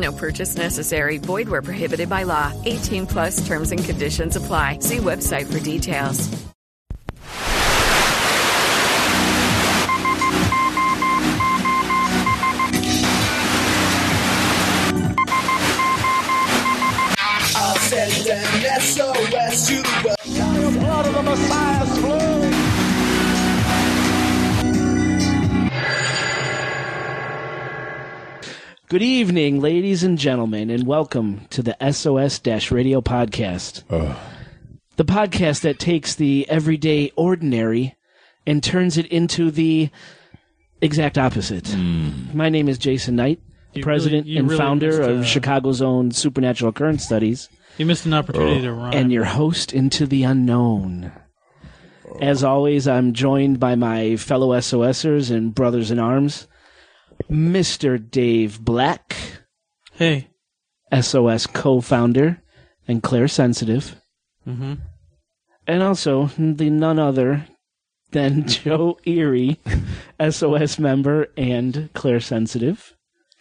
No purchase necessary. Void where prohibited by law. 18 plus terms and conditions apply. See website for details. I'll send an SOS to the world. Good evening, ladies and gentlemen, and welcome to the SOS Radio Podcast. The podcast that takes the everyday ordinary and turns it into the exact opposite. My name is Jason Knight, You president really- and really founder of uh, Chicago's own Supernatural Occurrence Studies, You missed an opportunity to run. and your host into the unknown. As always, I'm joined by my fellow SOSers and brothers in arms, Mr. Dave Black. Hey. SOS co-founder and clairsensitive, Mm-hmm. and also the none other than Joe Erie, SOS member and clairsensitive.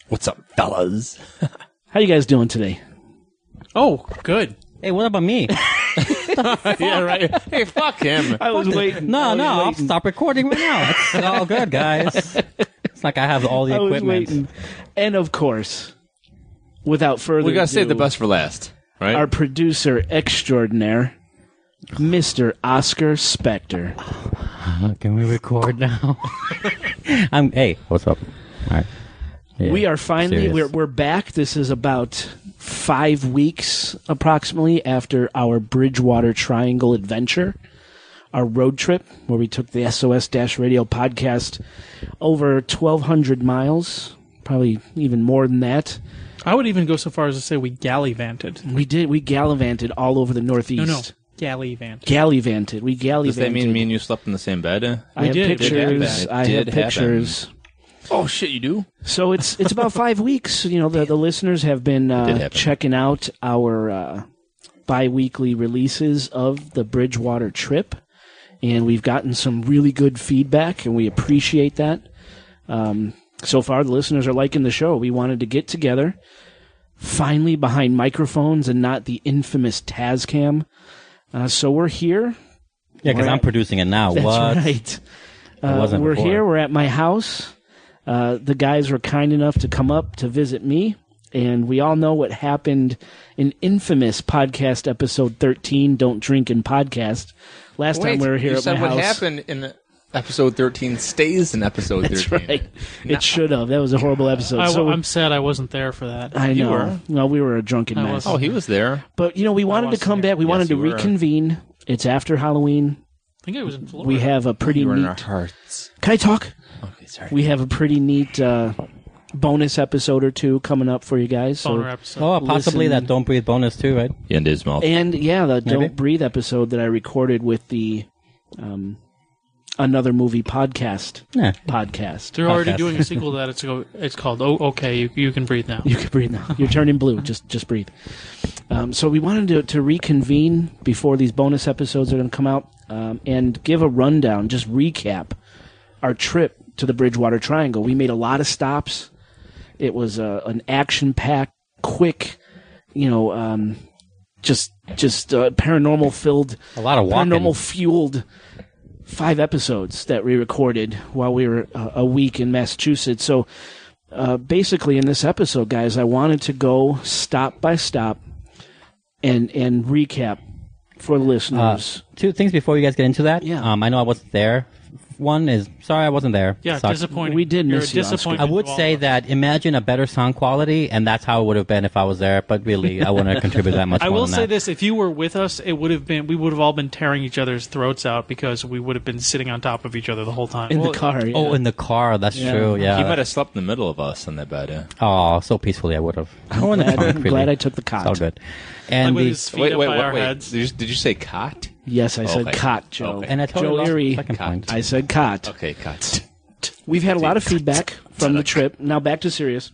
What's up, fellas? How you guys doing today? Oh, good. Hey, what about me? yeah, right. hey, fuck him. I was waiting. No, was no, I'll stop recording right now. It's all good, guys. It's like I have all the I was equipment. waiting. And of course, without further We gotta ado, save the best for last, right? Our producer extraordinaire, Mr. Oscar Spector. Uh, Can we record now? I'm. Hey, what's up? All right. Yeah, we are finally serious. we're we're back. This is about five weeks approximately after our Bridgewater Triangle adventure, our road trip where we took the SOS Dash Radio podcast over twelve hundred miles, probably even more than that. I would even go so far as to say we gallivanted. We did we gallivanted all over the Northeast. No, no. Gallivanted. Gallivanted. We gallivanted. Does that mean me and you slept in the same bed? I have did. It pictures. I It have did happen. pictures. Oh shit, you do? So it's it's about five weeks. You know, the the listeners have been uh, checking out our uh, bi-weekly releases of the Bridgewater trip, and we've gotten some really good feedback, and we appreciate that. Um, so far, the listeners are liking the show. We wanted to get together, finally behind microphones and not the infamous Tascam. Uh, so we're here. Yeah, because I'm at- producing it now. That's what? right. Uh, we're before. here. We're at my house. Uh, the guys were kind enough to come up to visit me, and we all know what happened in infamous podcast episode 13, "Don't Drink and Podcast." Last time we were here you at said my what house. happened in episode 13 stays in episode That's 13. right. It should have. That was a horrible episode. I, so am sad I wasn't there for that. I you know. were. Well, we were a drunken I mess. Oh, he was there. But you know, we wanted to come there. back. We Yes, wanted to you were. reconvene. It's after Halloween. I think I was in Florida. We have a pretty You were in our neat. hearts. Can I talk? Okay, sorry. We have a pretty neat uh, bonus episode or two coming up for you guys. So, Boner episode. Oh, possibly Listen- that Don't Breathe bonus too, right? in his mouth. and yeah, the Maybe. Don't Breathe episode that I recorded with the um, another movie podcast Yeah. podcast. They're already podcast. doing a sequel to that. It's go, it's called Oh Okay, you, you can breathe now. You can breathe now. You're turning blue. Just just breathe. Um, so we wanted to, to reconvene before these bonus episodes are going to come out um, and give a rundown, just recap our trip to the Bridgewater Triangle. We made a lot of stops. It was uh, an action-packed, quick, you know, um, just just uh, paranormal filled, A lot of walking. paranormal fueled five episodes that we recorded while we were uh, a week in Massachusetts. So uh, basically, in this episode, guys, I wanted to go stop by stop and and recap for the Uh, listeners. two things before you guys get into that. Yeah. Um, I know I wasn't there. One is sorry I wasn't there. Yeah, Sucks. disappointing. We did You're miss you, Oscar. disappointment I would say that imagine a better sound quality, and that's how it would have been if I was there. But really, I wouldn't have contributed that much. I more will than say that. this: if you were with us, it would have been we would have all been tearing each other's throats out because we would have been sitting on top of each other the whole time. in Well, the car. Yeah. Oh, in the car. That's Yeah. true. Yeah. He might have slept in the middle of us on that bed. eh? Oh, so peacefully I would have. Oh, in glad, I'm really. glad I took the It's cot. all good. And with the, his feet Wait, up wait, by wait, our wait. heads. Did you, did you say cot? Yes, I said Okay. cot, Joe. Okay. and I totally Joe lost Leary. the second point. I said cot. Okay, cot. We've had a lot of feedback from the trip. Now back to Sirius.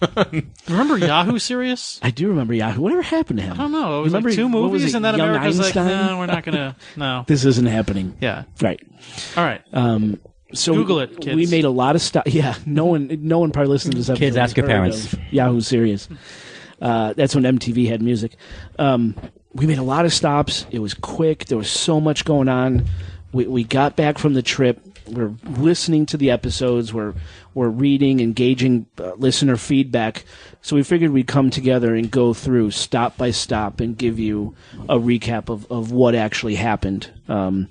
Remember Yahoo Serious? I do remember Yahoo. Whatever happened to him? I don't know. It was Remember- like two what was movies, it, and then Young America's Einstein? like, no, we're not gonna. No. This isn't happening. Yeah. Right. All right. Um, so Google it, kids. We made a lot of stuff. Yeah, no one, no one probably listened to this episode. Kids, ask your heard parents. of Yahoo Serious. Uh, that's when MTV had music. Um, we made a lot of stops. It was quick. There was so much going on. We, we got back from the trip. We're listening to the episodes. We're we're reading, engaging uh, listener feedback. So we figured we'd come together and go through stop by stop and give you a recap of, of what actually happened. Um,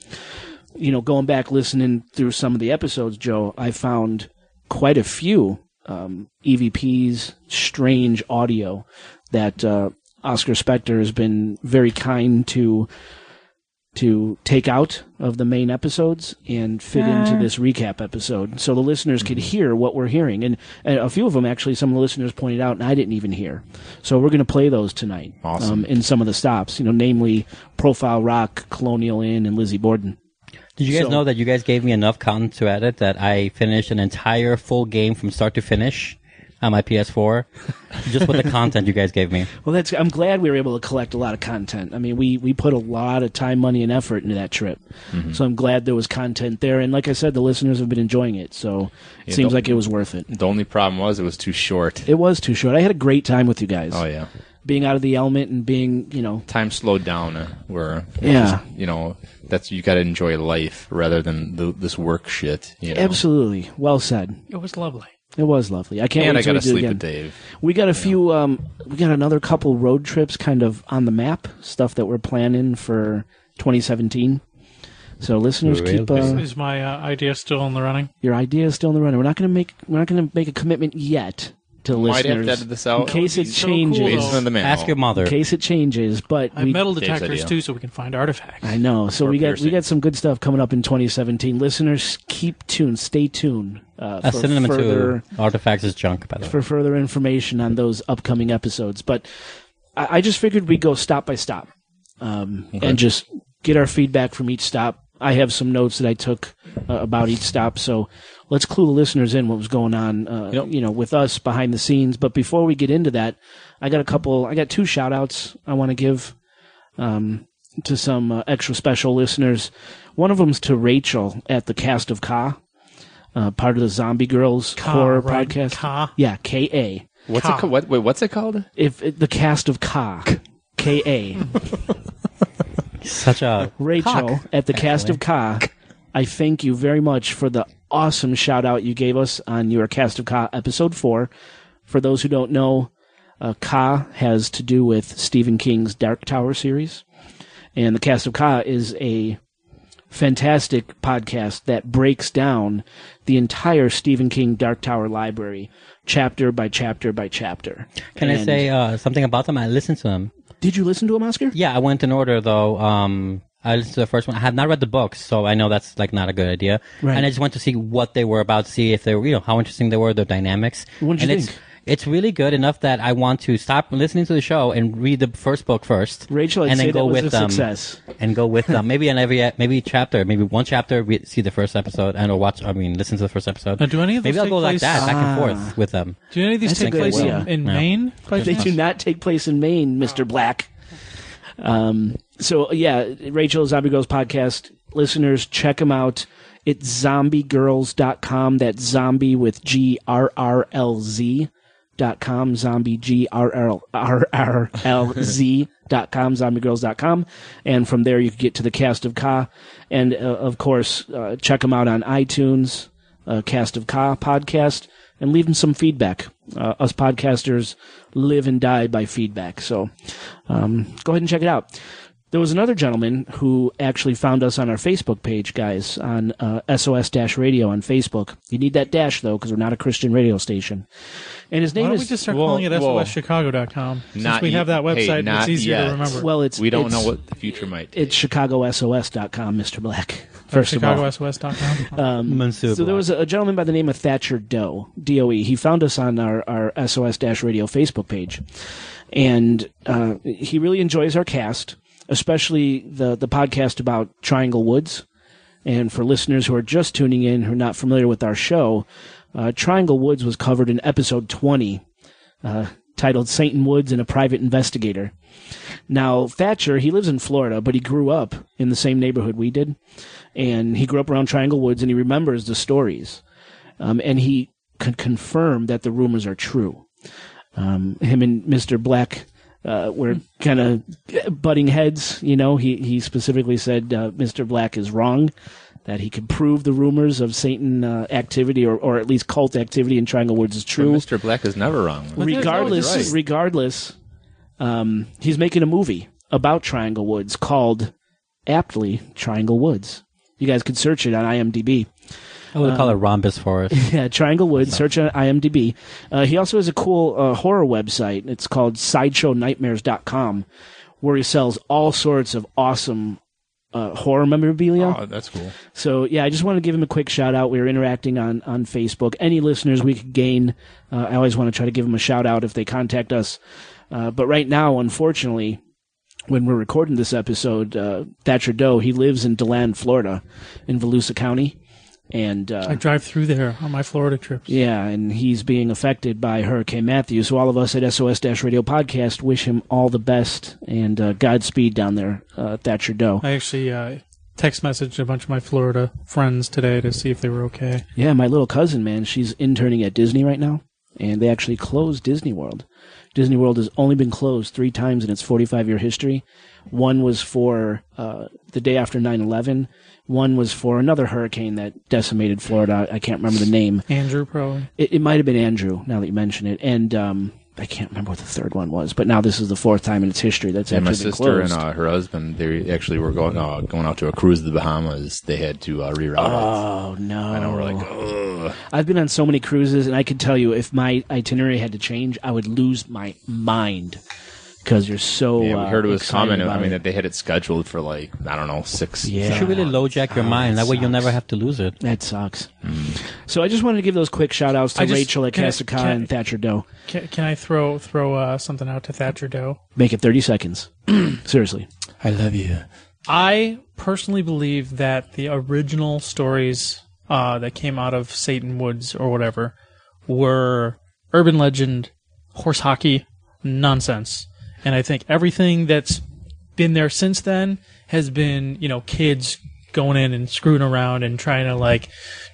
you know, going back listening through some of the episodes, Joe, I found quite a few um, EVPs, strange audio that uh, Oscar Spector has been very kind to to take out of the main episodes and fit into this recap episode, so the listeners could hear what we're hearing. And, and a few of them, actually, some of the listeners pointed out, and I didn't even hear. So we're going to play those tonight Awesome. um, in some of the stops. You know, namely Profile Rock, Colonial Inn, and Lizzie Borden. Did you guys So- know that you guys gave me enough content to edit that I finished an entire full game from start to finish on my PS4 just with the content you guys gave me? Well, that's. I'm glad we were able to collect a lot of content. I mean, we we put a lot of time, money, and effort into that trip. Mm-hmm. So I'm glad there was content there. And like I said, the listeners have been enjoying it. So it Yeah, seems like it was worth it. The only problem was it was too short. It was too short. I had a great time with you guys. Oh yeah, Being out of the element and being, you know, time slowed down. Uh, where Yeah. you know that's you got to enjoy life rather than the, this work shit. You know? absolutely well said. It was lovely. It was lovely. I can't And wait I got to do it sleep again. with Dave. We got a few. Um, we got another couple road trips kind of on the map. Stuff that we're planning for 2017. So listeners, Really? keep uh, Is my uh, idea still in the running? your idea is still in the running. We're not going to make. We're not going to make a commitment yet to Might have to listeners edit this out. in case That it would be so cool, changes. though. Based on the manual. Ask your mother. in case it changes, but I have we, metal Dave's detectors idea. too, so we can find artifacts. I know. So Or we got we piercing. got some good stuff coming up in 2017. Listeners, keep tuned. Stay tuned uh, A for synonym further to artifacts is junk, by the way. for further information on those upcoming episodes. But I, I just figured we'd go stop by stop um, and just get our feedback from each stop. I have some notes that I took uh, about each stop, so let's clue the listeners in what was going on, uh, Yep. you know, with us behind the scenes. But before we get into that, I got a couple. I got two shout outs I want to give um, to some uh, extra special listeners. One of them's to Rachel at the Cast of Ka, uh, part of the Zombie Grrlz Ka, horror right? podcast. Ka? Yeah, K A. What's Ka. it called? What, wait, what's it called? If the cast of Ka, K A. Such a Rachel cock, at the cast of Ka. I thank you very much for the awesome shout out you gave us on your cast of Ka episode four. For those who don't know, uh, Ka has to do with Stephen King's Dark Tower series, and the cast of Ka is a fantastic podcast that breaks down the entire Stephen King Dark Tower library, chapter by chapter by chapter. Can I say uh, something about them? I listened to them. Did you listen to him, Oscar? Yeah, I went in order though. Um, I listened to the first one. I have not read the books, so I know that's like not a good idea. Right. And I just went to see what they were about, see if they were, you know, how interesting they were, their dynamics. What'd you and think? It's, it's really good enough that I want to stop listening to the show and read the first book first. Rachel, I'd and then say go that was with a them. success. And go with them. Maybe in every maybe chapter, maybe one chapter, we see the first episode and or watch. I mean, listen to the first episode. Now, do any of those maybe I'll take go like place- that, back and Ah. forth with them. Do any of these That's a take good place idea. in, in Yeah. Maine? by They do not take place in Maine, Mister Black. Um, so yeah, Rachel Zombie Grrlz podcast listeners, check them out. It's zombiegrrlz.com. That's zombie with G R R L Z dot com. Zombie G R R R R L Z dot com. Zombiegrrlz.com. And from there you can get to the cast of Ka. And uh, of course, uh, check them out on iTunes, uh, Cast of Ka podcast, and leave them some feedback. Uh, us podcasters live and die by feedback. So um, go ahead and check it out. There was another gentleman who actually found us on our Facebook page, guys, on uh, SOS Dash Radio on Facebook. You need that dash though, because we're not a Christian radio station. And his name Why name don't is we just start Well, calling it well, SOSChicago.com? Since not we yet- have that hey, website, not it's easier yet. to remember. well, it's we don't it's- know what the future might take. It's ChicagoSOS.com, Mr. Black. First of all, ChicagoSOS.com. Um, Monsieur so there was a, a gentleman by the name of Thatcher Doe, D-O-E. He found us on our, our SOS Dash Radio Facebook page. And uh, he really enjoys our cast, especially the, the podcast about Triangle Woods. And for listeners who are just tuning in, who are not familiar with our show, uh, Triangle Woods was covered in episode 20, uh, titled Satan Woods and a Private Investigator. Now, Thatcher, he lives in Florida, but he grew up in the same neighborhood we did. And he grew up around Triangle Woods and he remembers the stories. Um, and he could confirm that the rumors are true. Um, him and Mr. Black uh, were kind of butting heads. You know, he, he specifically said uh, Mr. Black is wrong, that he can prove the rumors of Satan uh, activity or, or at least cult activity in Triangle Woods is But true Mr. Black is never wrong. regardless, Right. regardless, um, he's making a movie about Triangle Woods called aptly Triangle Woods. You guys could search it on IMDb. I would call it Rhombus Forest. Yeah, Triangle Woods. Search on IMDb. Uh, he also has a cool uh, horror website. It's called SideshowNightmares.com, where he sells all sorts of awesome uh, horror memorabilia. Oh, that's cool. So yeah, I just want to give him a quick shout out. We were interacting on on Facebook. Any listeners we could gain, uh, I always want to try to give them a shout out if they contact us. Uh, but right now, unfortunately, when we're recording this episode, uh, Thatcher Doe he lives in DeLand, Florida, in Volusia County, and uh, I drive through there on my Florida trips. yeah, and he's being affected by Hurricane Matthew. So all of us at SOS Dash Radio Podcast wish him all the best and uh, Godspeed down there, uh, Thatcher Doe. I actually uh, text messaged a bunch of my Florida friends today to see if they were okay. Yeah, my little cousin, man, she's interning at Disney right now, and they actually closed Disney World. Disney World has only been closed three times in its 45 year history. One was for uh, the day after 9 11. One was for another hurricane that decimated Florida. I can't remember the name. Andrew probably. It, it might have been Andrew, now that you mention it. And um, I can't remember what the third one was, but now this is the fourth time in its history that's And my actually been sister and uh, her husband, they actually were going uh, going out to a cruise to the Bahamas. They had to uh, reroute. it. Oh no! I know we're like, ugh. I've been on so many cruises, and I can tell you, if my itinerary had to change, I would lose my mind because you're so. Yeah, we uh, heard it was excited coming. I mean, it. that they had it scheduled for like I don't know six. Yeah. You should really LoJack your mind. That way you'll never have to lose it. that sucks. So I just wanted to give those quick shout outs to just- Rachel at can I- Cast of Ka can I- and Thatcher Doe. Can, can I throw throw uh, something out to Thatcher Doe? Make it 30 seconds. Seriously. I love you. I personally believe that the original stories uh, that came out of Satan Woods or whatever were urban legend, horse hockey nonsense. And I think everything that's been there since then has been, you know, kids going in and screwing around and trying to like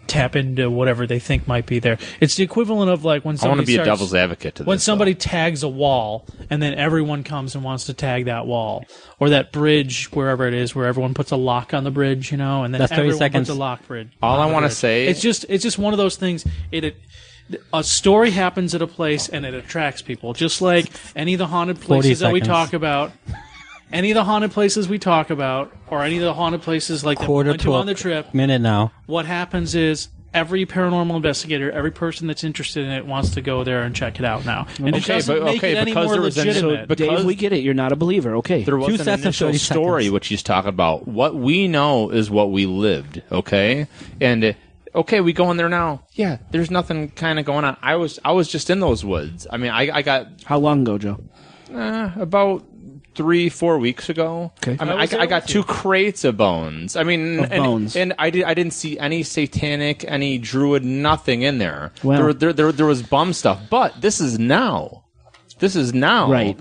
tap into whatever they think might be there. It's the equivalent of like when I want somebody to be a devil's advocate to when this. somebody tags a wall and then everyone comes and wants to tag that wall or that bridge wherever it is where everyone puts a lock on the bridge you know and then That's 30 everyone seconds. puts a lock bridge All I wanna say- it's just it's just one of those things it, it a story happens at a place and it attracts people just like any of the haunted places that we talk about any of the haunted places we talk about or any of the haunted places like that we went to to on the trip minute now. what happens is every paranormal investigator, every person that's interested in it wants to go there and check it out now. And it Okay, doesn't but- make okay, it any more there was an- legitimate. so- but- Because- Dave, we get it. You're not a believer. Okay. There was Two an sets of initial story seconds. which he's talking about. What we know is what we lived, okay? And uh, okay, we go in there now. Yeah, there's nothing kind of going on. I was I was just in those woods. I mean, I I got How long ago, Joe? uh, about three four weeks ago. Okay. I mean, I I, I got two you. crates of bones. I mean, Of and, bones. and I did I didn't see any satanic, any druid, nothing in there. Well- there, there, there there was bum stuff, but this is now. This is now. Right.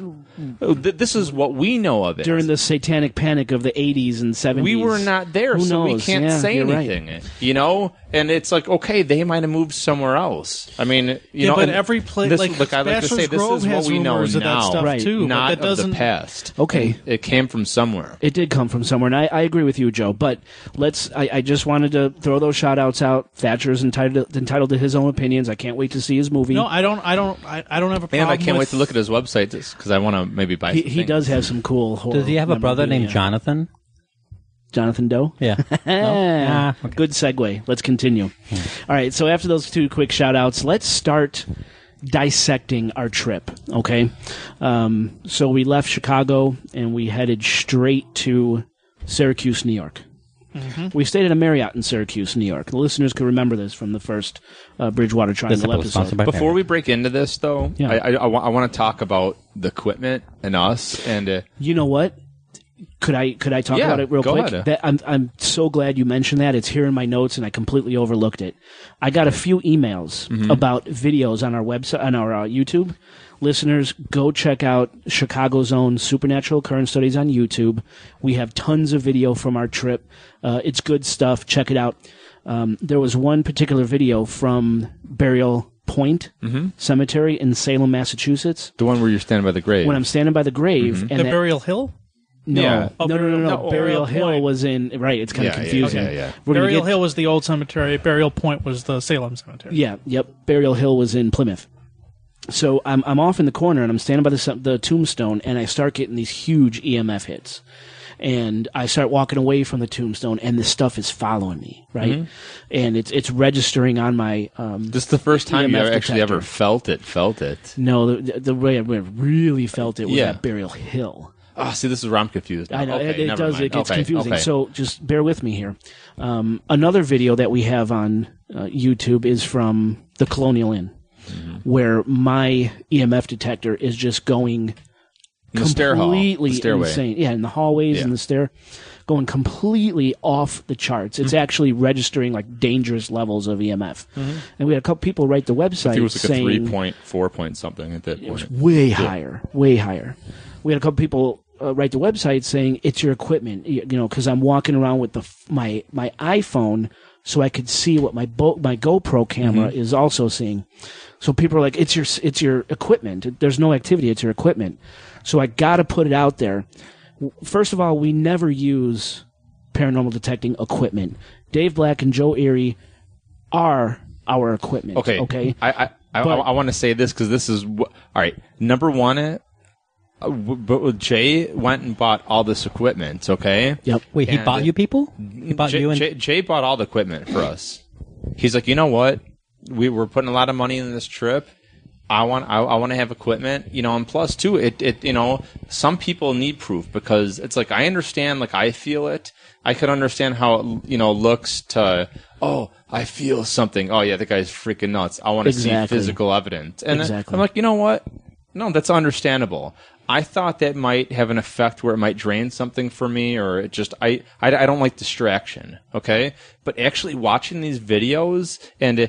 Oh, th- This is what we know of it. During the satanic panic of the 80s and 70s. we were not there, Who so we can't Yeah, say you're right. anything. You know, and it's like okay, they might have moved somewhere else. I mean, you yeah, know, but and every place, this- like, look, I like to Bachelor's say, this Grove is what we know of now, that stuff Right. too. not that of doesn't. the past. Okay. And it came from somewhere. It did come from somewhere, and I, I agree with you, Joe. But let's. I, I just wanted to throw those shout outs out. Thatcher's entitled entitled to his own opinions. I can't wait to see his movie. No, I don't. I don't. I, I don't have a problem. And I can't with, wait to look at his website because I want to maybe buy. He, some he does have some cool. Horror Does he have a brother named memorabilia. Jonathan? Jonathan Doe? Yeah. Ah, Ah, Good segue. Let's continue. All right. So after those two quick shout outs, let's start dissecting our trip. Okay. Um, so we left Chicago and we headed straight to Syracuse, New York. We stayed at a Marriott in Syracuse, New York. The listeners could remember this from the first uh, Bridgewater This Triangle episode episode. sponsored by Before we break into this, though, Yeah. I, I, want to talk about the equipment and us. And uh, You know what? Could I could I talk Yeah, about it real go quick? ahead. That, I'm I'm so glad you mentioned that. It's here in my notes, and I completely overlooked it. I got a few emails Mm-hmm. about videos on our website on our uh, YouTube. Listeners, go check out Chicago's own Supernatural Occurrence Studies on YouTube. We have tons of video from our trip. Uh, it's good stuff. Check it out. Um, there was one particular video from Burial Point Mm-hmm. Cemetery in Salem, Massachusetts. the one where you're standing by the grave. When I'm standing by the grave, Mm-hmm. and the that- Burial Hill? no, Yeah. Oh, no, no, no, no, Burial- no. no, Burial Burial Hill Point. was in right. It's kind Yeah, of yeah, confusing. okay, yeah. We're Burial get- Hill was the old cemetery. Burial Point was the Salem cemetery. Yeah, yep. Burial Hill was in Plymouth. So I'm I'm off in the corner and I'm standing by the the tombstone and I start getting these huge EMF hits. And I start walking away from the tombstone, and this stuff is following me, right? Mm-hmm. And it's it's registering on my um, this is the first time you EMF ever actually ever felt it. Felt it. no, the, the way I really felt it was Yeah. at Burial Hill. Oh, see, this is where I'm confused. now. I know Okay, it, it does. mind. It gets Okay, confusing. okay. So just bear with me here. Um, another video that we have on uh, YouTube is from the Colonial Inn, Mm-hmm. where my EMF detector is just going In the stair hall, completely insane. Yeah, in the hallways Yeah. and the stair, going completely off the charts. Mm-hmm. It's actually registering like dangerous levels of EMF. And we had a couple people write the website Mm-hmm. It was like a saying three point, four point something at that it was point. way higher, way higher. We had a couple people uh, write the website saying it's your equipment, you, you know, because I'm walking around with the f- my my iPhone so I could see what my bo- my GoPro camera Mm-hmm. is also seeing. So people are like, it's your it's your equipment. There's no activity. It's your equipment. So I got to put it out there. First of all, we never use paranormal detecting equipment. Dave Black and Joe Erie are our equipment. Okay. Okay. I I, I, I, want to say this because this is wh- all right. Number one, uh, but Jay went and bought all this equipment. Okay. Yep. Wait, he And- bought you people? He bought Jay, you and Jay, Jay bought all the equipment for us. He's like, you know what? We were putting a lot of money in this trip. I want, I, I want to have equipment, you know, and plus too, it, it, you know, some people need proof because it's like I understand, like I feel it. I could understand how it, you know looks to, oh, I feel something. Oh yeah, the guy's freaking nuts. I want to Exactly. see physical evidence, and Exactly. I'm like, you know what? No, that's understandable. I thought that might have an effect where it might drain something for me, or it just I I, I don't like distraction. Okay, but actually watching these videos and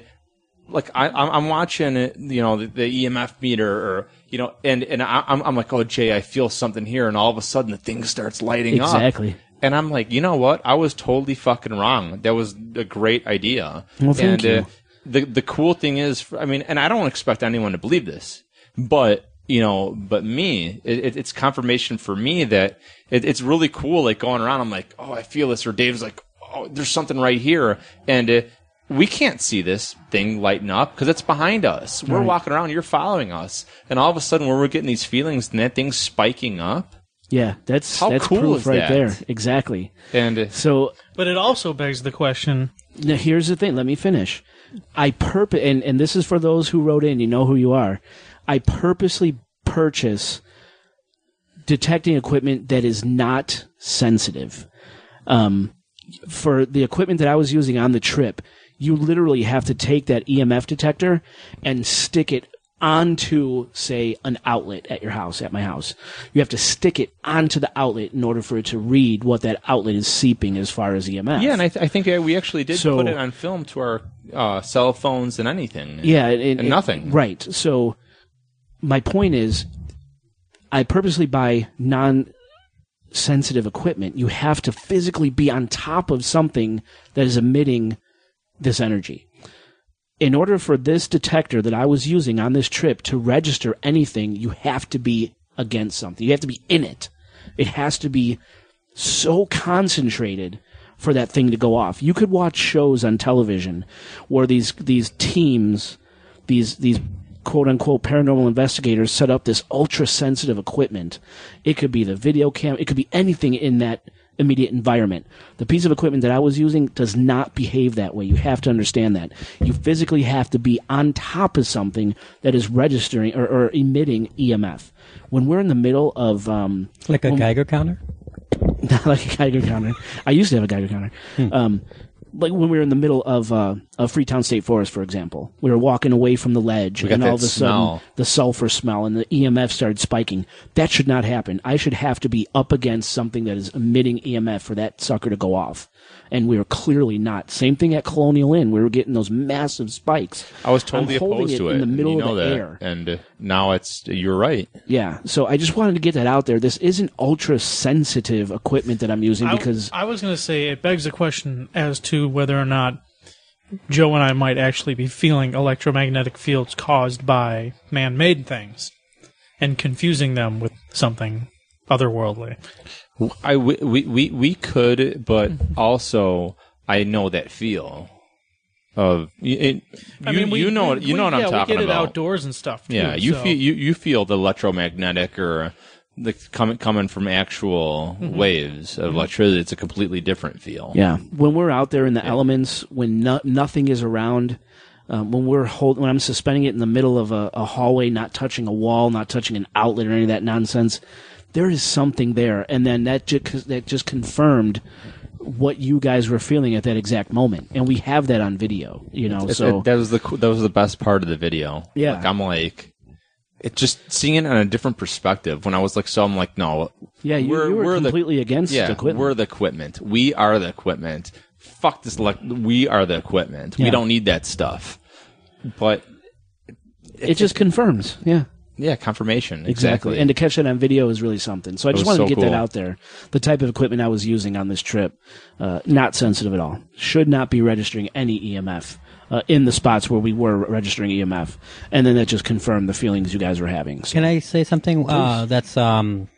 like I I'm, I'm watching it, you know the, the EMF meter or you know and and I, I'm I'm like oh Jay I feel something here. And all of a sudden the thing starts lighting up. Exactly. and I'm like you know what? I was totally fucking wrong. That was a great idea. Well, thank and you. Uh, the the cool thing is I mean and I don't expect anyone to believe this but you know but me it, it, it's confirmation for me that it, it's really cool like going around. I'm like oh i feel this. Or dave's like oh there's something right here. And uh, we can't see this thing lighting up because it's behind us we're Right. walking around you're following us and all of a sudden when we're getting these feelings and that thing's spiking up Yeah, that's How that's cool proof is right that? there. Exactly. and uh, So But it also begs the question now here's the thing. Let me finish. I purpose, and and this is for those who wrote in. You know who you are. I purposely purchase detecting equipment that is not sensitive. Um, for the equipment that I was using on the trip, you literally have to take that EMF detector and stick it onto, say, an outlet at your house, at my house. You have to stick it onto the outlet in order for it to read what that outlet is seeping as far as EMF. yeah and i, th- I think uh, we actually did So- put it on film to our uh, cell phones and anything Yeah, it, it- and nothing Right. So my point is, I purposely buy non-sensitive equipment. You have to physically be on top of something that is emitting this energy. In order for this detector that I was using on this trip to register anything, you have to be against something. You have to be in it. It has to be so concentrated for that thing to go off. You could watch shows on television where these these teams, these these quote unquote paranormal investigators set up this ultra sensitive equipment. It could be the video cam, it could be anything in that immediate environment. The piece of equipment that I was using does not behave that way. You have to understand that. You physically have to be on top of something that is registering or, or emitting EMF. When we're in the middle of um, Like a Geiger counter? not like a Geiger counter. I used to have a Geiger counter. Um, like when we were in the middle of uh, of Freetown State Forest, for example, we were walking away from the ledge, and all of a sudden smell. the sulfur smell and the EMF started spiking. That should not happen. I should have to be up against something that is emitting EMF for that sucker to go off, and we were clearly not. Same thing at Colonial Inn. We were getting those massive spikes. I was I'm totally holding opposed it to it. in the middle you of know the that. air. And uh, now it's you're right. Yeah, so I just wanted to get that out there. This isn't ultra sensitive equipment that I'm using I, because I was going to say it begs the question as to whether or not Joe and I might actually be feeling electromagnetic fields caused by man-made things and confusing them with something otherworldly. I we we we, we could, but also I know that feel of it, you. I mean, we, you know we, you know we- what yeah, I'm talking we get about. it outdoors and stuff. Too, yeah, you so- feel you, you feel the electromagnetic or the coming coming from actual Mm-hmm. waves of electricity. It's a completely different feel. Yeah, when we're out there in the elements, when no, nothing is around, um, when we're hold, when I'm suspending it in the middle of a, a hallway, not touching a wall, not touching an outlet or any of that nonsense, there is something there, and then that just that just confirmed what you guys were feeling at that exact moment, and we have that on video. You know, It- so it- that was the that was the best part of the video. Yeah. like, I'm like. It just seeing it on a different perspective. When I was like, so I'm like, no, yeah, you, you were the- completely against yeah, equipment. we're the equipment. We are the equipment. Fuck this. Elect- we are the equipment. We don't need that stuff. But it just confirms, yeah. Yeah, confirmation. Exactly. Exactly. And to catch that on video is really something. So I just was wanted to so get that out there. The type of equipment I was using on this trip, uh, not sensitive at all. Should not be registering any EMF uh, in the spots where we were registering EMF. And then that just confirmed the feelings you guys were having. So, Can I say something uh, that's um,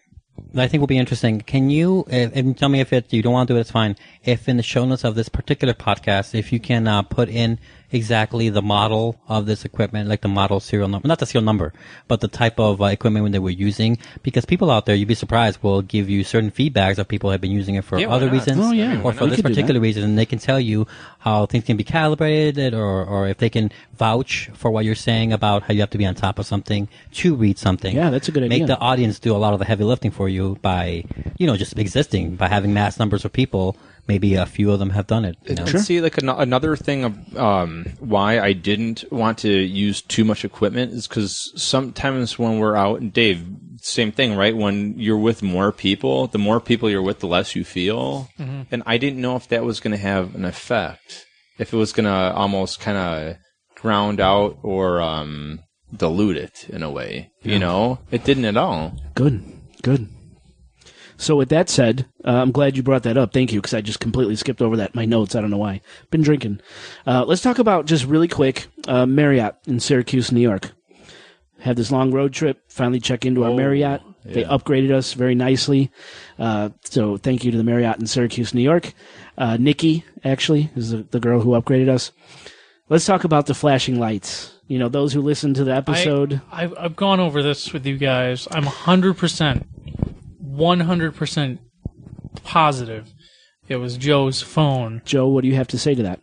that I think will be interesting? Can you if, and tell me if it you don't want to do it? It's fine. If in the show notes of this particular podcast, if you can uh, put in exactly the model of this equipment, like the model serial number, not the serial number, but the type of uh, equipment that we're using, because people out there, you'd be surprised, will give you certain feedbacks of people have been using it for Yeah, other reasons, Oh, yeah. or for this We could do particular reason, and they can tell you how things can be calibrated, or or if they can vouch for what you're saying about how you have to be on top of something to read something. Yeah, that's a good idea. Make the audience do a lot of the heavy lifting for you by, you know, just existing by having mass numbers of people. Maybe a few of them have done it. You know? And see, like an- another thing of um, why I didn't want to use too much equipment is because sometimes when we're out, and Dave, same thing, right? When you're with more people, the more people you're with, the less you feel. And I didn't know if that was going to have an effect, if it was going to almost kind of ground out or um, dilute it in a way. You know, it didn't at all. good. Good. So with that said, uh, I'm glad you brought that up. Thank you, because I just completely skipped over that my notes. I don't know why. Been drinking. Uh, let's talk about just really quick uh, Marriott in Syracuse, New York. Had this long road trip. Finally check into our Marriott. They upgraded us very nicely. Uh, so thank you to the Marriott in Syracuse, New York. Uh, Nikki actually is the, the girl who upgraded us. Let's talk about the flashing lights. You know, those who listened to the episode. I, I've, I've gone over this with you guys. I'm 100%, 100% positive it was Joe's phone. Joe, what do you have to say to that?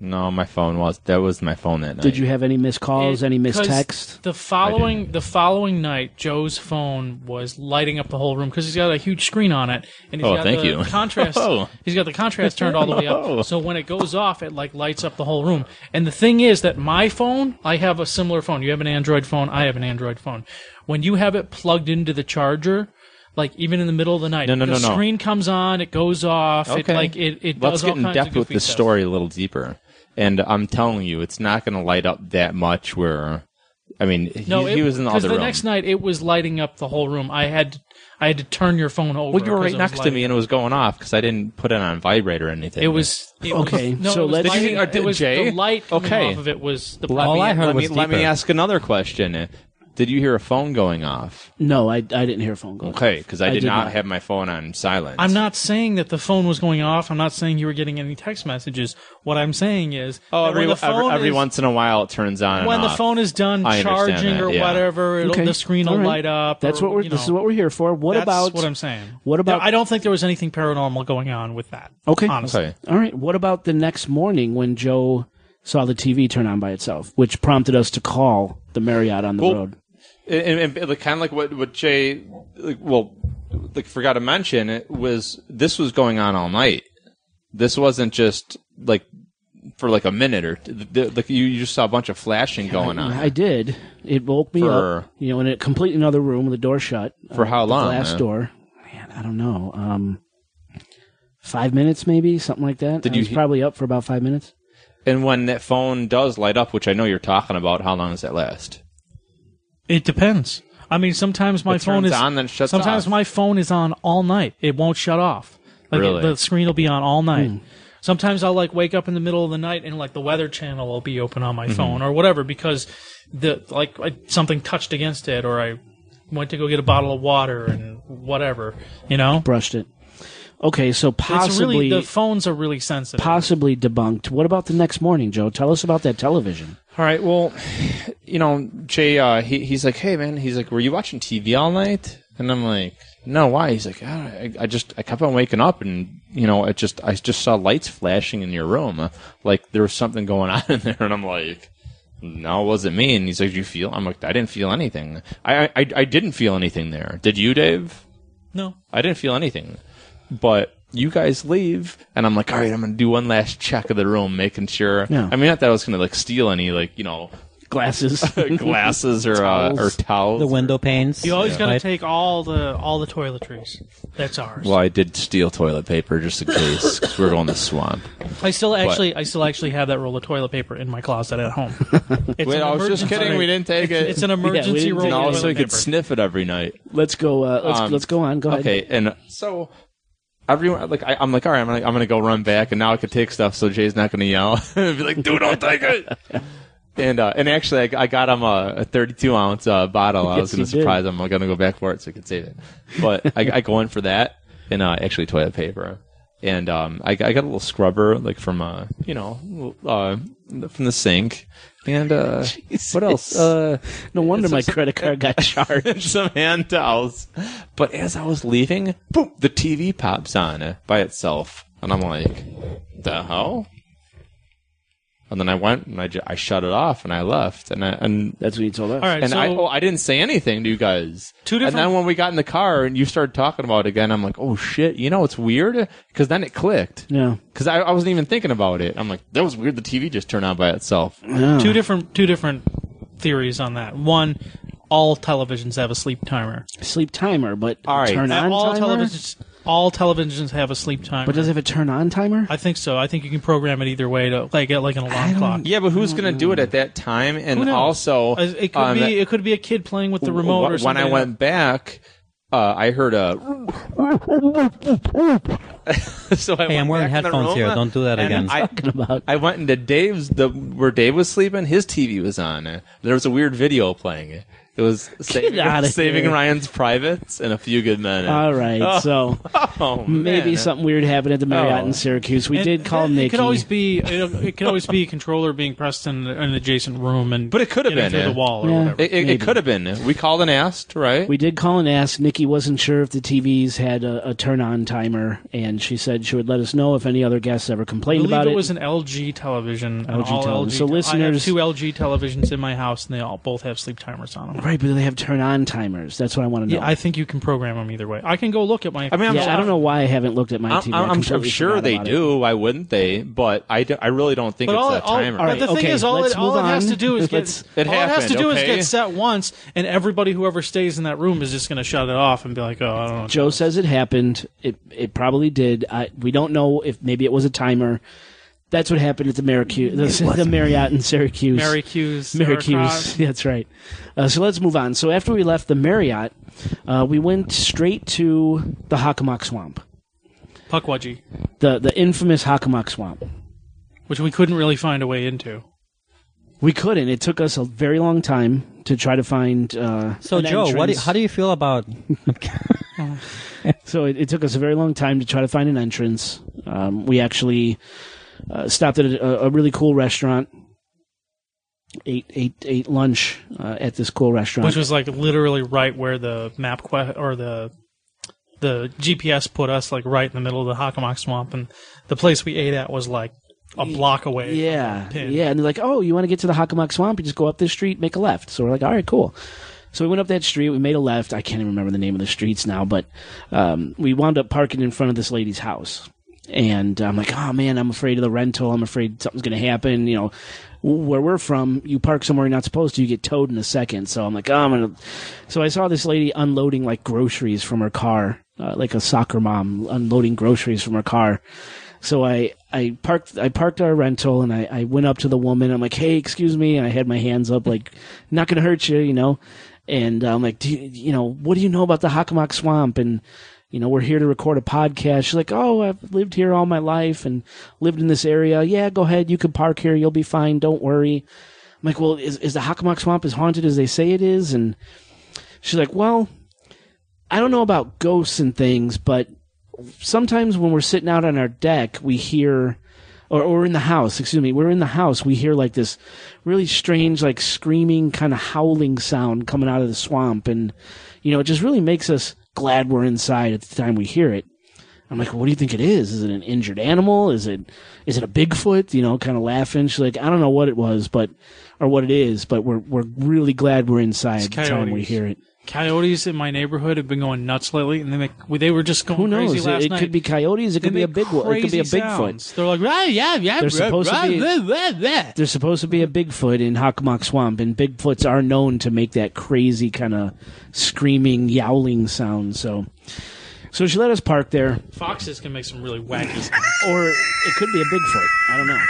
No, my phone was that was my phone that night. Did you have any missed calls, It- any missed 'cause text? The following the following night, Joe's phone was lighting up the whole room because he's got a huge screen on it, and he's Oh, got thank the you. contrast. Oh. He's got the contrast turned all the way Oh. up, so when it goes off, it like lights up the whole room. And the thing is that my phone, I have a similar phone. You have an Android phone. I have an Android phone. When you have it plugged into the charger. Like even in the middle of the night, No, no, the no, no. screen comes on, it goes off. It Okay. like it, it Let's does all get in kinds depth with the stuff. story a little deeper. And I'm telling you, it's not going to light up that much. Where, I mean, No, he, it, he was in the because other the room. next night it was lighting up the whole room. I had to, I had to turn your phone over. well, you were 'cause right next to me, and it was going off because I didn't put it on vibrate or anything. It was it was- Okay, no, so let's- lighting- Did you- or it was Jay? the light coming Okay. off of it was the Let All me, I heard let was me, let me ask another question. Did you hear a phone going off? No, I, I didn't hear a phone go. Okay, because I, I did, did not, not. have my phone on silent. I'm not saying that the phone was going off. I'm not saying you were getting any text messages. What I'm saying is, Oh, every, the every, phone every is, once in a while it turns on. and when the off. phone is done I charging that, or yeah. whatever, it'll, Okay. the screen will All right. light up. That's or, what we're. you This is what we're here for. What That's about what I'm saying? What about? I don't think there was anything paranormal going on with that. Okay. honestly. Okay. All right. What about the next morning when Joe saw the TV turn on by itself, which prompted us to call the Marriott on the Well, road? And, and, like, kind of like what what Jay, like, well, like forgot to mention, it was this was going on all night. This wasn't just like for like a minute or t- the, like you, you just saw a bunch of flashing going on. I did. It woke me For- up. You know, in a completely another room with the door shut. For uh, how the long, Glass man? door. Man, I don't know. Um, five minutes, maybe something like that. Did I you was probably up for about five minutes. And when that phone does light up, which I know you're talking about, how long does that last? It depends. I mean, sometimes my It phone turns is on, then shuts Sometimes off. my phone is on all night. It won't shut off. Like Really? the screen will be on all night. Hmm. Sometimes I'll like wake up in the middle of the night and like the weather channel will be open on my Mm-hmm. phone or whatever because the like I, something touched against it or I went to go get a bottle of water and whatever. You know, Brushed it. Okay, so it's possibly really the phones are really sensitive. possibly debunked. What about the next morning, Joe? Tell us about that television. All right. Well, you know, Jay, uh, he, he's like, hey, man, he's like, were you watching TV all night? And I'm like, no, why? He's like, I, I just, I kept on waking up and, you know, it just, I just saw lights flashing in your room. Uh, Like there was something going on in there. And I'm like, no, it wasn't me. And he's like, "Did you feel? I'm like, I didn't feel anything. I, I, I didn't feel anything there. Did you, Dave? no, I didn't feel anything. But you guys leave, and I'm like, all right, I'm gonna do one last check of the room, making sure. Yeah. I mean, not that I was gonna like steal any, like you know, Glasses. glasses or uh, or Towels. towels. The window panes. you always got to right? take all the all the toiletries. That's ours. Well, I did steal toilet paper just in case 'cause we're going to the swamp. I still actually, I still actually have that roll of toilet paper in my closet at home. It's Wait, an I was just emergency- kidding. We didn't take it. It's an emergency didn't roll take of it. no, so we could sniff it every night. let's go. Uh, let's Um, let's go on. Go ahead. Okay, and so everyone like I, I'm like, all right, I'm gonna I'm gonna go run back, and now I could take stuff, so Jay's not gonna yell, and be like, dude, don't take it. And uh, and actually, I, I got him a, a 32 ounce uh, bottle. I Yes, was gonna you did. surprise him. I'm gonna go back for it so I could save it. But I, I go in for that, and uh, actually toilet paper. And um, I, I got a little scrubber, like from uh, you know, uh, from the sink. And uh, what else? Uh, No wonder my just- credit card got charged. some hand towels. But as I was leaving, boom, the TV pops on uh, by itself, and I'm like, "The hell?" And then I went and I, ju- I shut it off and I left and I, and That's what you told us. All right, and so I oh I didn't say anything to you guys. Two different- And then when we got in the car and you started talking about it again, I'm like, "Oh shit!" You know it's weird because then it clicked. Yeah. Because I, I wasn't even thinking about it. I'm like, "That was weird." The TV just turned on by itself. two different two different theories on that. One, all televisions have a sleep timer. Sleep timer, but All right. turn on all timer. televisions all televisions have a sleep timer. But does it have a turn on timer? I think so. I think you can program it either way to like get like an alarm clock. Yeah, but who's gonna do it at that time? And also, it could um, be it could be a kid playing with the remote or when. I went back, uh, I heard a. so I hey, I'm wearing back in the headphones here. Don't do that again. I, Talking about. I went into Dave's the where Dave was sleeping. His TV was on. There was a weird video playing. It was saving, saving. Ryan's privates and a few good men. All right, oh. so Oh, maybe man. something weird happened at the Marriott Oh. in Syracuse. We And did call it, Nikki. It could always be it, it could always be a controller being pressed in an adjacent room and But it could have been, through yeah. the wall or Yeah. whatever. It, it, it could have been. We called and asked, right? We did call and ask. Nikki wasn't sure if the TVs had a, a turn on timer, and she said she would let us know if any other guests ever complained believe about it it. was an LG television. LG all television. LG So I listeners- have two LG televisions in my house, and they all both have sleep timers on them. Right, but do they have turn on timers. That's what I want to know. Yeah, I think you can program them either way. I can go look at my. I mean, I'm yeah, sure- I don't know why I haven't looked at my I'm, TV. I I'm, I'm, I'm sure they about it. do. Why wouldn't they? But I, do- I really don't think But it's all, that all, timer. All but right, the thing okay, is, all, let's it, all move it has on. to do is get. Let's- It all it has to happened, do is get set once, and everybody whoever stays in that room is just going to shut it off and be like, "Oh, I don't know." Joe says it happened. It it probably did. I, we don't know if maybe it was a timer. That's what happened at the Maricuse, the, the Marriott in Syracuse. Mary Q's. Syracuse. That's right. Uh, so let's move on. So after we left the Marriott, uh, we went straight to the Hockomock Swamp, Pukwudgie, the the infamous Hockomock Swamp. which we couldn't really find a way into. We couldn't. It took us a very long time to try to find. Uh, So, an Joe, what do, entrance. how do you feel about? So it, it took us a very long time to try to find an entrance. Um, we actually uh, stopped at a, a really cool restaurant. Ate ate ate lunch uh, at this cool restaurant. which was like literally right where the map que- or the the GPS put us, like right in the middle of the Hockomock Swamp, and the place we ate at was like a block away. Yeah, yeah, and they're like, "Oh, you want to get to the Hockomock Swamp? You just go up this street, make a left." So we're like, "All right, cool." So we went up that street. We made a left. I can't even remember the name of the streets now, but um, we wound up parking in front of this lady's house. And I'm like, "Oh man, I'm afraid of the rental. I'm afraid something's going to happen." You know, where we're from, you park somewhere you're not supposed to, you get towed in a second. So I'm like, "Oh, I'm gonna." So I saw this lady unloading like groceries from her car, uh, like a soccer mom unloading groceries from her car. So I, I parked I parked our rental and I, I went up to the woman. I'm like, hey, excuse me. And I had my hands up, like, not gonna hurt you, you know. And I'm like, do you, you know, what do you know about the Hockomock Swamp? And you know, we're here to record a podcast. She's like, oh, I've lived here all my life and lived in this area. Yeah, go ahead. You can park here. You'll be fine. Don't worry. I'm like, well, is is the Hockomock Swamp as haunted as they say it is? And she's like, well, I don't know about ghosts and things, but sometimes when we're sitting out on our deck, we hear, or, or in the house, excuse me, we're in the house, we hear like this really strange, like screaming, kind of howling sound coming out of the swamp. And, you know, it just really makes us glad we're inside at the time we hear it. I'm like, what do you think it is? Is it an injured animal? Is it, is it a Bigfoot? You know, kind of laughing. She's like, I don't know what it was, but, or what it is, but we're, we're really glad we're inside It's the time we hear it. Coyotes in my neighborhood have been going nuts lately, and they make they were just going Who knows? crazy last It, it night. could be coyotes. It They could be a make big one. It could be a Bigfoot. They're like, "Ah, yeah, yeah, They're supposed to be- blah, blah, blah." There's supposed to be a Bigfoot in Hockomock Swamp, and Bigfoots are known to make that crazy kind of screaming, yowling sound. So, so she let us park there, Foxes can make some really wacky sounds. or it could be a Bigfoot. I don't know.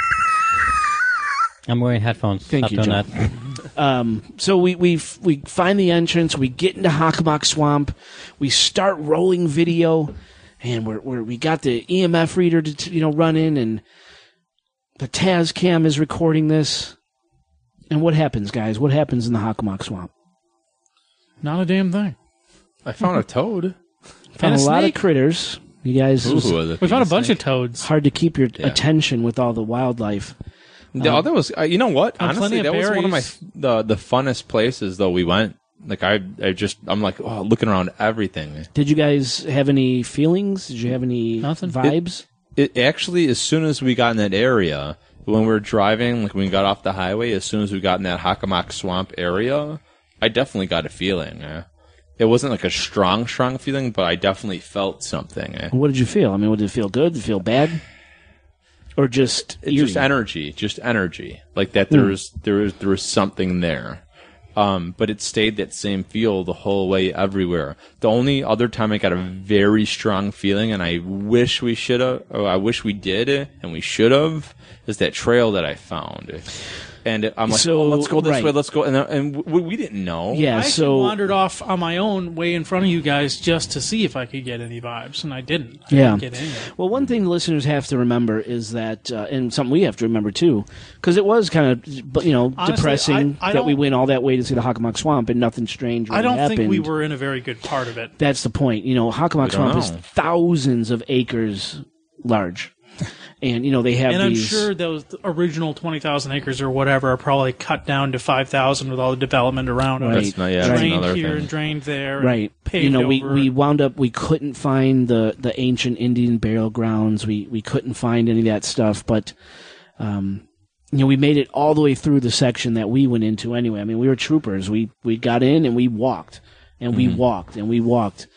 I'm wearing headphones. Thank Stop you, doing Joe. that. Um, so we we we find the entrance. We get into Hockomock Swamp. We start rolling video, and we're, we're we got the EMF reader to to, you know run in, and the Taz cam is recording this. And what happens, guys? What happens in the Hockomock Swamp? Not a damn thing. I found a toad. Found And a a lot of critters. You guys, it's Ooh, We found a bunch of toads. hard to keep your Yeah. attention with all the wildlife. The other was, uh, you know what? And Honestly, plenty of that was one of my the the funnest places though we went. Like I, I just I'm like oh, looking around everything. Did you guys have any feelings? Did you have any Nothing. vibes? It actually, as soon as we got in that area, when we were driving, like when we got off the highway, as soon as we got in that Hockomock Swamp area, I definitely got a feeling. eh. It wasn't like a strong, strong feeling, but I definitely felt something. eh. What did you feel? I mean, what did it feel good? Did it feel bad? Or just It's just energy, just energy. Like that there was there was there was something there. Um, but it stayed that same feel the whole way everywhere. The only other time I got a very strong feeling, and I wish we should have, or I wish we did, and we should have, is that trail that I found. And I'm like, So, oh, let's go this right. way, let's go, and, and we, we didn't know. Yeah, I so wandered off on my own way in front of you guys just to see if I could get any vibes, and I didn't. I Yeah. didn't get any. Well, one thing listeners have to remember is that, uh, and something we have to remember too, because it was kind of, you know, Honestly, depressing I- I that we went all that way to see the Hockomock Swamp and nothing strange. I don't think we were in a very good part of it. That's the point. You know, Hockomock We don't Swamp is thousands of acres large, and you know they have And I'm these. sure those original 20,000 acres or whatever are probably cut down to 5,000 with all the development around it. Right. That's not, yeah, drained another here thing. and drained there. and Right. Paved You know, we, over. we wound up we couldn't find the, the ancient Indian burial grounds. We we couldn't find any of that stuff, but um you know, we made it all the way through the section that we went into anyway. I mean, we were troopers. We we got in and we walked and we walked and we walked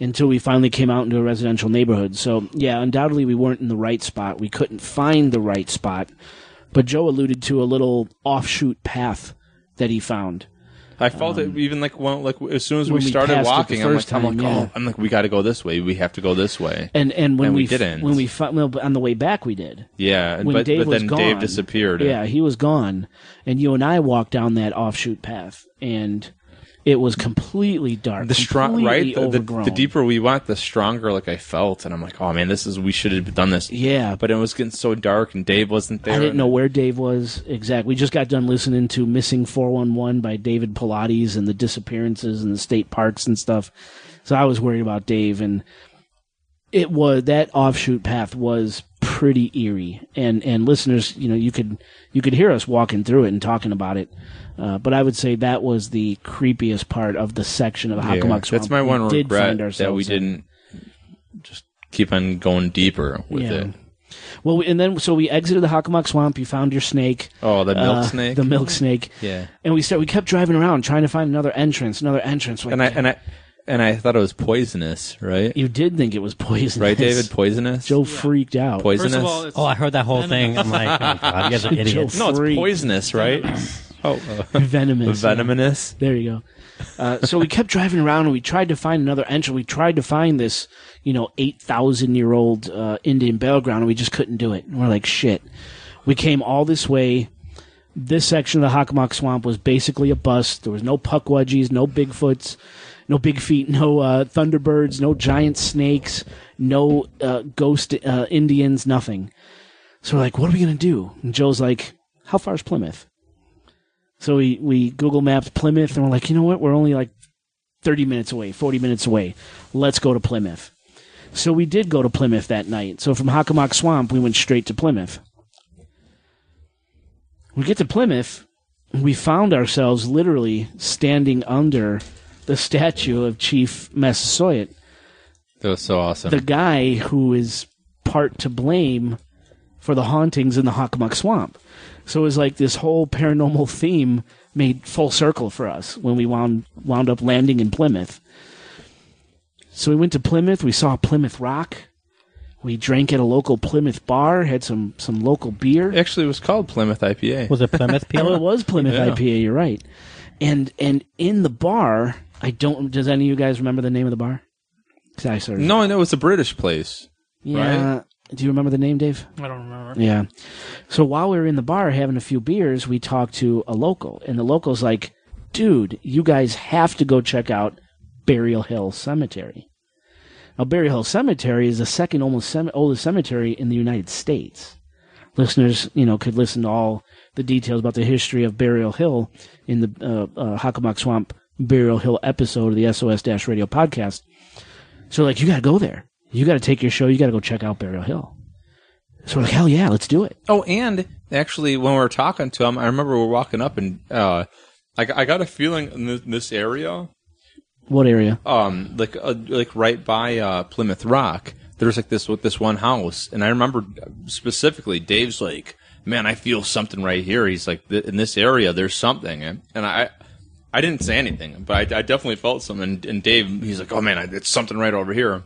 until we finally came out into a residential neighborhood. So, yeah, undoubtedly we weren't in the right spot. We couldn't find the right spot. But Joe alluded to a little offshoot path that he found. I felt it um, even like when, like as soon as we we started passed it the walking, I'm like, first I'm like, yeah. oh, I'm like, we got to go this way. We have to go this way. And and when And we f- didn't. when we fi- well, on the way back we did. Yeah, when but, Dave but was then gone, Dave disappeared. Yeah, he was gone, and you and I walked down that offshoot path, and It was completely dark. the strong right the, the, the deeper we went the stronger like i felt and i'm like oh man this is we should have done this Yeah, but it was getting so dark and dave wasn't there I didn't know where Dave was exactly. We just got done listening to "Missing 411" by David Paulides and the disappearances in the state parks and stuff. So I was worried about Dave, and it was that offshoot path was pretty eerie. And and listeners, you know, you could you could hear us walking through it and talking about it. Uh, but I would say that was the creepiest part of the section of Yeah, Hockomock Swamp. that's my we one did regret find that we didn't just keep on going deeper with Yeah. it Well, and then so we exited the Hockomock Swamp. You found your snake. oh the milk uh, snake The milk snake. yeah And we start. We kept driving around trying to find another entrance, another entrance. Like, and i and i and i thought it was poisonous right you did think it was poisonous, right david poisonous Joe freaked out. poisonous First of all, it's, Oh, I heard that whole thing. I'm like, oh, God, you guys are idiots. no it's poisonous right oh uh, venomous. yeah. venomous There you go. Uh, so we kept driving around and we tried to find another entrance. We tried to find this, you know, 8,000 year old uh, Indian burial ground and we just couldn't do it. And we're like, shit. We came all this way. This section of the Hockomock Swamp was basically a bust. There was no Pukwudgies, no Bigfoots, no big feet, no uh, thunderbirds, no giant snakes, no uh, ghost uh, Indians, nothing. So we're like, what are we going to do? And Joe's like, how far is Plymouth? So we, we Google mapped Plymouth and we're like, you know what? We're only like 30 minutes away, 40 minutes away. Let's go to Plymouth. So we did go to Plymouth that night. So from Hockomock Swamp, we went straight to Plymouth. We get to Plymouth, we found ourselves literally standing under the statue of Chief Massasoit, that was so awesome the guy who is part to blame for the hauntings in the Hockomock Swamp. So it was like this whole paranormal theme made full circle for us when we wound wound up landing in Plymouth. So we went to Plymouth. We saw Plymouth Rock. We drank at a local Plymouth bar. Had some some local beer. actually it was called plymouth ipa Was it Plymouth Oh, it was Plymouth Yeah. IPA. You're right. And and in the bar, I don't. Does any of you guys remember the name of the bar? I sort of- no no it was a british place Yeah. Do you remember the name, Dave? I don't remember. Yeah. So while we were in the bar having a few beers, we talked to a local, and the local's like, dude, you guys have to go check out Burial Hill Cemetery. Now, Burial Hill Cemetery is the second almost cem- oldest cemetery in the United States. Listeners, you know, could listen to all the details about the history of Burial Hill in the uh, uh, Hockomock Swamp Burial Hill episode of the SOS Radio podcast. So, like, you got to go there. You got to take your show. You got to go check out Burial Hill. So we're like, hell yeah, let's do it. Oh, and actually, when we were talking to him, I remember we were walking up, and uh, I, I got a feeling in this, this area, What area? um, like uh, like right by uh, Plymouth Rock, there's like this with this one house, and I remember specifically, Dave's like, "Man, I feel something right here." He's like, "In this area, there's something," and, and I. I didn't say anything, but I, I definitely felt something. And, and Dave, he's like, "Oh man, I, it's something right over here."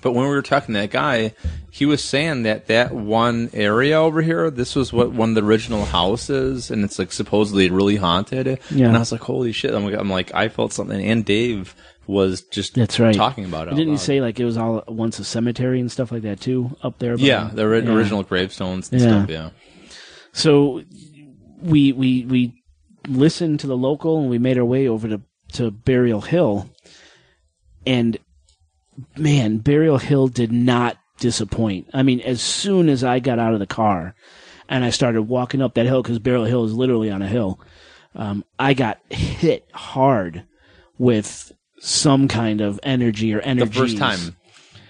But when we were talking to that guy, he was saying that that one area over here, this was what one of the original houses, and it's like supposedly really haunted. Yeah. And I was like, holy shit! I'm like, I'm like, I felt something, and Dave was just That's right. talking about it. Didn't you say like it was all once a cemetery and stuff like that too up there? Yeah, the Yeah. original gravestones and Yeah. stuff. Yeah. So we we we listened to the local and we made our way over to to Burial Hill, and man, Burial Hill did not disappoint. I mean, as soon as I got out of the car and I started walking up that hill because Burial Hill is literally on a hill, um, I got hit hard with some kind of energy or energy. The first time,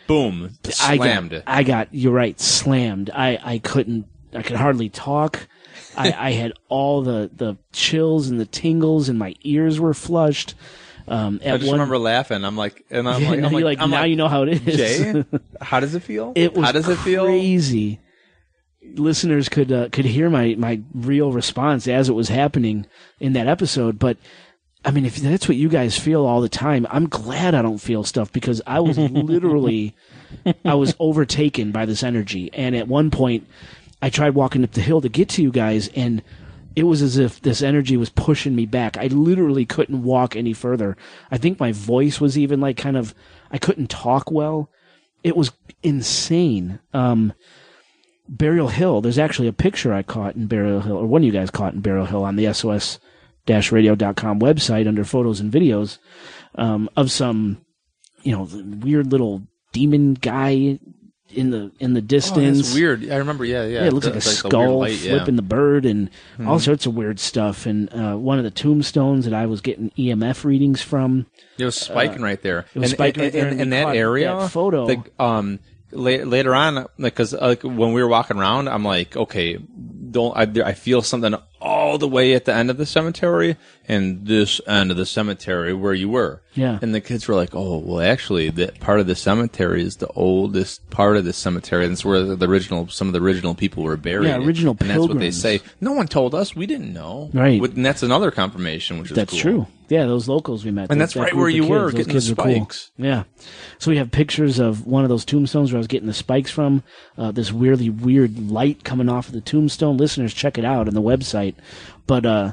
boom, I got, I got, you're right, slammed. I, I couldn't, I could hardly talk. I, I had all the, the chills and the tingles and my ears were flushed. Um, I just one, remember laughing. I'm like, and I'm Yeah, like, I'm like, like, I'm now like, you know how it is. Jay, how does it feel? It was how does it feel? crazy. Listeners could uh, could hear my my real response as it was happening in that episode, but I mean, if that's what you guys feel all the time, I'm glad I don't feel stuff because I was literally I was overtaken by this energy, and at one point, I tried walking up the hill to get to you guys, and it was as if this energy was pushing me back. I literally couldn't walk any further. I think my voice was even like kind of I couldn't talk well. It was insane. Um, Burial Hill. There's actually a picture I caught in Burial Hill, or one you guys caught in Burial Hill on the SOS radio.com website under photos and videos um, of some, you know, weird little demon guy in the in the Oh, distance. that's weird. I remember. Yeah, yeah. Yeah, it looks The- like a the weird skull light, yeah. Flipping the bird and all sorts of weird stuff. And uh, one of the tombstones that I was getting EMF readings from. It was spiking right there. it was and, spiking right and, there, and, and that area, that photo. Like, um, la- later on, because like when we were walking around, I'm like, okay, don't I, I feel something all the way at the end of the cemetery and this end of the cemetery where you were. Yeah. And the kids were like, oh, well, actually, that part of the cemetery is the oldest part of the cemetery. And it's where the original, some of the original people were buried. Yeah, original And that's what they say. No one told us. We didn't know. Right. And that's another confirmation, which is That's cool. true. Yeah, those locals we met. And that- that's that right where you kids, were, those getting the were cool. Yeah. So we have pictures of one of those tombstones where I was getting the spikes from. Uh, this weirdly weird light coming off of the tombstone. Listeners, check it out on the website. But uh,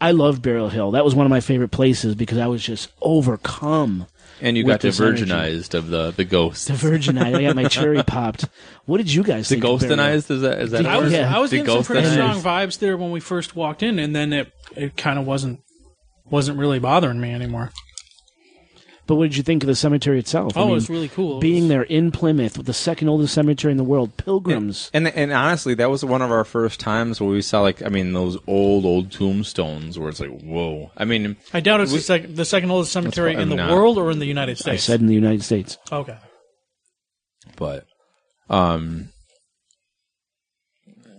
I love Burial Hill. That was one of my favorite places because I was just overcome. And you with got this energy. virginized of the the ghost. The virginized. I got my cherry popped. What did you guys The think? of Burial ghostinized is that is that? The- I was Yeah. I was The getting some pretty strong vibes there when we first walked in, and then it it kind of wasn't wasn't really bothering me anymore. But what did you think of the cemetery itself? I Oh, mean, it was really cool. Being was- there in Plymouth with the second oldest cemetery in the world, pilgrims. And and honestly, that was one of our first times where we saw like I mean those old old tombstones where it's like whoa. I mean, I doubt it's we- the, sec- the second oldest cemetery in the not. world or in the United States. I States. said in the United States. okay. but um,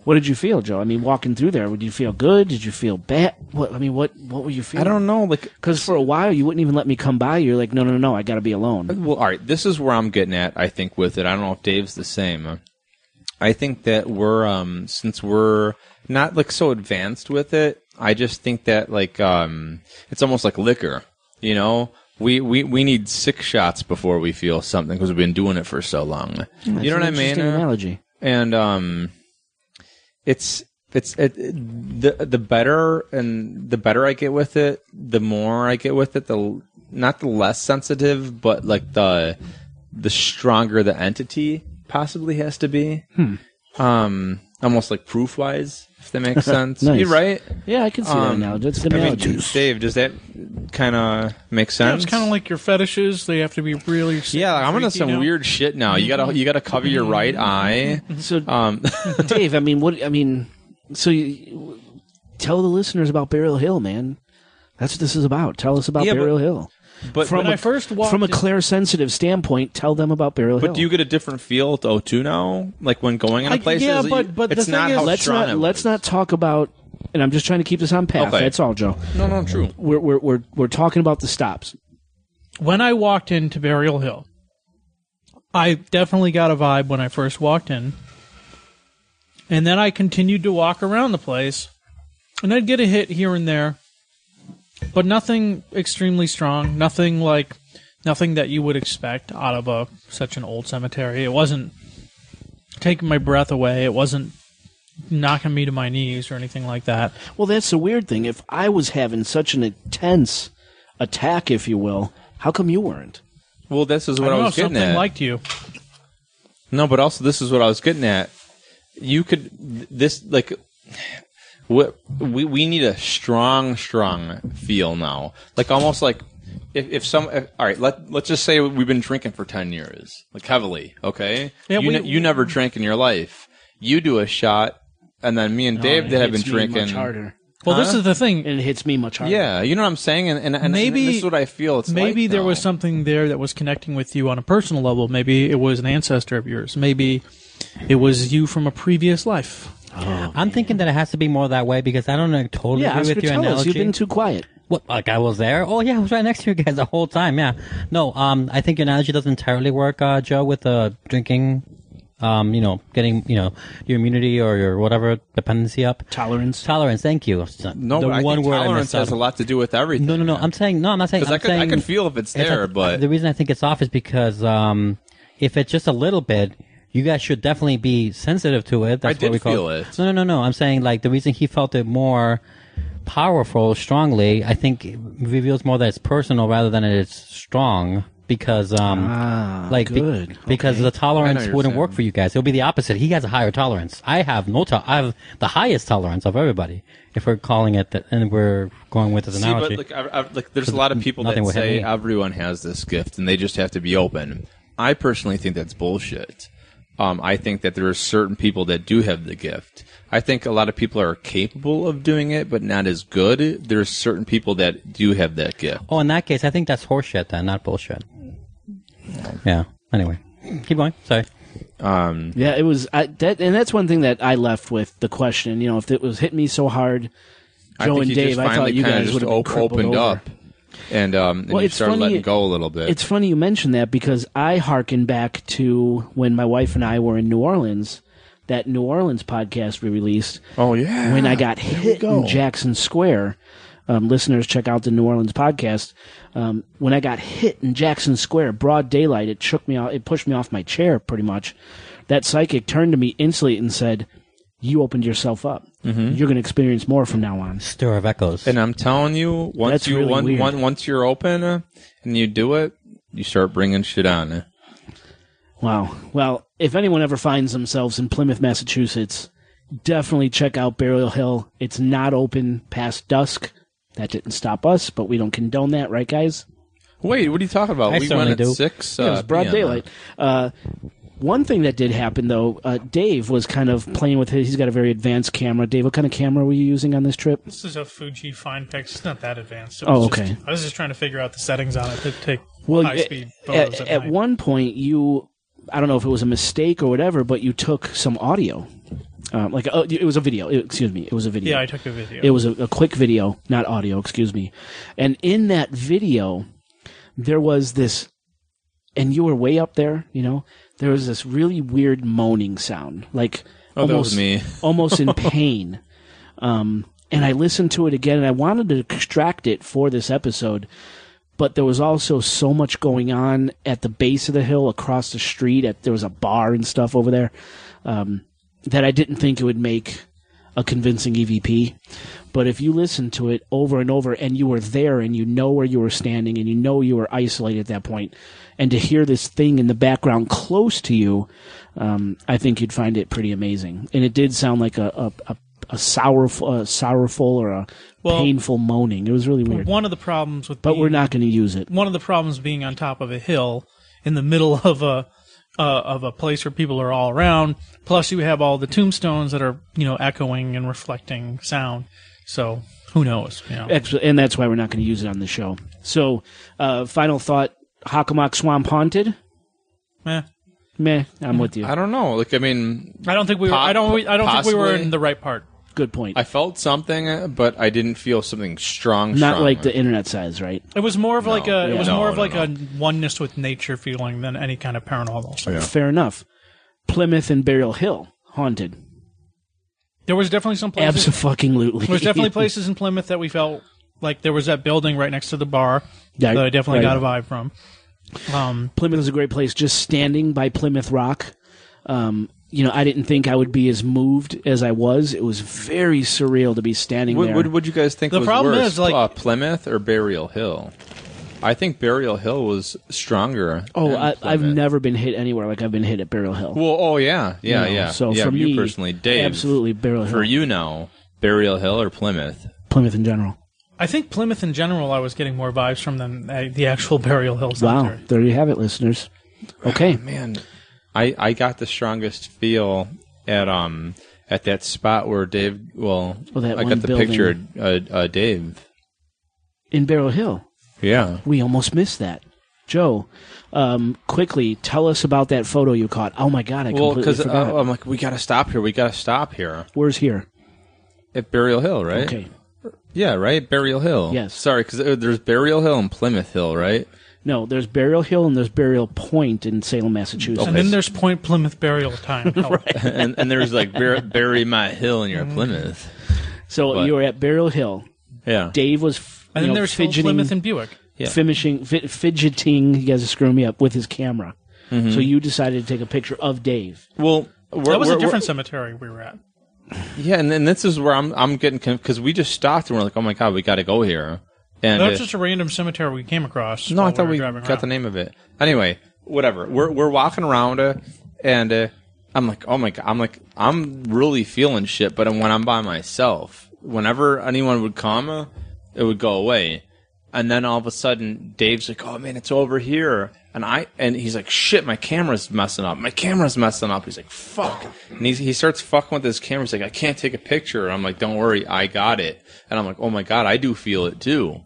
What did you feel, Joe? I mean, walking through there, did you feel good? Did you feel bad? What I mean, what what were you feeling? I don't know. Like, Because for a while you wouldn't even let me come by. You're like, no, no, no, I got to be alone. well, all right. This is where I'm getting at. I think with it. I don't know if Dave's the same. I think that we're um since we're not like so advanced with it. I just think that like um it's almost like liquor. You know. We, we, we need six shots before we feel something because we've been doing it for so long. you know That's what I mean? interesting Analogy. and um it's it's it, the the better and the better I get with it, the more I get with it, the not the less sensitive, but like the the stronger the entity possibly has to be. Um, almost like proof wise, if that makes sense. Nice. You're right. Yeah, I can see that Um, analogy. That's a good I mean, analogy. Dave, does that kind of make Yeah, sense? it's kind of like your fetishes; they have to be really. yeah, like, I'm into freaky, some you know? weird shit now. You gotta you gotta cover your right eye. so, Um, Dave, I mean, what? I mean, so you, tell the listeners about Burial Hill, man. That's what this is about. Tell us about Yeah, but- Burial Hill. But From When a, I first walked from a in- clairsensitive standpoint, tell them about Burial Hill. But do you get a different feel to O2 now? Like when going into I- places? yeah, that but- you- but the it's thing not is- how let's strong not it let's not talk about. And I'm just trying to keep this on path. Okay. That's all, Joe. No, no, true. We're we're we're, we're talking about the stops. when I walked into Burial Hill, I definitely got a vibe when I first walked in. And then I continued to walk around the place, and I'd get a hit here and there, but nothing extremely strong, nothing like nothing that you would expect out of a such an old cemetery. It wasn't taking my breath away. It wasn't knocking me to my knees or anything like that. Well, that's the weird thing. If I was having such an intense attack, if you will, how come you weren't? Well, this is what I, don't know was if getting something at. liked you. no, but also this is what I was getting at. You could this like what we we need a strong, strong feel now. Like almost like if, if some if, all right, let let's just say we've been drinking for ten years, like heavily. Okay, Yeah, you we- ne- you never drank in your life. You do a shot, and then me and Dave Oh, it that have been drinking. much harder, Well, this is the thing. it hits me much harder. Yeah, you know what I'm saying, and and, and Maybe- this is what I feel. It's maybe like there now. was something there that was connecting with you on a personal level. Maybe it was an ancestor of yours. Maybe it was you from a previous life. I'm thinking that it has to be more that way because I don't know, totally Yeah, agree Oscar, with your tell us. analogy. You've been too quiet. What, like I was there? Oh yeah, I was right next to you guys the whole time. Yeah. No, um, I think your analogy doesn't entirely work, uh, Joe, with uh, drinking. Um, you know, getting you know your immunity or your whatever dependency up. Tolerance. Tolerance. Thank you. no. the but I one think word I tolerance missed has a lot to do with everything. No, no, no. I'm saying no. I'm not saying. Because I'm I could, I saying could feel if it's it's there, like- but the reason I think it's off is because um, if it's just a little bit, you guys should definitely be sensitive to it. That's I did what we call feel it. No, no, no, no. I'm saying like the reason he felt it more powerful, strongly. I think it reveals more that it's personal rather than it's strong. because um Ah, like be- good. because Okay. the tolerance wouldn't you're work for you guys. It'll be the opposite. He has a higher tolerance. I have no to- I have the highest tolerance of everybody. If we're calling it that, and we're going with this See, analogy. but like, I, I, like, there's a lot of people that say everyone has this gift and they just have to be open. I personally think that's bullshit. Um, I think that there are certain people that do have the gift. I think a lot of people are capable of doing it, but not as good. There's certain people that do have that gift. oh, in that case, I think that's horseshit then, not bullshit. Yeah. Anyway, keep going. Sorry. Um, Yeah, it was I, that, and that's one thing that I left with the question. You know, if it was hit me so hard, Joe and Dave, I thought you guys would have been op- crippled opened over. up, and um, and Well, you it's started funny- letting go a little bit. It's funny you mentioned that because I hearken back to when my wife and I were in New Orleans. That New Orleans podcast we released. oh yeah, when I got hit in Jackson Square. Um, listeners, check out the New Orleans podcast. Um, when I got hit in Jackson Square, broad daylight, it shook me off. It pushed me off my chair, pretty much. That psychic turned to me instantly and said, "You opened yourself up. Mm-hmm. You're going to experience more from now on." Stir of echoes. And I'm telling you, once That's you really one, one, once you're open uh, and you do it, you start bringing shit on. uh. Wow. Well, if anyone ever finds themselves in Plymouth, Massachusetts, definitely check out Burial Hill. It's not open past dusk. That didn't stop us, but we don't condone that, right, guys? Wait, what are you talking about? I we certainly went at do. six. Yeah, it was uh, broad PM. daylight. Uh, one thing that did happen, though, uh, Dave was kind of playing with his. He's got a very advanced camera. Dave, what kind of camera were you using on this trip? This is a Fuji Finepix. It's not that advanced. Oh, was just- okay. I was just trying to figure out the settings on it to take Well, high speed at, photos at, at, night. one point, you, I don't know if it was a mistake or whatever, but you took some audio. Um, like, uh, it was a video. It- excuse me. It was a video. Yeah, I took a video. It was a, a quick video, not audio, excuse me. And in that video, there was this, and you were way up there, you know, there was this really weird moaning sound, like Oh, almost, me. almost in pain. Um, and I listened to it again, and I wanted to extract it for this episode, but there was also so much going on at the base of the hill, across the street. At there was a bar and stuff over there um, that I didn't think it would make a convincing EVP. But if you listen to it over and over, and you were there, and you know where you were standing, and you know you were isolated at that point, and to hear this thing in the background close to you, um, I think you'd find it pretty amazing. And it did sound like a a, a, a sorrowful, a sorrowful or a Well, painful moaning. It was really weird. One of the problems with But being, we're not going to use it. one of the problems being on top of a hill in the middle of a uh, of a place where people are all around. Plus, you have all the tombstones that are you know echoing and reflecting sound. So who knows? You know. And that's why we're not going to use it on the show. So, uh, final thought: Hockomock Swamp haunted. Eh. Meh, I'm with you. I don't know. Like, I mean, I don't think we were. Po- I don't. I don't think we were possibly. in the right part. Good point. I felt something, uh, but I didn't feel something strong. Not strong. like the internet says, right? It was more of like a. It was No, more of no, like no. a oneness with nature feeling than any kind of paranormal. stuff. Fair enough. Plymouth and Burial Hill haunted. There was definitely some places. Absolutely. There was definitely places in Plymouth that we felt like there was that building right next to the bar Yeah, that I definitely right. got a vibe from. Um, Plymouth is a great place. Just standing by Plymouth Rock, um, you know, I didn't think I would be as moved as I was. It was very surreal to be standing What there. would would you guys think The was problem worse, is, like- uh, Plymouth or Burial Hill? I think Burial Hill was stronger. oh, I, I've never been hit anywhere like I've been hit at Burial Hill. Well, oh yeah, yeah, You know, yeah. So yeah, for you me, personally, Dave, absolutely Burial Hill. For you now, Burial Hill or Plymouth? Plymouth in general. I think Plymouth in general, I was getting more vibes from than uh, the actual Burial Hill Wow, Cemetery. there you have it, listeners. Okay, Man, I I got the strongest feel at um at that spot where Dave. Well, Oh, that I got the building. picture. Uh, uh, Dave. in Burial Hill, Yeah. we almost missed that. Joe, um, quickly tell us about that photo you caught. Oh my God, I Well, completely because forgot. uh, I'm like, we got to stop here. We got to stop here Where's here? at Burial Hill, right? Okay, Yeah, right. Burial Hill. Yes. Sorry, because there's Burial Hill and Plymouth Hill, right? no, there's Burial Hill and there's Burial Point in Salem, Massachusetts. And then there's Point Plymouth Burial Time. right. and and there's like bur- bury my hill and you're at Plymouth. So But- you were at Burial Hill. Yeah. Dave was f- And you then know, there's still fidgeting, Plymouth and Buick. Yeah. finishing, fi- fidgeting. You guys are screwing me up with his camera. Mm-hmm. So you decided to take a picture of Dave. Well, That was a different cemetery we were at. Yeah, and then this is where I'm I'm getting because we just stopped and we're like, oh my god, we got to go here. And That's uh, just a random cemetery we came across. no, I thought we got around. the name of it. Anyway, whatever. We're we're walking around, uh, and uh, I'm like, oh my god, I'm like, I'm really feeling shit. But when I'm by myself, whenever anyone would come, uh, it would go away. And then all of a sudden, Dave's like, "Oh man, it's over here," and I and he's like, "Shit, my camera's messing up. My camera's messing up." He's like, "Fuck," and he he starts fucking with his camera. He's like, "I can't take a picture." And I'm like, "Don't worry, I got it." And I'm like, "Oh my god, I do feel it too."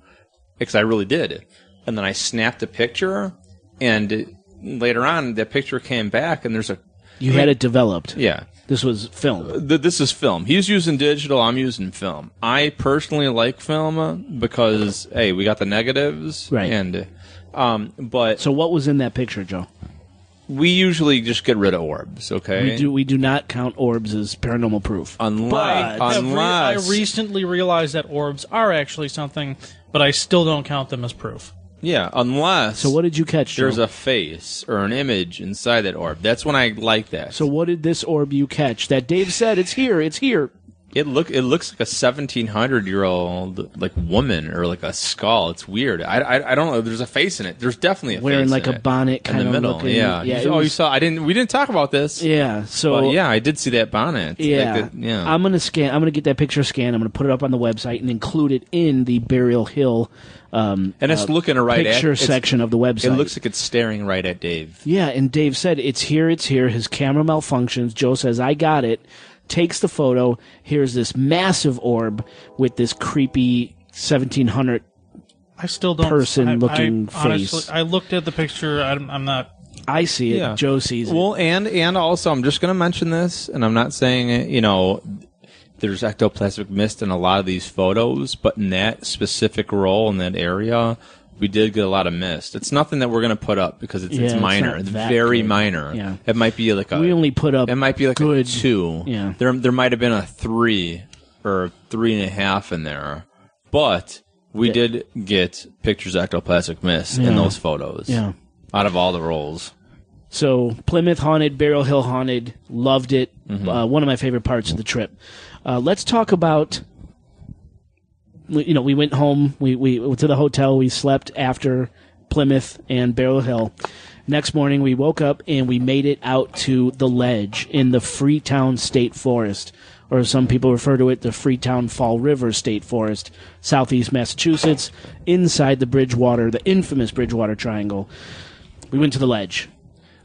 because I really did. And then I snapped a picture, and later on, that picture came back, and there's a You had it developed. yeah. This was film. Th- this is film. He's using digital. I'm using film. I personally like film because hey, we got the negatives, Right. And um, but So what was in that picture, Joe? we usually just get rid of orbs. Okay, We do we do not count orbs as paranormal proof. unless But- I've I unless recently realized that orbs are actually something, but I still don't count them as proof. yeah, unless So what did you catch, Joe? there's a face or an image inside that orb. That's when I like that. so what did this orb you catch? That Dave said it's here, it's here. It look it looks like a seventeen hundred year old like woman or like a skull. It's weird. I, I, I don't know. There's a face in it. There's definitely a face. Wearing like a bonnet in kinda middle. looking- yeah. yeah, You- oh, you saw? I didn't. We didn't talk about this. Yeah. So But yeah, I did see that bonnet. Yeah. Like that- yeah. I'm gonna scan. I'm gonna get that picture scanned. I'm gonna put it up on the website and include it in the Burial Hill. Um, and it's uh, looking right picture at section of the website. It looks like it's staring right at Dave. Yeah, and Dave said it's here, it's here. His camera malfunctions. Joe says I got it. Takes the photo. Here's this massive orb with this creepy 1700. I still don't. Person-looking I, I, honestly, face. I looked at the picture. I'm, I'm not. I see it. Yeah. Joe sees it. Well, and and also, I'm just going to mention this, and I'm not saying it. You know, there's ectoplasmic mist in a lot of these photos, but in that specific role in that area, we did get a lot of mist. It's nothing that we're going to put up because it's, Yeah, it's minor. It's very good. minor. Yeah. It might be like a. we only put up. It might be like a two. Yeah. There, there might have been a three or three and a half in there, but we did get pictures of ectoplasmic mist in those photos. Yeah. Out of all the rolls. So Plymouth haunted, Burial Hill haunted, loved it. Mm-hmm. Uh, one of my favorite parts of the trip. Uh, let's talk about. You know, we went home. We we went to the hotel. We slept after Plymouth and Burial Hill. Next morning, we woke up and we made it out to the ledge in the Freetown State Forest, or some people refer to it the Freetown Fall River State Forest, southeast Massachusetts, inside the Bridgewater, the infamous Bridgewater Triangle. We went to the ledge.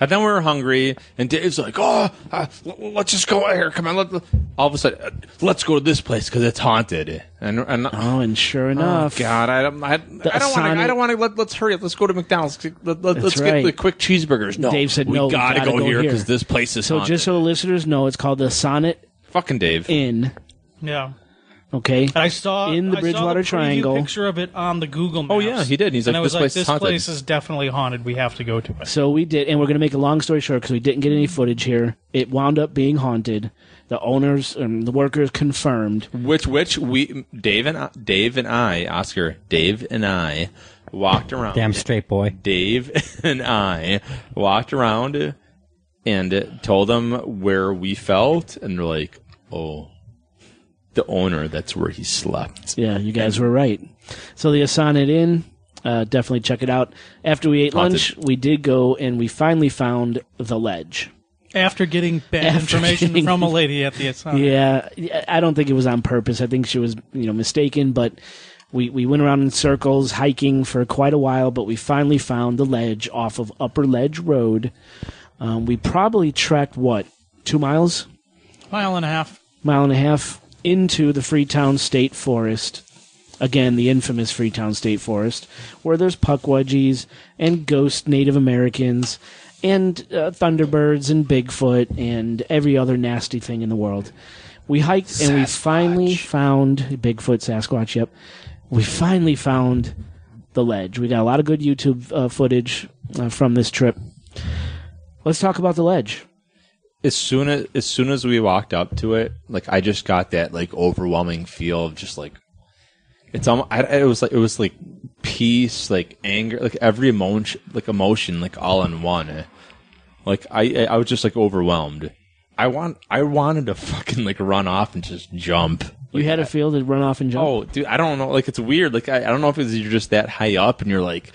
And then we were hungry, and Dave's like, "Oh, uh, let's just go out here. Come on." Let, let-" all of a sudden, uh, let's go to this place because it's haunted. And, and Oh, and sure enough, God, I don't, I, I don't want to. I don't want to. Let, let's hurry up. Let's go to McDonald's. Let, let, us right. get the quick cheeseburgers. No, Dave said, we "No, we gotta, gotta go, go here here." because this place is So haunted. just so the listeners know, it's called the Sonnet fucking Dave. Inn. Yeah. Okay. I saw In the I saw Bridgewater the Triangle. Picture of it on the Google Maps. Oh, yeah, he did. He's and like, I was "This like, place is this haunted." place is definitely haunted. We have to go to it. So we did, and we're going to make a long story short because we didn't get any mm-hmm. footage here. It wound up being haunted. The owners and the workers confirmed. Which which we Dave and I, Dave and I Oscar Dave and I walked around. Damn straight boy. Dave and I walked around and told them where we felt, and they're like, "Oh, the owner. That's where he slept." Yeah, you guys were right. So the Sonnet Inn, uh, definitely check it out. After we ate Haunted. lunch, we did go and we finally found the ledge. After getting bad After information getting- from a lady at the Asana. Yeah, yeah, I don't think it was on purpose. I think she was, you know, mistaken. But we we went around in circles hiking for quite a while, but we finally found the ledge off of Upper Ledge Road. Um, we probably trekked what two miles, Mile and a half. mile and a half into the Freetown State Forest. Again, the infamous Freetown State Forest, where there's Pukwudgies and ghost Native Americans and uh, thunderbirds and Bigfoot and every other nasty thing in the world. We hiked and we finally found Bigfoot, Sasquatch. Yep, we finally found the ledge. We got a lot of good YouTube uh, footage uh, from this trip. Let's talk about the ledge. As soon as as soon as we walked up to it, like I just got that like overwhelming feel of just like it's almost. I, it was like it was like peace, like anger, like every emotion, like emotion, like all in one. Like I, I was just like overwhelmed. I want, I wanted to fucking like run off and just jump. You had a feel to run off and jump. Oh, dude, I don't know. Like, it's weird. Like, I, I don't know if it's you're just that high up and you're like,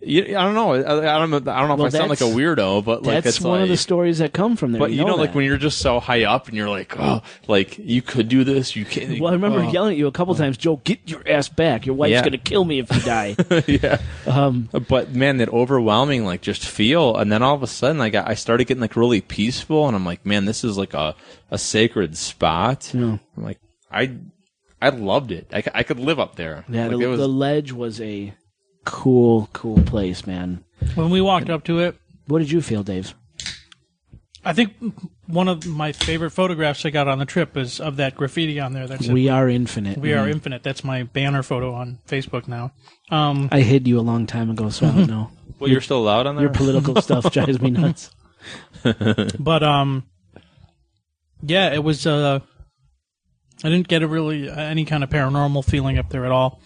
you, I don't know. I, I don't. know- I don't know if I sound like a weirdo, but like, That's it's one of the stories that come from there. But you know, like when you're just so high up and you're like, oh, like you could do this, you can't. Well, I remember oh. yelling at you a couple times, Joe. Get your ass back. Your wife's Yeah. gonna kill me if you die. yeah. Um, but man, that overwhelming like just feel, and then all of a sudden, like I I started getting like really peaceful, and I'm like, man, this is like a a sacred spot. Yeah. I'm like, I I loved it. I, I could live up there. yeah, Like, the, was, the ledge was a cool, cool place, man. When we walked up to it, What did you feel, Dave? I think one of my favorite photographs I got on the trip is of that graffiti on there. That's We are infinite. We are infinite. That's my banner photo on Facebook now. Um, I hid you a long time ago, so I don't know. well, you're still allowed on there. Your political stuff drives me nuts. but um, yeah, it was. Uh, I didn't get a really any kind of paranormal feeling up there at all,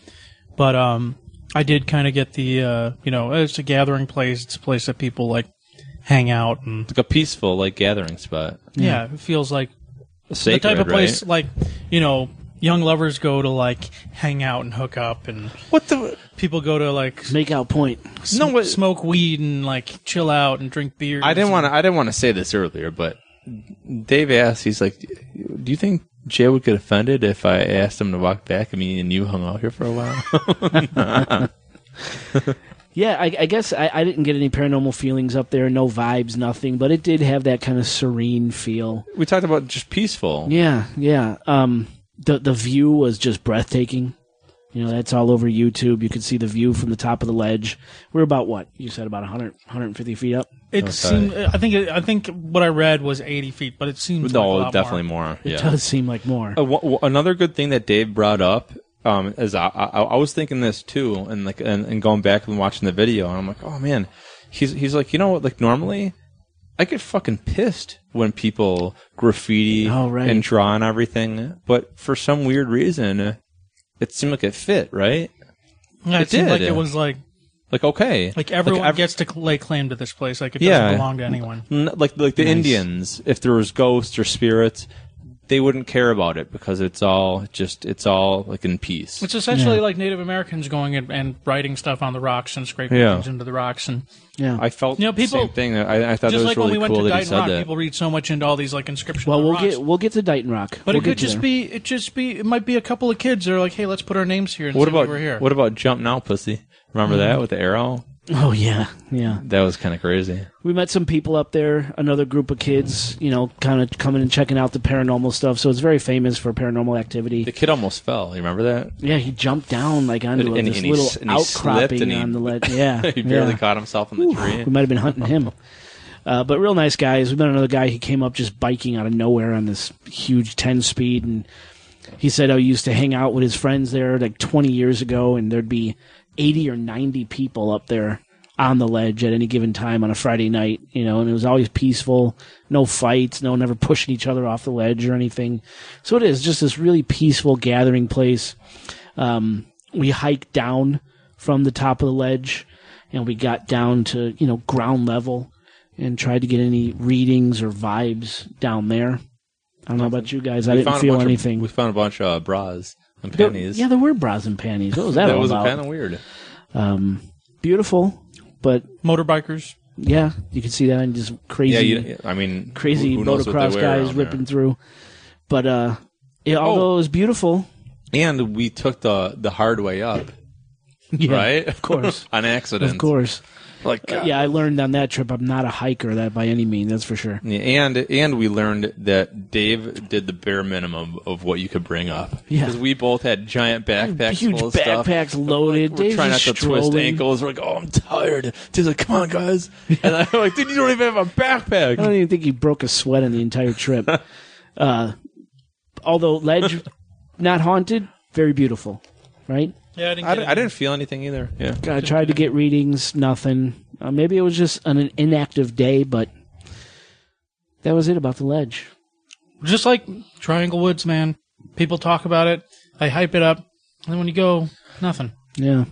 but um, I did kind of get the uh, you know, it's a gathering place. It's a place that people like hang out and It's like a peaceful like gathering spot. yeah, it feels like Sacred, the type of place right? like you know young lovers go to like hang out and hook up and what the people go to like Make out point. no what- smoke weed and like chill out and drink beer. I didn't want to. I didn't want to say this earlier, but Dave asked. He's like, "Do you think Jay would get offended if I asked him to walk back and me and you hung out here for a while?" Yeah, I, I guess I, I didn't get any paranormal feelings up there. No vibes, nothing. But it did have that kind of serene feel. we talked about just peaceful. Yeah, yeah. Um, the the view was just breathtaking. You know, that's all over YouTube. You can see the view from the top of the ledge. We're about what you said, about 100, 150 feet up. It Okay. seemed. I think. It, I think what I read was eighty feet, but it seems like a No, lot definitely more. more. It does seem like more. Uh, w- w- another good thing that Dave brought up um, is I, I, I was thinking this too, and like and, and going back and watching the video, and I'm like, oh man, he's he's like, you know what? Like normally, I get fucking pissed when people graffiti Oh, right. and draw and everything, but for some weird reason, it seemed like it fit, right? Yeah, it, It seemed did. like it was like Like okay, like everyone ev- gets to lay claim to this place. Like it Yeah. doesn't belong to anyone. N- like like the Nice. Indians, if there was ghosts or spirits, they wouldn't care about it because it's all just it's all like in peace. It's essentially like Native Americans going and, and writing stuff on the rocks and scraping Yeah. things into the rocks and Yeah. I felt You know, people- the same thing. I, I thought just that was like really when we went cool to that he Dighton Rock, that. people read so much into all these like inscriptions. well, on we'll rocks. get we'll get to Dighton Rock. But we'll it could just there. be. It just be. It might be a couple of kids that are like, "Hey, let's put our names here and what say about we were here." what about jump now, pussy? Remember mm-hmm. that with the arrow? Oh yeah, yeah. That was kind of crazy. We met some people up there. Another group of kids, you know, kind of coming and checking out the paranormal stuff. So it's very famous for paranormal activity. The kid almost fell. You remember that? Yeah, he jumped down like onto And- this and little he outcropping he- on the ledge. Yeah, he barely yeah. caught himself in the tree. We might have been hunting him. Uh, but real nice guys. We met another guy. He came up just biking out of nowhere on this huge 10 speed. And he said, oh, he used to hang out with his friends there like 20 years ago, and there'd be 80 or 90 people up there on the ledge at any given time on a Friday night, you know, and it was always peaceful, no fights, no one ever pushing each other off the ledge or anything. So it is just this really peaceful gathering place. Um, we hiked down from the top of the ledge and we got down to, you know, ground level and tried to get any readings or vibes down there. I don't know about you guys. I We didn't feel bunch of- anything. we found a bunch of uh, bras and There- panties. yeah, there were bras and panties. What was that, that all was about? kind of weird. um, beautiful, but Motorbikers. yeah, you can see that and just crazy, Yeah, you, I mean, crazy who, who knows what they motocross guys around there. ripping through. But uh, it, Oh. although it was beautiful, And we took the the hard way up, yeah, right? Of course, on accident. of course. Like Uh, yeah, I learned on that trip I'm not a hiker that by any means. That's for sure. Yeah, and and we learned that Dave did the bare minimum of what you could bring up. Yeah. because we both had giant backpacks Huge full of stuff. backpacks loaded. We're Dave's trying not to twist strolling. ankles. We're like, oh, I'm tired. Dave's like, come on, guys. And I'm like, dude, you don't even have a backpack. I don't even think he broke a sweat on the entire trip. uh, although ledge not haunted, very beautiful, right? Yeah, I didn't. I, Get di- I didn't feel anything either. Yeah, I tried to get readings, nothing. Uh, maybe it was just an inactive day, but that was it about the ledge. Just like Triangle Woods, man. People talk about it. They hype it up, and then when you go, nothing. Yeah.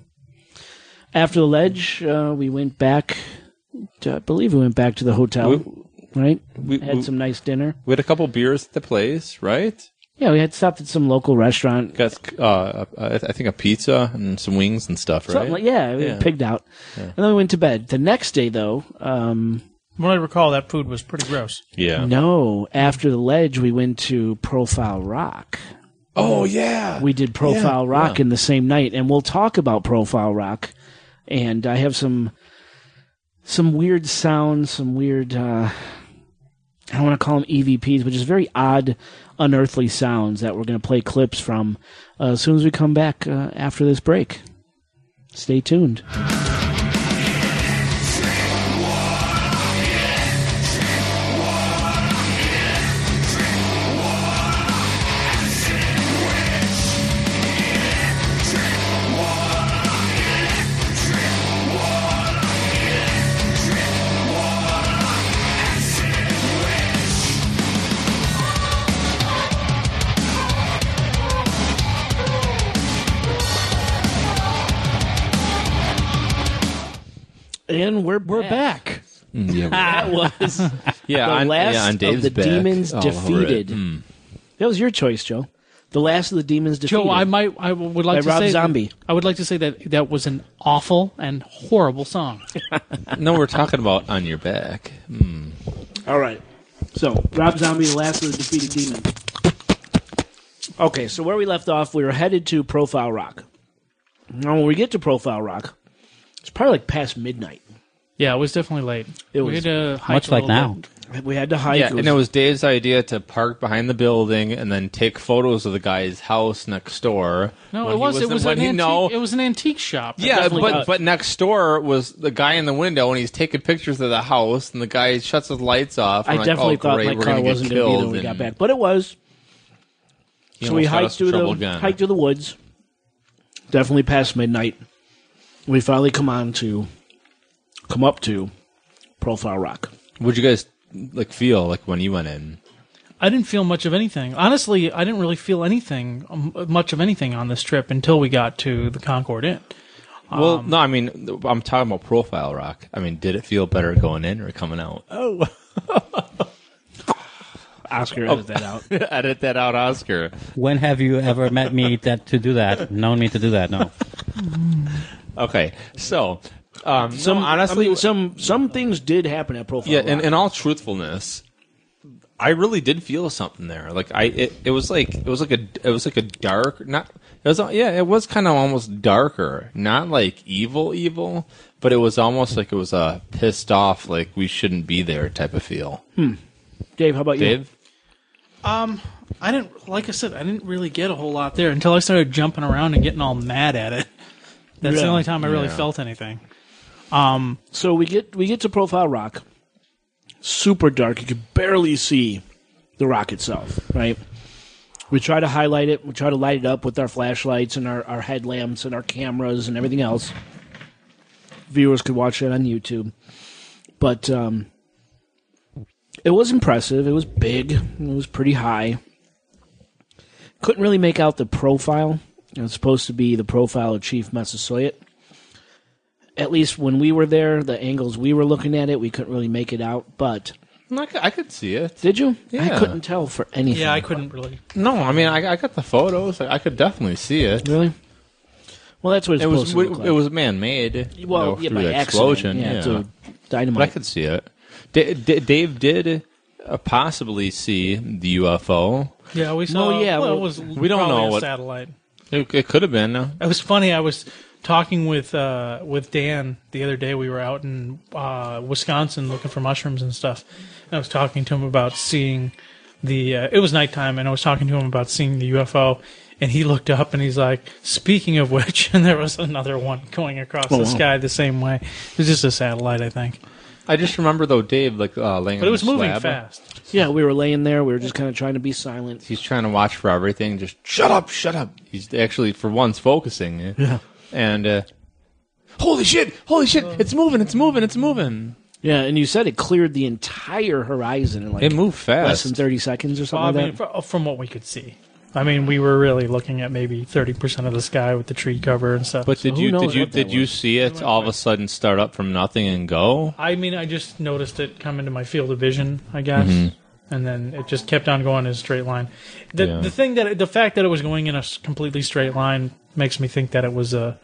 After the ledge, uh, we went back. To, I believe we went back to the hotel, We- right? we, Had we, some nice dinner. we had a couple beers at the place, right? Yeah, we had stopped at some local restaurant. Got uh, I I think a pizza and some wings and stuff, right? Something like, yeah, we Yeah. pigged out. And then we went to bed. The next day, though, um, From what I recall, that food was pretty gross. yeah. no, after the ledge, we went to Profile Rock. Oh yeah. We did Profile Yeah, Rock yeah. in the same night, and we'll talk about Profile Rock. And I have some some weird sounds, some weird. Uh, I don't want to call them EVPs, but just very odd, unearthly sounds that we're going to play clips from uh, as soon as we come back uh, after this break. Stay tuned. And we're we're back. Yeah. That was yeah. the on, last yeah, on Dave's of the back. demons all over it. defeated. Mm. That was your choice, Joe. The last of the demons defeated. Joe, I might, I would like By to Rob say, Zombie. I would like to say that that was an awful and horrible song. No, we're talking about on your back. Mm. All right. So, Rob Zombie, the last of the defeated demons. Okay, so where we left off, we were headed to Profile Rock. Now, when we get to Profile Rock, it's probably like past midnight. Yeah, it was definitely late. It we was had to hike Much a like little now. bit. We had to hike. Yeah, and it was Dave's idea to park behind the building and then take photos of the guy's house next door. No, when it he was. It wasn't- was when an he- antique. no. It was an antique shop. Yeah, definitely but got- but next door was the guy in the window, and he's taking pictures of the house, and the guy shuts his lights off. I I'm like, oh, definitely oh, thought great, my we're car gonna wasn't going to be there killed, when we got and back, but it was. he So we almost got us hiked in through trouble the again. hiked through the woods. Definitely past midnight. We finally come on to come up to Profile Rock. What'd you guys like feel like when you went in? I didn't feel much of anything. Honestly, I didn't really feel anything, um, much of anything on this trip until we got to the Concord Inn. Well, Um, no, I mean I'm talking about profile rock. I mean, did it feel better going in or coming out? Oh, Oscar edit that out. edit that out, Oscar. When have you ever met me that to do that? Known me to do that? No. Okay, so um, Some no, honestly, I mean, some some things did happen at Profile Yeah, and in, in all truthfulness, I really did feel something there. Like I, it, it was like it was like a it was like a dark not it was yeah it was kind of almost darker, not like evil evil, but it was almost like it was a pissed off like we shouldn't be there type of feel. Dave, how about you? Dave, Um, I didn't, like I said, I didn't really get a whole lot there until I started jumping around and getting all mad at it. That's the only time I really Yeah. felt anything. So we get we get to Profile Rock. Super dark. You can barely see the rock itself, right? We try to highlight it. We try to light it up with our flashlights and our, our headlamps and our cameras and everything else. Viewers could watch it on YouTube. But um, it was impressive. It was big. It was pretty high. Couldn't really make out the profile. It was supposed to be the profile of Chief Massasoit at least when we were there, the angles we were looking at it, we couldn't really make it out. But I could, I could see it. did you? I couldn't tell for anything. Yeah, I couldn't really. No, I mean I, I got the photos. I, I could definitely see it. Really? Well, that's what it's It was supposed to look like. it was man made. well, yeah, by the accident. explosion. Yeah, yeah. it's a But I could see it. D- D- Dave did uh, possibly see the UFO. Yeah, we saw. yeah, well, well, it was we don't probably know a what- satellite. It, it could have been. uh, It was funny. I was talking with uh, with Dan the other day. We were out in uh, Wisconsin looking for mushrooms and stuff. And I was talking to him about seeing the. Uh, it was nighttime, and I was talking to him about seeing the UFO. And he looked up and he's like, "Speaking of which," and there was another one going across Oh, the wow. sky the same way. It was just a satellite, I think, I just remember though Dave like uh, laying but on it was the moving fast. yeah, we were laying there. We were just kind of trying to be silent. He's trying to watch for everything. Just shut up, shut up. He's actually for once focusing. Yeah. And uh, holy shit, holy shit, it's moving, it's moving, it's moving. Yeah, and you said it cleared the entire horizon in like It moved less than thirty seconds or Well, something I like mean, fr- from what we could see. I mean, we were really looking at maybe thirty percent of the sky with the tree cover and stuff. But did who you knows did you what that did you was? see it all of a sudden start up from nothing and go? I mean, I just noticed it come into my field of vision, I guess. and then it just kept on going in a straight line. The Yeah. the thing that the fact that it was going in a s- completely straight line makes me think that it was a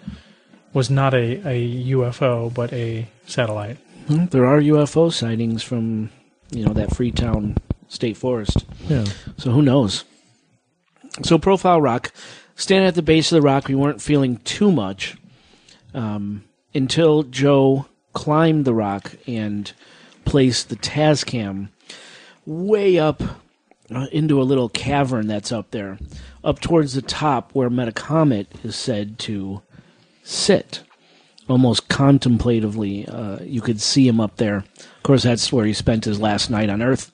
was not a, a UFO but a satellite. Well, There are UFO sightings from, you know, that Freetown State Forest. Yeah. So who knows? So Profile Rock, standing at the base of the rock, we weren't feeling too much um, until Joe climbed the rock and placed the Tascam way up uh, into a little cavern that's up there, up towards the top where Metacomet is said to sit. Almost contemplatively, uh, you could see him up there. Of course, that's where he spent his last night on Earth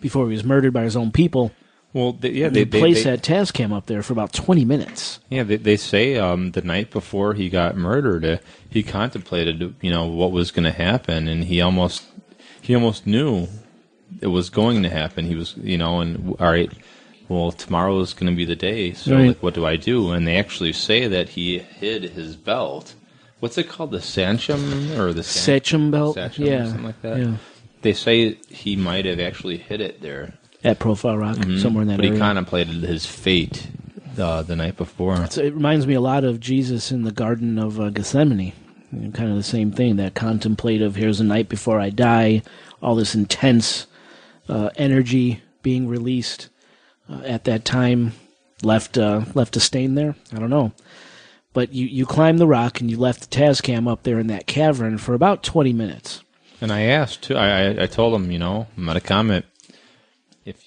before he was murdered by his own people. Well, they, yeah, They, they, placed that Tascam up there for about 20 minutes. Yeah, they, they say um, the night before he got murdered, uh, he contemplated, you know, what was going to happen, and he almost, he almost knew it was going to happen. He was, you know, and all right, well, tomorrow is going to be the day. So, Right. like, what do I do? And they actually say that he hid his belt. What's it called? The Sanchum or the San- Sachem belt? Sachem yeah. something like that. Yeah. They say he might have actually hid it there. At Profile Rock, somewhere in that Mm-hmm. but area. he contemplated his fate uh, the night before. So it reminds me a lot of Jesus in the Garden of uh, Gethsemane. You know, kind of the same thing, that contemplative, here's the night before I die, all this intense uh, energy being released uh, at that time left uh, left a stain there. I don't know. But you, you climbed the rock and you left the Tascam up there in that cavern for about 20 minutes. And I asked too. I I, I told him, you know, Metacomet, if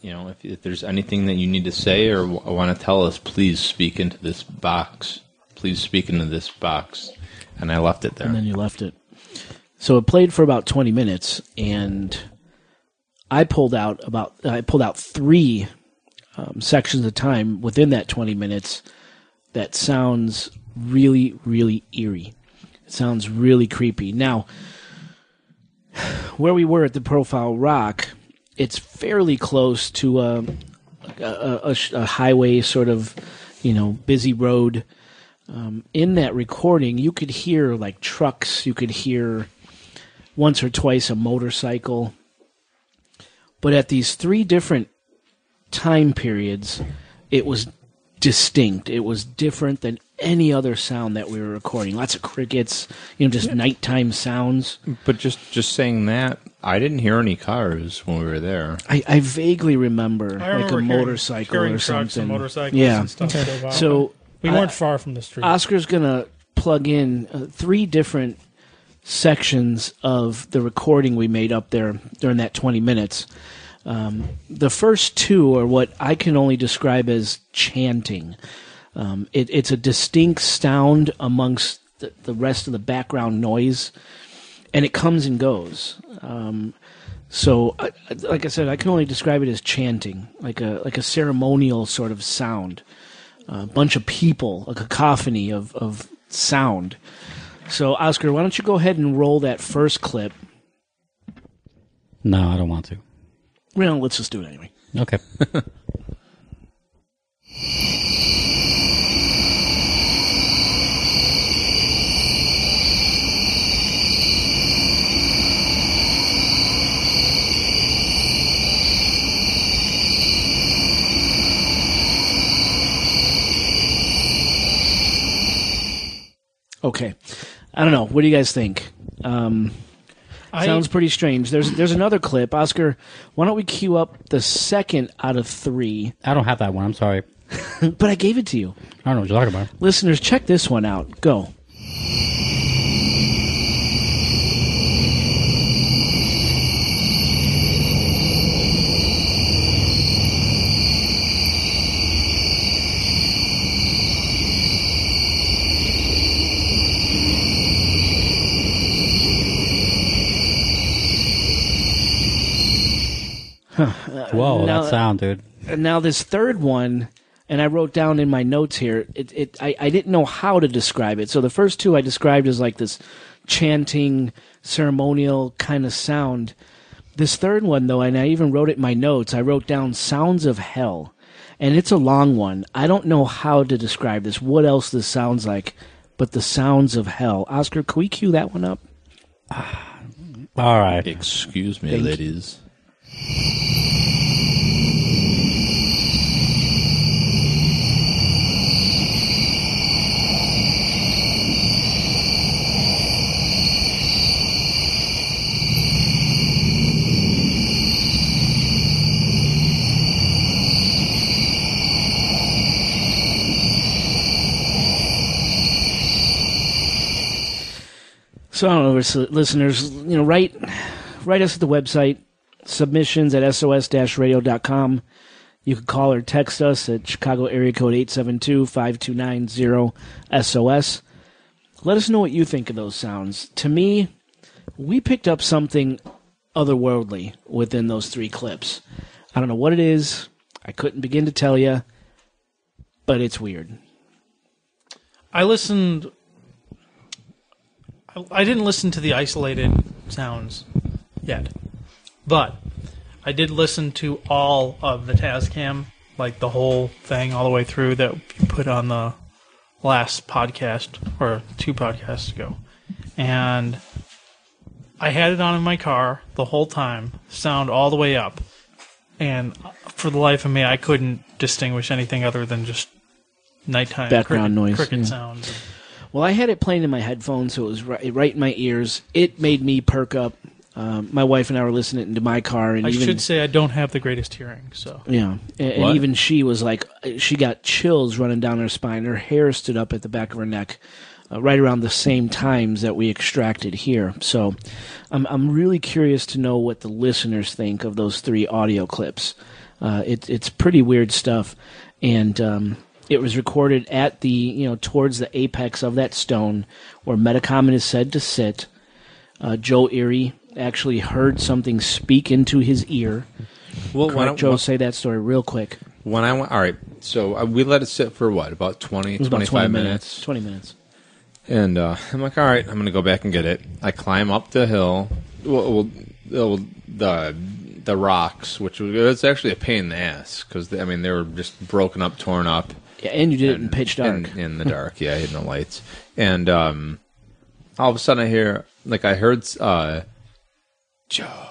you know, if, if there's anything that you need to say or w- want to tell us, please speak into this box. Please speak into this box. And I left it there. and then you left it. So it played for about 20 minutes, and I pulled out about I pulled out three um, sections of time within that 20 minutes that sounds really, really eerie. It sounds really creepy. Now, where we were at the Profile Rock, it's fairly close to a, a, a, a highway, sort of, you know, busy road um, in that recording, you could hear like trucks, you could hear once or twice a motorcycle. But at these three different time periods, it was distinct. It was different than any other sound that we were recording. Lots of crickets, you know, just nighttime sounds. but just just saying that, I didn't hear any cars when we were there. I, I vaguely remember, I remember like a hearing- motorcycle hearing or trucks something. and motorcycles yeah. and stuff go. So we weren't far from the street. Oscar's gonna plug in uh, three different sections of the recording we made up there during that 20 minutes. Um, the first two are what I can only describe as chanting. Um, it, it's a distinct sound amongst the, the rest of the background noise, and it comes and goes. Um, so, I, like I said, I can only describe it as chanting, like a like a ceremonial sort of sound a bunch of people, a cacophony of, of sound. So, Oscar, why don't you go ahead and roll that first clip? No, I don't want to. Well, let's just do it anyway. Okay. Okay. I don't know. What do you guys think? Um, I- sounds pretty strange. There's there's another clip. Oscar, why don't we cue up the second out of three? I don't have that one. I'm sorry. But I gave it to you. I don't know what you're talking about. Listeners, check this one out. Go. Whoa, now- that sound, dude. And now this third one, and I wrote down in my notes here. It, it I, I didn't know how to describe it. So the first two I described as like this chanting, ceremonial kind of sound. This third one, though, and I even wrote it in my notes. I wrote down "sounds of hell," and it's a long one. I don't know how to describe this. What else this sounds like? But the sounds of hell. Oscar, can we cue that one up? All right. Excuse me, Thank you. So I don't know, listeners, you know, write write us at the website submissions at sos-radio.com. You can call or text us at Chicago area code 872-5290-SOS. Let us know what you think of those sounds. To me, we picked up something otherworldly within those three clips. I don't know what it is. I couldn't begin to tell you, but it's weird. I listened. I, I didn't listen to the isolated sounds yet, but I did listen to all of the Tascam, like the whole thing, all the way through that you put on the last podcast or two podcasts ago, and I had it on in my car the whole time, sound all the way up, and for the life of me, I couldn't distinguish anything other than just nighttime Background cricket, noise, cricket yeah. sounds. Well, I had it playing in my headphones, so it was right, right in my ears. It made me perk up. Um, my wife and I were listening to my car, and I even should say I don't have the greatest hearing, so yeah, and, and even she was like, she got chills running down her spine. Her hair stood up at the back of her neck, uh, right around the same times that we extracted here. So, I'm I'm really curious to know what the listeners think of those three audio clips. Uh, it, it's pretty weird stuff, and um, it was recorded at the you know towards the apex of that stone where Metacomet is said to sit. Uh, Joe Erie actually heard something speak into his ear. Well, why don't Joe, say that story real quick. when I went, all right, so uh, we let it sit for what, about 20, It was about 25 20 minutes. minutes. 20 minutes. And uh, I'm like, all right, I'm going to go back and get it. I climb up the hill, well, well, well the the rocks, which was it's actually a pain in the ass because I mean they were just broken up, torn up. Yeah, and you did it in pitch dark. In, in the dark, yeah, I had no lights. And um, all of a sudden, I hear like I heard uh, Joe,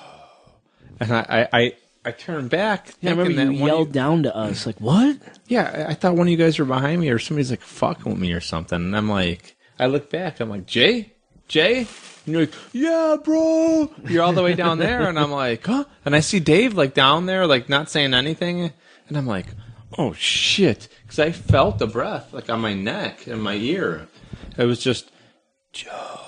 and I I I, I turned back. Yeah, I remember you that one of yelled down to us, like, what? yeah, I I thought one of you guys were behind me or somebody's like fucking with me or something. And I'm like, I look back, I'm like, Jay? Jay? And you're like, yeah, bro. You're all the way down there. And I'm like, huh? And I see Dave like down there, like not saying anything. And I'm like, oh shit. Cause I felt the breath like on my neck and my ear. It was just, Joe.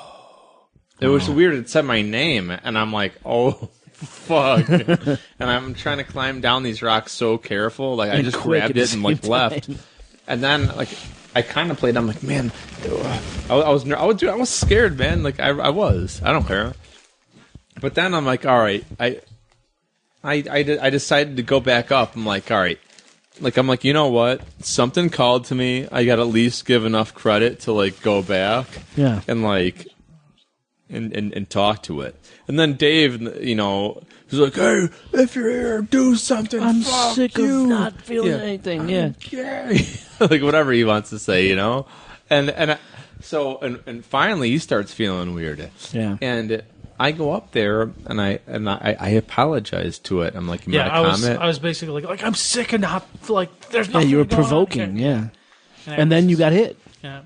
It was weird. It said my name. And I'm like, oh. Fuck. and I'm trying to climb down these rocks so careful. Like I And just quick grabbed at it the and like same left. time. And then like I kind of played. I'm like, man, I, I was ner- I was dude, I was scared, man. Like I I was. I don't care. But then I'm like, all right, I I I, de- I decided to go back up. I'm like, all right. Like I'm like, you know what? Something called to me. I got to at least give enough credit to like go back Yeah. and like and, and, and talk to it. And then Dave, you know, he's like, "Hey, if you're here, do something." I'm Fuck sick you." of not feeling Yeah. anything. Yeah. gay, like whatever he wants to say, you know. And and I, so and and finally he starts feeling weird. Yeah. And I go up there and I and I, I apologize to it. I'm like, you yeah, made a I was comment. I was basically like, like I'm sick of not like there's Yeah, you were going provoking. Yeah. I And then was- you got hit. yeah.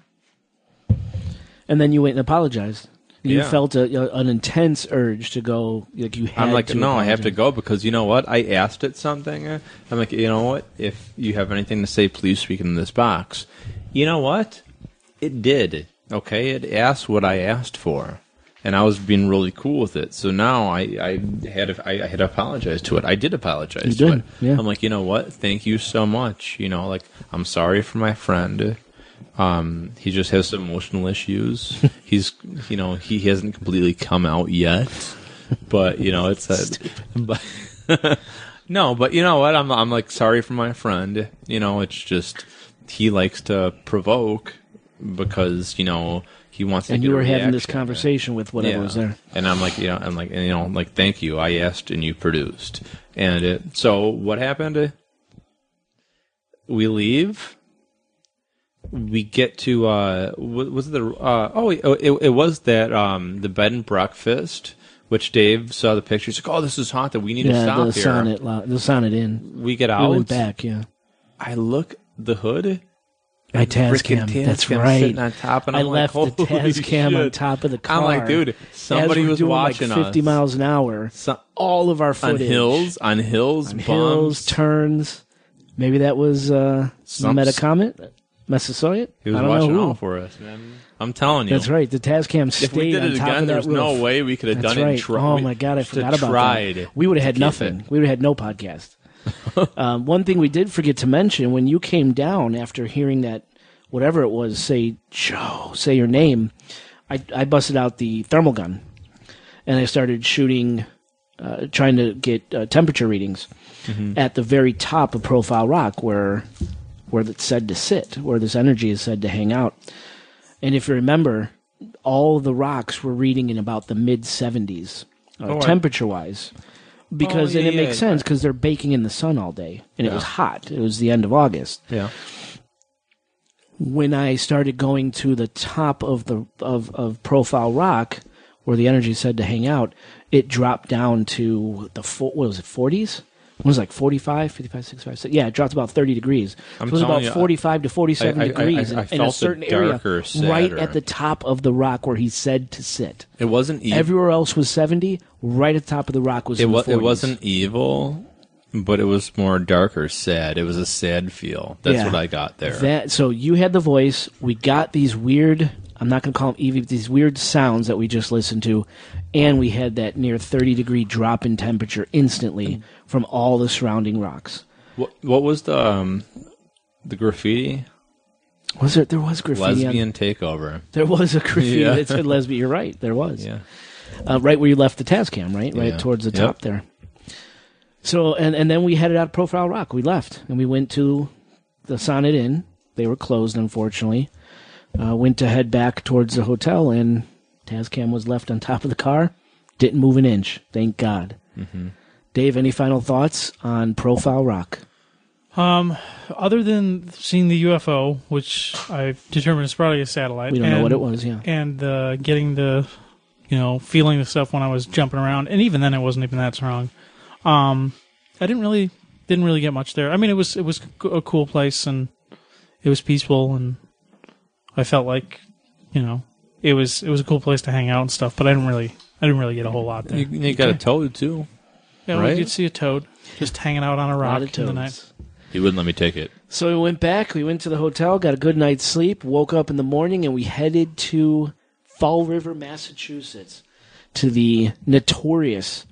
And then you went and apologized. You Yeah. felt a, a- an intense urge to go. Like you had I'm like, to no, I have to go because you know what? I asked it something. I'm like, you know what? If you have anything to say, please speak in this box. You know what? It did. Okay, it asked what I asked for, and I was being really cool with it. So now I, I had I, I had apologized to it. I did apologize You to did, it. yeah. I'm like, you know what? Thank you so much. You know, like I'm sorry for my friend. Um, he just has some emotional issues. He's, you know, he hasn't completely come out yet, but you know, it's a, but no, but you know what? I'm, I'm like sorry for my friend. You know, it's just he likes to provoke because you know he wants to. And you were having this conversation with whatever Yeah. was there. And I'm like, you know, I'm like, you know, like, thank you. I asked and you produced. And it, so what happened? We leave. We get to uh, wa- was the uh, oh it, it, was that um the bed and breakfast which Dave saw the pictures. Like, oh, this is haunted. We need to Yeah, stop the here. Sonnet, the Sonnet Inn. We get out. We went back, yeah. I look the hood. My Tascam. That's Tascam right. sitting on top, and I I'm like, left the "Holy Tascam on top of the car. I'm like, dude, somebody was doing watching like 50 us. miles an hour. All of our on footage hills, on hills, on bumps. hills, turns. Maybe that was uh, Some- Metacomet, Massasoit. He was I don't watching out for us, man. I'm telling you. That's right. The Tascam stayed If we did on it top again, of that there's no way we could have That's done it. right. And tri- oh my god, I forgot about tried that. We would have had nothing. it. We would have had no podcast. um, one thing we did forget to mention when you came down after hearing that, whatever it was, say Joe, say your name. I, I busted out the thermal gun, and I started shooting, uh, trying to get uh, temperature readings Mm-hmm. at the very top of Profile Rock, where where it's said to sit, where this energy is said to hang out. And if you remember, all the rocks were reading in about the mid 70s, uh, Oh, temperature wise. Because Oh, and yeah, it makes yeah. sense because they're baking in the sun all day, and it was hot. It was the end of August Yeah. when I started going to the top of the of, of Profile Rock, where the energy said to hang out, it dropped down to the what was it, forties? It was like 45, 55, 65. So yeah, it dropped about 30 degrees. I'm it was about you, 45 to 47 I- I- degrees I in, a certain area, darker, right at the top of the rock where he said to sit. It wasn't evil. Everywhere else was 70. Right at the top of the rock was it, was, it 40s. wasn't evil, but it was more darker, sad. It was a sad feel. That's Yeah. what I got there. That so you had the voice. We got these weird. I'm not going to call them EV, but these weird sounds that we just listened to, and we had that near 30 degree drop in temperature instantly from all the surrounding rocks. what, what was the um, the graffiti? Was there? There was graffiti. on- Lesbian takeover. there was a graffiti Yeah. that said lesbian. You're right. There was. Yeah. Uh, right where you left the Tascam, right, right Yeah. towards the Yep. top there. So and and then we headed out of Profile Rock. We left and we went to the Sonnet Inn. They were closed, unfortunately. Uh, went to head back towards the hotel, and Tascam was left on top of the car. Didn't move an inch. Thank God. Mm-hmm. Dave, any final thoughts on Profile Rock? Um, other than seeing the UFO, which I've determined is probably a satellite, We don't know and- what it was. Yeah, and uh, getting the, you know, feeling the stuff when I was jumping around, and even then it wasn't even that strong. Um, I didn't really didn't really get much there. I mean, it was it was a cool place and it was peaceful, and I felt like, you know, it was it was a cool place to hang out and stuff. But I didn't really I didn't really get a whole lot there. You, you got a toad too. Yeah, right? we did see a toad just hanging out on a a rock lot of in the toads. night. He wouldn't let me take it. So we went back. We went to the hotel, got a good night's sleep, woke up in the morning, and we headed to Fall River, Massachusetts, to the notorious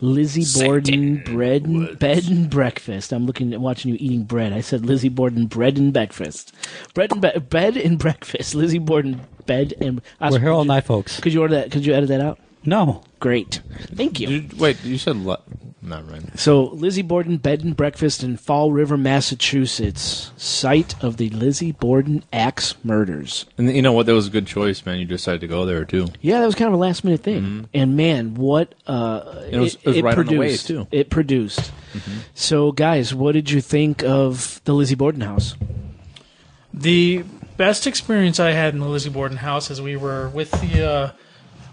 Lizzie Borden bread and, bed and breakfast. I'm looking at watching you eating bread. I said Lizzie Borden bread and breakfast, bread and be- bed and breakfast. Lizzie Borden bed and. We're here all night, folks. Could you order that? Could you edit that out? No. Great, thank you. You- wait, you said le- not right. So, Lizzie Borden Bed and Breakfast in Fall River, Massachusetts, site of the Lizzie Borden axe murders. And you know what? That was a good choice, man. You decided to go there too. Yeah, that was kind of a last minute thing. And man, what uh, Mm-hmm. It was- it was right on the way, produced. too. It produced. So, guys, what did you think of the Lizzie Borden house? The best experience I had in the Lizzie Borden house is we were with the uh,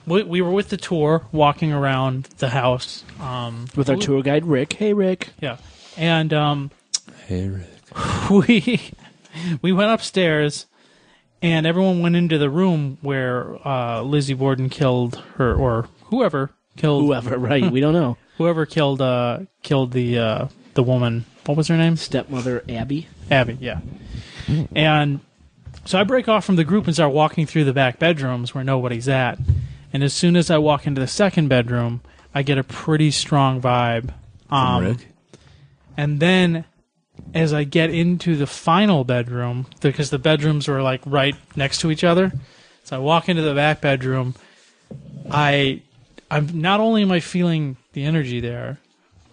we, we were with the tour walking around the house um, With our we- tour guide Rick. Hey, Rick. Yeah, and um, Hey, Rick. we we went upstairs, and everyone went into the room where uh, Lizzie Borden killed her or whoever killed Whoever, right? We don't know. whoever killed uh, killed the uh, the woman. What was her name? Stepmother Abby. Abby, yeah. And so I break off from the group and start walking through the back bedrooms where nobody's at. And as soon as I walk into the second bedroom, I get a pretty strong vibe. Um, Rick. And then as I get into the final bedroom, because the bedrooms were like right next to each other, so I walk into the back bedroom, I I'm not only am I feeling the energy there,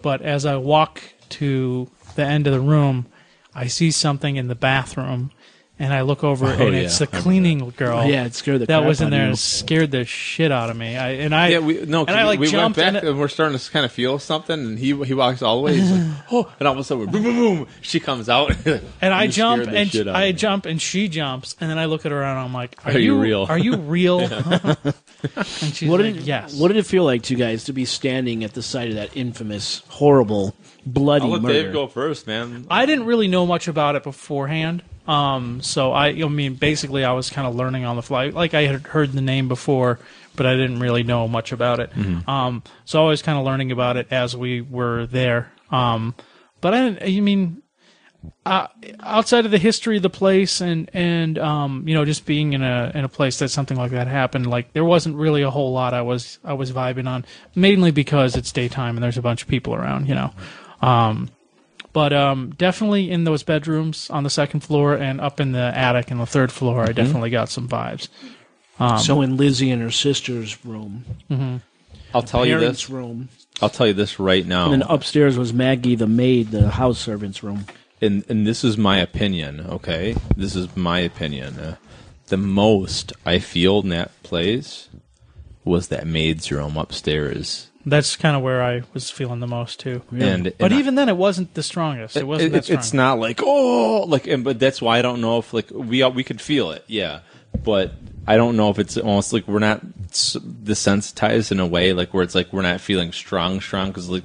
but as I walk to the end of the room, I see something in the bathroom and I look over Oh, and yeah, it's the cleaning girl. Yeah, it scared the that crap was in there you. and scared the shit out of me. I and I yeah, we no. 'cause and I like we went jumped back and and, we're starting to kind of feel something, and he he walks all the way. He's like, oh, and all of a sudden, boom, boom, boom. She comes out, and I jump and shit I me. jump and she jumps and then I look at her and I'm like, "Are, Are you real?" Are you real?" and she's What like, did "Yes." What did it feel like to you guys to be standing at the side of that infamous, horrible, bloody I'll let murder? Dave go first, man. I didn't really know much about it beforehand. Um, so I, I mean, basically, I was kind of learning on the fly. Like I had heard the name before, but I didn't really know much about it. Um, so I was kind of learning about it as we were there. Um, but I, didn't, I mean, uh, outside of the history of the place and and um, you know, just being in a in a place that something like that happened, like there wasn't really a whole lot I was I was vibing on, mainly because it's daytime and there's a bunch of people around, you know. Um, but um, definitely in those bedrooms on the second floor and up in the attic and the third floor, I definitely got some vibes. Um, so in Lizzie and her sister's room, I'll tell you this. room, I'll tell you this right now. and then upstairs was Maggie, the maid, the house servant's room. and and this is my opinion. Okay, this is my opinion. Uh, the most I feel in that place was that maid's room upstairs. That's kind of where I was feeling the most too. And But I- even then, it wasn't the strongest. It wasn't it- that strong. it's not like oh like and, but that's why I don't know if like we we could feel it yeah but I don't know if it's almost like we're not desensitized in a way like where it's like we're not feeling strong strong because like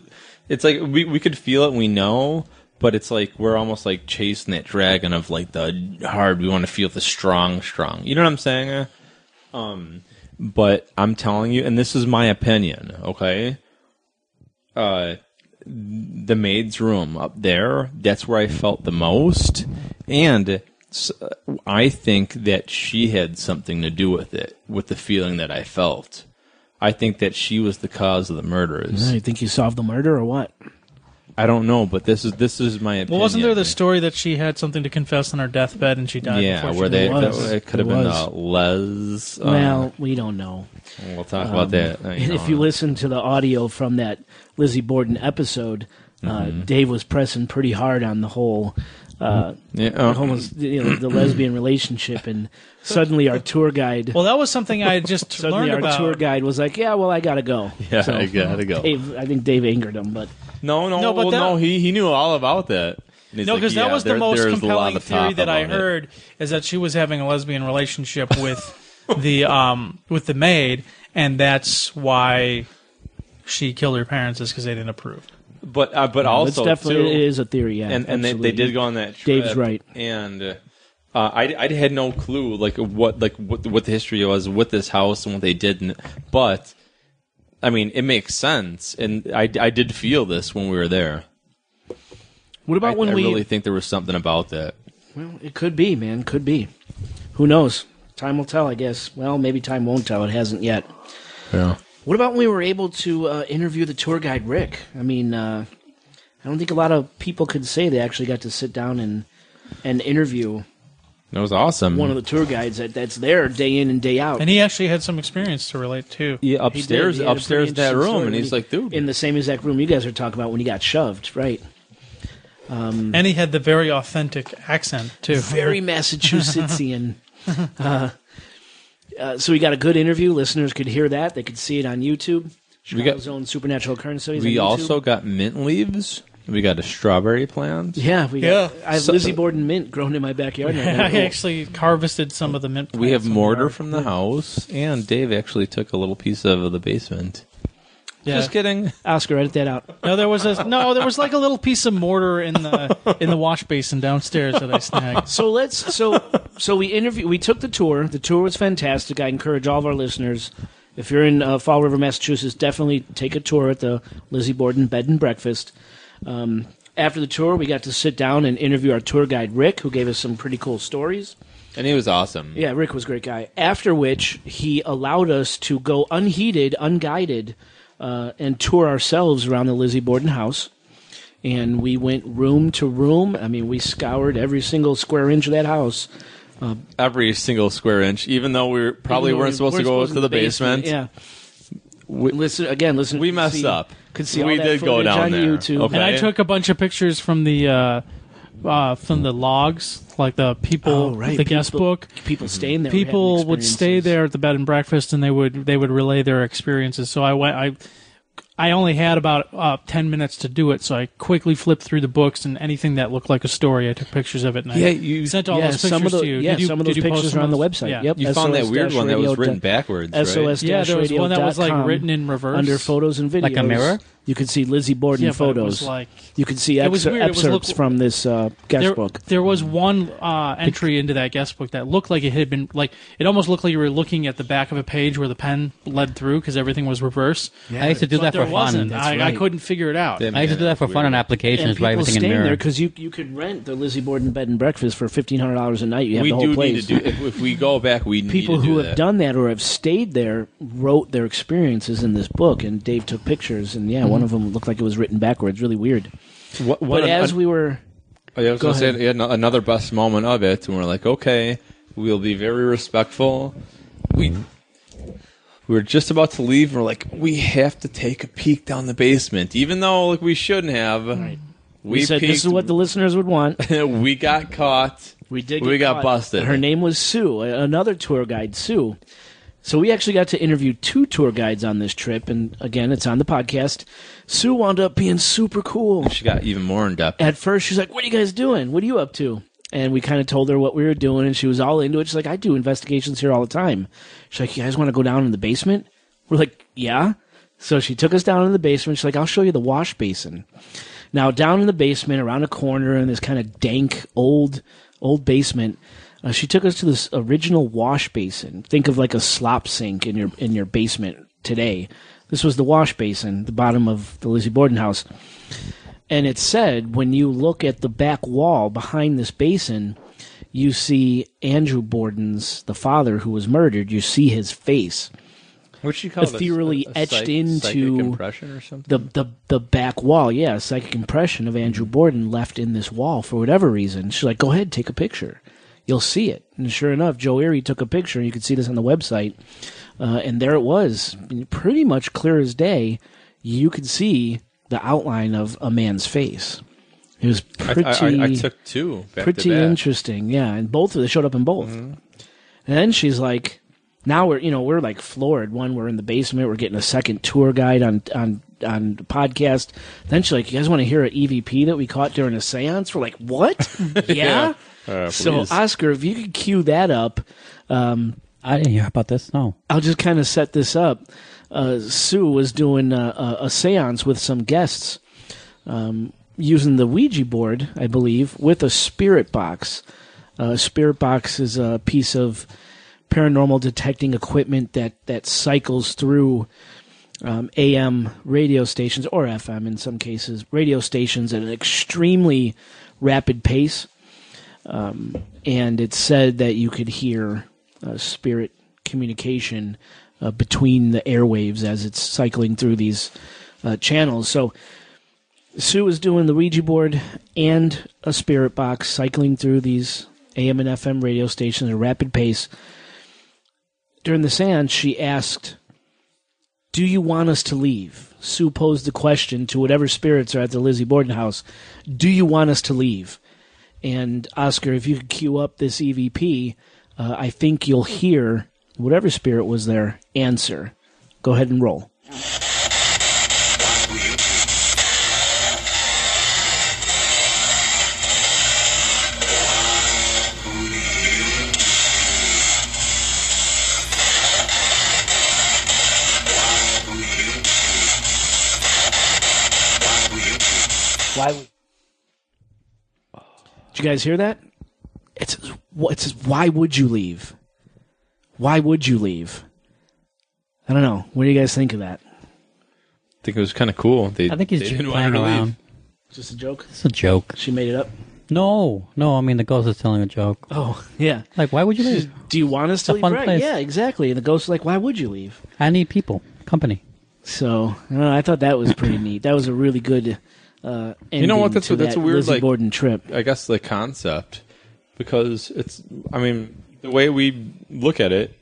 it's like we we could feel it and we know but it's like we're almost like chasing that dragon of like the hard we want to feel the strong strong you know what I'm saying uh? um but I'm telling you and this is my opinion okay? Uh the maid's room up there that's where i felt the most and I think that she had something to do with it with the feeling that i felt. I think that she was the cause of the murders. You think you solved the murder or what? I don't know but this is this is my opinion well, wasn't there the story that she had something to confess on her deathbed and she died? yeah before she where they It it? was. that- it could have been was. uh, les uh, well, we don't know. we'll talk about that uh, And if you listen to the audio from that Lizzie Borden episode, uh, Mm-hmm. Dave was pressing pretty hard on the whole. Uh, yeah, the uh, homos- you know, the lesbian relationship, and suddenly our tour guide, Well, that was something I just suddenly learned our about. tour guide was like, "Yeah, well, I gotta go." yeah So, i gotta go Dave, I think Dave angered him, but no no No, but well, that- no he he knew all about that And he's No, like, because yeah, that was the most there's a lot compelling of theory that I heard is that she was having a lesbian relationship with the um with the maid, and that's why she killed her parents is because they didn't approve. but uh, but it's also definitely too, it is a theory. Yeah, and and they, they did go on that trip. Dave's right. And uh, I I had no clue like what like what what the history was with this house and what they did, not but I mean it makes sense, and I I did feel this when we were there. What about I, when I we? really think there was something about that. Well, it could be, man. Could be. Who knows? Time will tell, I guess. Well, maybe time won't tell. It hasn't yet. Yeah. What about when we were able to uh, interview the tour guide Rick? I mean, uh, I don't think a lot of people could say they actually got to sit down and and interview That was awesome. one of the tour guides that, that's there day in and day out. And he actually had some experience to relate to. yeah, upstairs He had a upstairs that room, story and he's he- like, dude, in the same exact room you guys are talking about when he got shoved, right? Um, And he had the very authentic accent too. Very Massachusettsian. uh, uh, so we got a good interview. Listeners could hear that. They could see it on YouTube. We got- Chicago's own supernatural occurrence studies. we also got mint leaves. We got a strawberry plant. Yeah, we Yeah. got, I have So- Lizzie Borden mint grown in my backyard. right now. I actually harvested some of the mint. We have in the mortar yard. from the house, and Dave actually took a little piece of the basement. Yeah. Just kidding. Oscar, edit that out. No, there was a no. There was like a little piece of mortar in the in the wash basin downstairs that I snagged. So let's so so we interview. We took the tour. The tour was fantastic. I encourage all of our listeners, if you're in uh, Fall River, Massachusetts, definitely take a tour at the Lizzie Borden Bed and Breakfast. Um, after the tour, we got to sit down and interview our tour guide Rick, who gave us some pretty cool stories. And he was awesome. Yeah, Rick was a great guy. After which, he allowed us to go unheated, unguided, uh, and tour ourselves around the Lizzie Borden house. And we went room to room. I mean, we scoured every single square inch of that house. Every single square inch, even though we probably weren't we supposed to go to the basement. Yeah. Listen again. Listen. We messed see- up. Could see We all that did go down on there. YouTube. Okay. And I took a bunch of pictures from the uh, uh, from the logs, like the people, Oh, right. the guest People- book. people staying there, People would stay there at the bed and breakfast, and they would they would relay their experiences. So I went. I I only had about uh, ten minutes to do it, so I quickly flipped through the books and anything that looked like a story. I took pictures of it, and Yeah, I you- sent all yeah, those pictures of the, to you. yeah, Did you- some of those pictures some are on the website. Yeah. Yep, You found that weird one that was written dot- backwards, right? Yeah, there was one that was, like, written in reverse. under photos and videos, Like a mirror? You could see Lizzie Borden Yeah, but it photos. was like you could see It was excer- It was excerpts look- from this uh, guest there, book. there was one uh, entry into that guest book that looked like it had been like it almost looked like you were looking at the back of a page where the pen led through because everything was reverse. Yeah. I used to do but that for wasn't. fun. I, I couldn't figure it out. Yeah, I used to do that for fun on and applications, people write everything in staying mirror. there because you you could rent the Lizzie Borden bed and breakfast for fifteen hundred dollars a night. You have we the whole do place. need to do. If, if we go back, we need People to do who that. have done that or have stayed there wrote their experiences in this book, and Dave took pictures, and yeah, one mm-hmm. of them looked like it was written backwards, really weird. What, what But an- as we were Oh, I was going to say yeah, ano- another best moment of it, and we're like, okay, we'll be very respectful. We mm-hmm. We were just about to leave, and we're like, we have to take a peek down the basement, even though like we shouldn't have. we, We, said this is what the listeners would want. we got caught. We did. We get got caught. busted. Her name was Sue, another tour guide, Sue. So we actually got to interview two tour guides on this trip, and again, it's on the podcast. Sue wound up being super cool. She got even more in depth. At first, she's like, "What are you guys doing? What are you up to?" And we kind of told her what we were doing, and she was all into it. She's like, "I do investigations here all the time." She's like, "You guys want to go down in the basement?" We're like, "Yeah." So she took us down in the basement. She's like, "I'll show you the wash basin." Now, down in the basement, around a corner in this kind of dank old old basement, uh, she took us to this original wash basin. Think of like a slop sink in your in your basement today. This was the wash basin, the bottom of the Lizzie Borden house. And it said when you look at the back wall behind this basin, you see Andrew Borden's the father who was murdered. You see his face What she call ethereally A- a etched psych- into impression or something. the the the back wall. Yeah, a psychic impression of Andrew Borden left in this wall for whatever reason. She's like, "Go ahead, take a picture. You'll see it." And sure enough, Joe Erie took a picture. You can see this on the website, uh, and there it was, pretty much clear as day. You could see the outline of a man's face. It was pretty. I, I, I took two back pretty to back. Mm-hmm. interesting, yeah. And both of they showed up in both. And then she's like, now we're you know we're like floored. One, we're in the basement. We're getting a second tour guide on on on the podcast. Then she's like, you guys want to hear an EVP that we caught during a séance? We're like, what? yeah. Uh, so. Oscar, if you could cue that up, um, I didn't hear about this. No. I'll just kind of set this up. Uh, Sue was doing a, a, a séance with some guests um, using the Ouija board, I believe, with a spirit box. Uh, spirit box is a piece of paranormal detecting equipment that, that cycles through um, AM radio stations or FM in some cases, radio stations at an extremely rapid pace. Um, and it said that you could hear uh, spirit communication uh, between the airwaves as it's cycling through these uh, channels. So Sue was doing the Ouija board and a spirit box cycling through these AM and FM radio stations at a rapid pace. During the seance, she asked, Do you want us to leave? Sue posed the question to whatever spirits are at the Lizzie Borden house Do you want us to leave? And Oscar, if you could cue up this EVP, uh, I think you'll hear whatever spirit was there answer. Go ahead and roll. Why? would- Did you guys hear that? It's it says, why would you leave? Why would you leave? I don't know. What do you guys think of that? I think it was kind of cool. They, I think he's they just didn't want her playing to around. leave. Just a joke. It's a joke. She made it up. No, no. I mean, the ghost is telling a joke. Oh yeah. Like, why would you leave? Do you want us to a leave? fun Right. place. Yeah, exactly. And the ghost's like, why would you leave? I need people, company. So I, don't know, I thought that was pretty neat. That was a really good. Uh, You know what? That's to a- that's that a weird, Lizzie like- Borden trip. I guess the concept because it's. I mean, the way we look at it,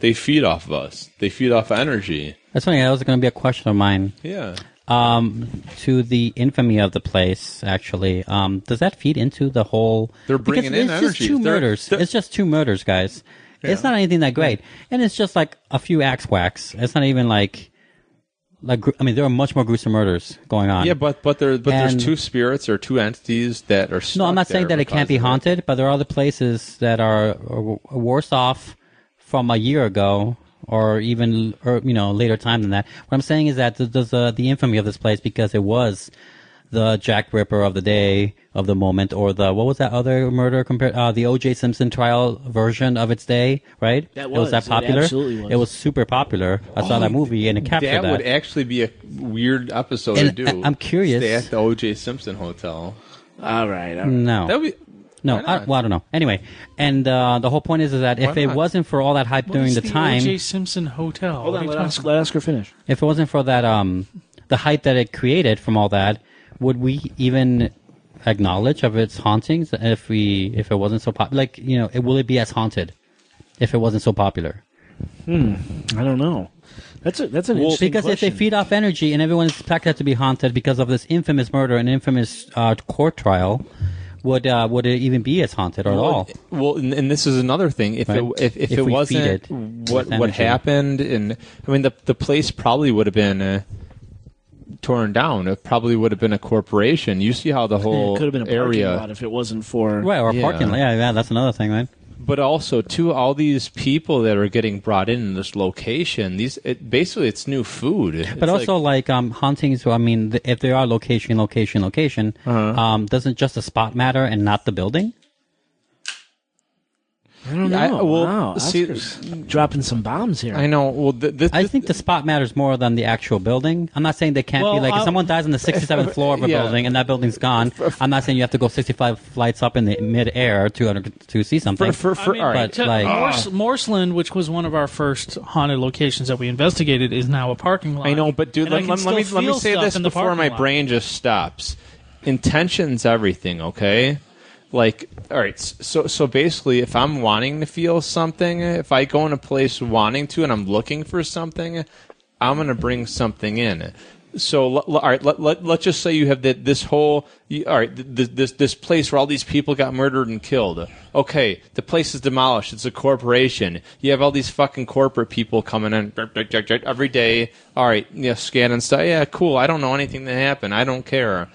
they feed off of us. They feed off energy. That's funny. That was going to be a question of mine. Yeah. um, to the infamy of the place. Actually, um, does that feed into the whole? They're because bringing in it's energy. just two They're- murders. they're- it's just two murders, guys. It's not anything that great, and it's just like a few axe whacks. It's not even like, like I mean, there are much more gruesome murders going on. Yeah, but but there but And- there's two spirits or two entities that are. No, I'm not saying that it can't be haunted, but there are other places that are, are worse off from a year ago, or even or, you know later time than that. What I'm saying is that th- there's uh, the infamy of this place because it was the Jack Ripper of the day of the moment, or the what was that other murder compared uh, the O.J. Simpson trial version of its day, right? That it was. was that It popular. absolutely was. It was super popular. I saw that movie and it captured That that. would actually be a weird episode And to do. I- I'm curious- Stay at the O.J. Simpson hotel. All right. All right. no, That would be. No, Why I, not? well, I don't know. Anyway, and uh, the whole point is, is that if Why it not? wasn't for all that hype What during is the, time, O.J. Simpson Hotel. Hold on. are you Let us, talking let Oscar finish. if it wasn't for that, um, the hype that it created from all that, would we even acknowledge of its hauntings if we if it wasn't so popular? Like, you know, it, will it be as haunted if it wasn't so popular? I don't know. That's a that's an interesting because if they feed off energy and everyone expects that to be haunted because of this infamous murder and infamous uh, court trial, would uh, would it even be as haunted or at all? Well, and, and this is another thing. If Right. it if, if, If it wasn't it what what happened, and I mean the the place probably would have been uh, torn down. It probably would have been a corporation. You see how the whole it could have been a parking area. lot if it wasn't for Right, or Yeah. parking lot. Yeah, yeah, that's another thing, right? But also, too, all these people that are getting brought in in this location, these it, basically it's new food. It's But also, like, um, hauntings. I mean, th- if they are location, location, location, Uh-huh. um, doesn't just the spot matter and not the building? I don't know. I- well, wow, see- Oscar's dropping some bombs here. I know. Well, th- th- I think the spot matters more than the actual building. I'm not saying they can't Well, be like if I'll- someone dies on the 67th floor of a Yeah. building and that building's gone. I'm not saying you have to go 65 flights up in the mid-air to to see something. for, for, I mean, all right. but to- like- Morse, ah. Morseland, which was one of our first haunted locations that we investigated, is now a parking lot. I know, but dude, let, let, let me let me say this in before my lot. brain just stops. Intention's everything, okay? Like, all right, so so basically, if I'm wanting to feel something, if I go in a place wanting to, and I'm looking for something, I'm gonna bring something in. So, all right, let, let, let's just say you have that this whole, all right, th- th- this this place where all these people got murdered and killed. Okay, the place is demolished. It's a corporation. You have all these fucking corporate people coming in every day. All right, yeah, scanning stuff. Yeah, cool. I don't know anything that happened. I don't care.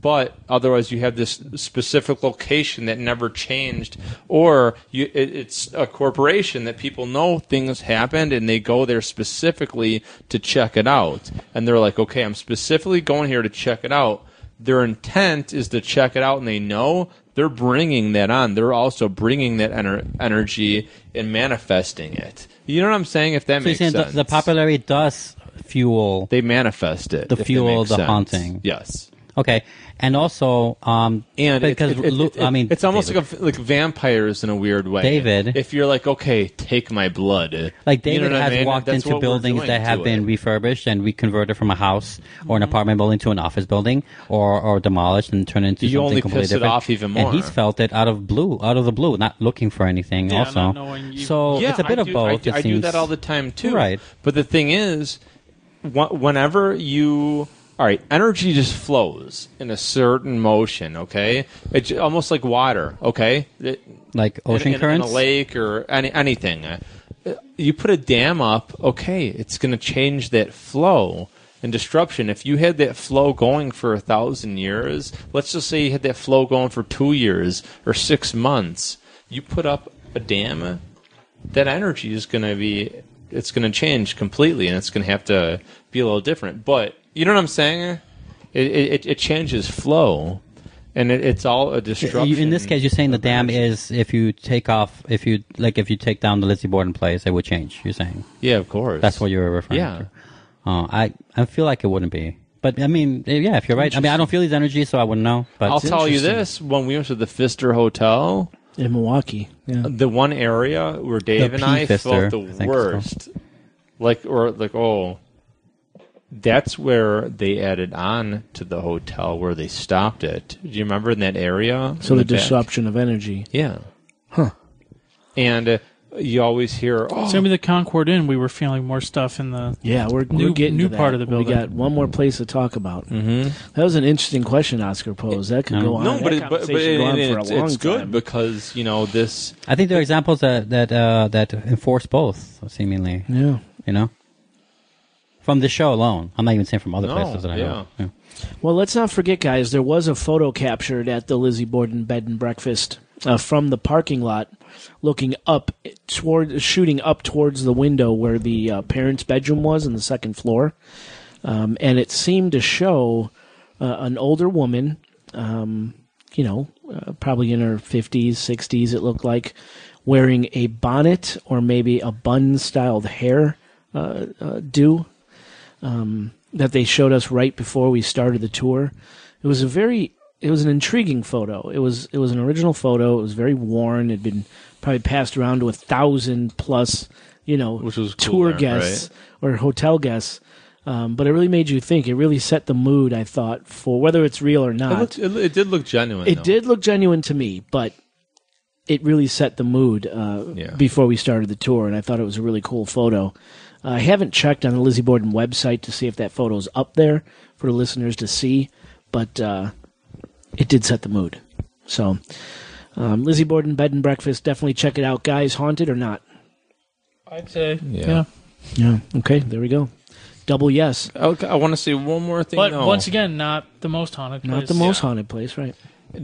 But otherwise, you have this specific location that never changed, or you, it, it's a corporation that people know things happened and they go there specifically to check it out. And they're like, okay, I'm specifically going here to check it out. Their intent is to check it out, and they know they're bringing that on. They're also bringing that ener- energy and manifesting it. You know what I'm saying? If that so you're makes saying the, sense, the popularity does fuel they manifest it. The fuel, the sense. haunting. Yes. Okay, and also, um, and because it, it, Lu- it- I mean, it's almost David. like a, like vampires in a weird way. David. if you're like, okay, take my blood. Like You know David I has mean? walked That's into buildings that have been it. refurbished and reconverted from a house or an apartment building to an office building, or or demolished and turned into You something only completely piss it different. off even more. And he's felt it out of blue, out of the blue, not looking for anything. Yeah, also, not you- so yeah, it's a bit I of do, both. I, do, it I do that all the time too. Right. But the thing is, wh- whenever you all right, energy just flows in a certain motion. Okay, it's almost like water. Okay, It- like ocean in, in- currents. in a lake or any, anything. Uh, You put a dam up, okay, it's going to change that flow and disruption. If you had that flow going for a thousand years, let's just say you had that flow going for two years or six months, you put up a dam, that energy is going to be, it's going to change completely and it's going to have to be a little different. But you know what I'm saying? It, it, it changes flow. And it, it's all a disruption. In this case, you're saying the dam is if you take off, if you like, if you take down the Lizzie Borden place, it would change. You're saying Yeah, of course. that's what you were referring Yeah. to. Oh, I I feel like it wouldn't be, but I mean, yeah, if you're right. I mean, I don't feel these energies, so I wouldn't know. But I'll tell you this: when we went to the Pfister Hotel, in Milwaukee. Yeah. Uh, the one area where Dave The and I P-Fister, felt the think it's called. worst, like or like oh, that's where they added on to the hotel where they stopped it. Do you remember in that area? So in the back? disruption of energy. Yeah. Huh. And uh, you always hear, oh, Same with the Concord Inn. We were feeling more stuff in the Yeah, we're, New- we're getting new to part of the building. We building. got one more place to talk about. Mm-hmm. That was an interesting question Oscar posed. That could go on. no, but it, but, but conversation it- on it- it's, it's good because you know this. I think there are examples that that uh, that enforce both, seemingly. Yeah. You know, from the show alone. I'm not even saying from other No, places that I yeah. know. Yeah. Well, let's not forget, guys. There was a photo captured at the Lizzie Borden Bed and Breakfast uh, from the parking lot, looking up toward, shooting up towards the window where the uh, parents' bedroom was on the second floor, um, and it seemed to show uh, an older woman, um, you know, uh, probably in her fifties, sixties. It looked like wearing a bonnet or maybe a bun-styled hair uh, do that they showed us right before we started the tour. It was a very it was an intriguing photo. It was it was an original photo. It was very worn. It'd been probably passed around to a thousand plus, you know, Which was tour guests or hotel guests. Um, but it really made you think. It really set the mood. I thought for whether it's real or It, not. looked, it, it did look genuine. It though. did look genuine to me, but it really set the mood uh, Yeah. before we started the tour, and I thought it was a really cool photo. I haven't checked on the Lizzie Borden website to see if that photo's up there for the listeners to see, but uh, it did set the mood. So, um, Lizzie Borden Bed and Breakfast, definitely check it out, guys. Haunted or not? I'd say Yeah. yeah. Yeah. Okay, there we go. Double yes. Okay, I want to say one more thing. But though. once again, not the most haunted place. Not the most haunted place, right?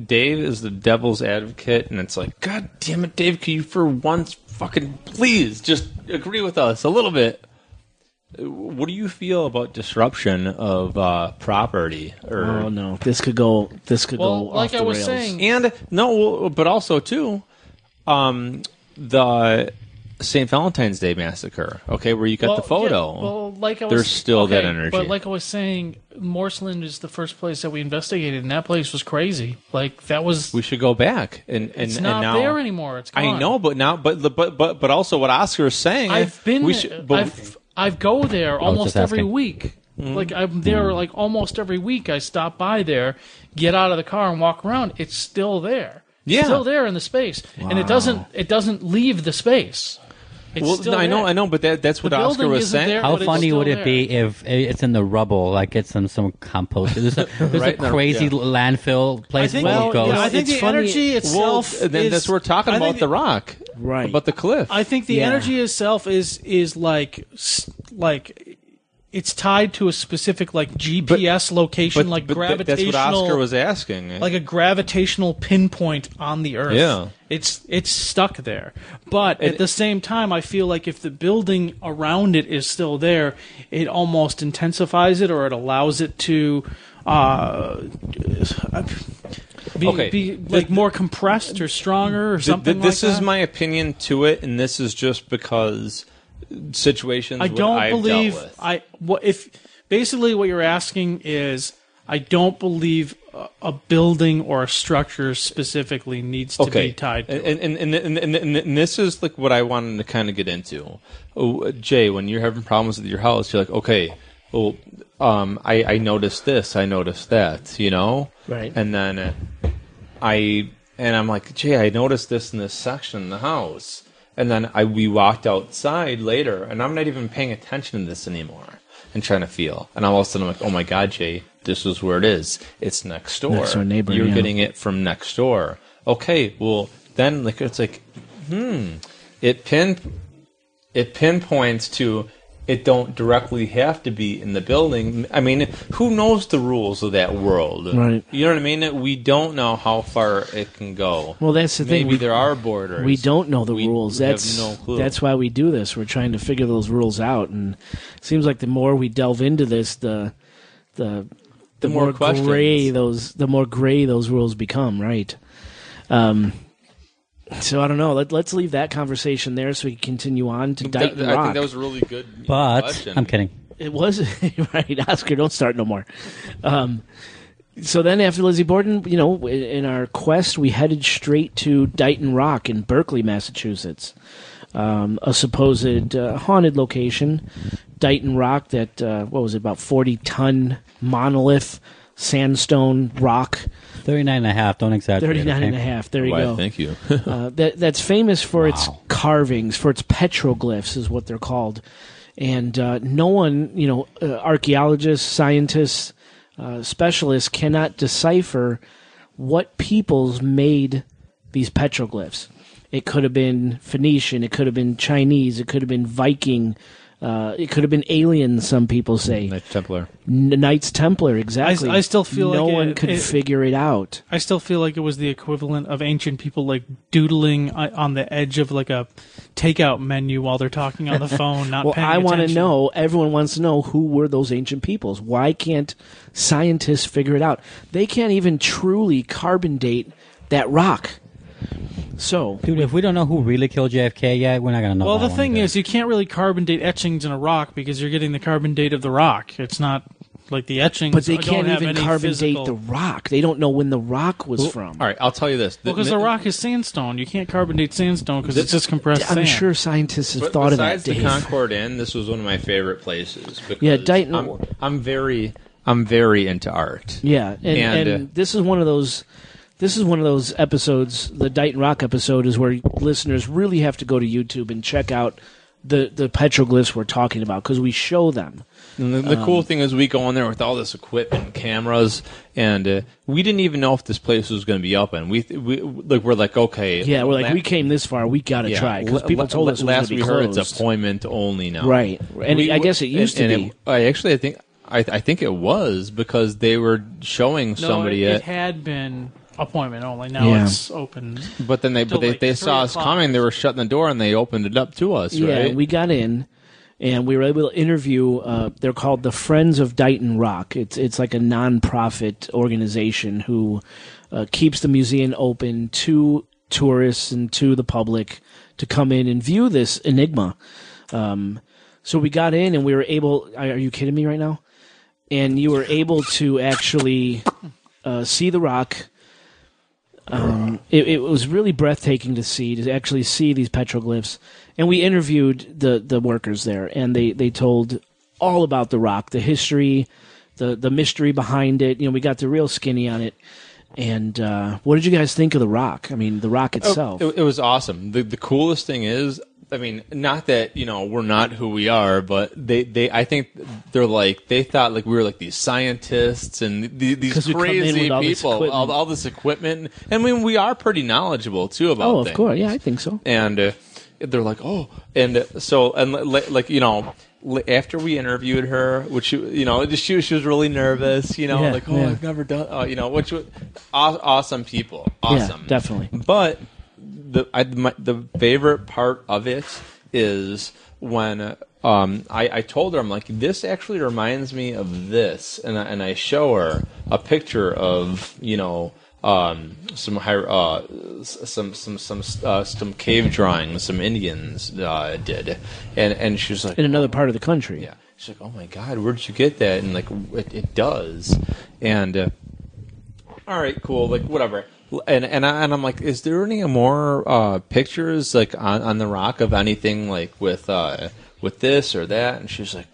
Dave is the devil's advocate, and it's like, God damn it, Dave, can you for once fucking please just agree with us a little bit? Uh, What do you feel about disruption of uh, property? Or Oh no, this could go. This could Well, go. like the I was rails. saying, and no, but also too, um, the St. Valentine's Day massacre. Okay, where you got well, the photo. yeah, well, like I was, There's still that energy. But like I was saying, Morseland is the first place that we investigated, and that place was crazy. Like that was. we should go back and and, it's and not now there anymore. It's gone. I know, but now, but but but but also what Oscar is saying. I've been. We should, but, I've I've go there almost every week. Mm-hmm. Like I'm there like almost every week. I stop by there, get out of the car, and walk around. It's still there. It's Yeah. still there in the space, and it doesn't. It doesn't leave the space. It's well, still I know, there. I know, but that, that's The what Oscar was saying. there, How funny would it there. be if it's in the rubble, like it's in some compost? There's a, there's Right a in the- crazy yeah. landfill place I think, full Well, of ghosts. I think It's the funny- energy Well, itself. and then is, that's what we're talking I about think the rock, Right. About the cliff. I think the Yeah. energy itself is is like like it's tied to a specific like GPS location, like but gravitational. that's what Oscar was asking. like a gravitational pinpoint on the earth. Yeah. It's it's stuck there. But And- at the same time I feel like if the building around it is still there, it almost intensifies it or it allows it to uh be, Okay. be like more compressed or stronger or Th- something th- this like is my opinion to it, and this is just because situations I don't I've believe. I what if basically what you're asking is I don't believe a, building or a structure specifically needs to okay. be tied to and, and, and, and, and, and this is like what I wanted to kind of get into. Oh, Jay, when you're having problems with your house, you're like, okay, well, um, I, I noticed this, I noticed that, you know, Right. And then uh, I and I'm like, Jay, I noticed this in this section in the house, and then I we walked outside later, and I'm not even paying attention to this anymore, and trying to feel, and all of a sudden I'm like, oh my god, Jay, this is where it is. It's next door. Next door neighbor, You're yeah. getting it from next door. Okay, well then like it's like, hmm, it pin it pinpoints to it don't directly have to be in the building. I mean, who knows the rules of that world? Right. You know what I mean? We don't know how far it can go. Well, that's the thing. Maybe there are borders. We don't know the We rules. have That's no clue. that's why we do this. We're trying to figure those rules out, and it seems like the more we delve into this, the the the, more more, gray those the more gray those rules become. Right. Um. So I don't know. Let, let's leave that conversation there, so we can continue on to That- Dighton I Rock. think that was a really good but question. I'm kidding. It was right, Oscar. Don't start no more. Um, so then, after Lizzie Borden, you know, in, in our quest, we headed straight to Dighton Rock in Berkley, Massachusetts, um, a supposed uh, haunted location. Dighton Rock, that uh, what was it, about forty ton monolith sandstone rock, 39 and a half. Don't exaggerate. 39 and a half. There you Why, go. thank you. Uh, that that's famous for its carvings, for its petroglyphs, is what they're called. And uh, no one, you know, uh, archaeologists, scientists, uh, specialists cannot decipher what peoples made these petroglyphs. It could have been Phoenician, it could have been Chinese, it could have been Viking, uh, it could have been alien. Some people say Knights Templar. N- Knights Templar. Exactly. I still feel like no like one it- could it- figure it out. I still feel like it was the equivalent of ancient people like doodling uh, on the edge of like a takeout menu while they're talking on the phone, not paying attention. well, paying I want to know. Everyone wants to know who were those ancient peoples. Why can't scientists figure it out? They can't even truly carbon date that rock. So, Dude, if we don't know who really killed JFK yet, we're not gonna know. Well, the thing is, you can't really carbon date etchings in a rock because you're getting the carbon date of the rock. It's not like the etchings. but they can't even carbon physical... date the rock. They don't know when the rock was from. All right, I'll tell you this. Well, because the rock is sandstone. You can't carbon date sandstone because it's just compressed I'm sand. sure scientists have But thought of that. besides the Dave. Concord Inn, this was one of my favorite places. Yeah, Dighton- I'm, I'm very, I'm very into art. Yeah, and, and, And, uh, this is one of those. This is one of those episodes. The Dighton Rock episode is where listeners really have to go to YouTube and check out the the petroglyphs we're talking about because we show them. And the, the Um, cool thing is, we go on there with all this equipment, cameras, and uh, we didn't even know if this place was going to be open. We, we like, we're like, okay, Yeah, we're like, la- we came this far, we got to yeah, try because la- people la- told us it was last gonna we be heard it's appointment only now. Right. And I guess it used to and be. It, I actually, I think, I, I think it was because they were showing no, somebody it, it, it had been appointment only. Now Yeah. it's open. but then they, till but they, like they three saw us o'clock. coming. They were shutting the door and they opened it up to us. Yeah, right? we got in, and we were able to interview. Uh, they're called the Friends of Dighton Rock. It's it's like a nonprofit organization who uh, keeps the museum open to tourists and to the public to come in and view this enigma. Um, so we got in, and we were able. Are are you kidding me right now? And you were able to actually uh, see the rock. Um, it, it was really breathtaking to see to actually see these petroglyphs, and we interviewed the the workers there, and they they told all about the rock, the history, the the mystery behind it. You know, we got the real skinny on it. And uh, what did you guys think of the rock? I mean, the rock itself. Oh, It, it was awesome. The the coolest thing is, I mean, not that you know we're not who we are, but they, they I think they're like they thought like we were like these scientists and the, these crazy all people, equipment. all, all this equipment. I mean, we are pretty knowledgeable too about. oh, of things. course, yeah, I think so. and uh, they're like, oh, and uh, so and li- li- like you know, after we interviewed her, which she, you know, just- she she was really nervous, you know, Yeah, like oh, yeah. I've never done, uh, you know, which was aw- awesome people, awesome, Yeah, definitely. But the I, my, the favorite part of it is when. Um, I, I told her I'm like this actually reminds me of this, and I, and I show her a picture of you know um, some hier- uh, some some some uh, some cave drawings some Indians uh, did, and and she was like, In another part of the country. yeah, she's like, oh my god, where did you get that? And like, it, it does, and uh, all right, cool, like whatever. And and I, and I'm like, is there any more uh, pictures like on, on the rock of anything like with uh, with this or that? And she's like,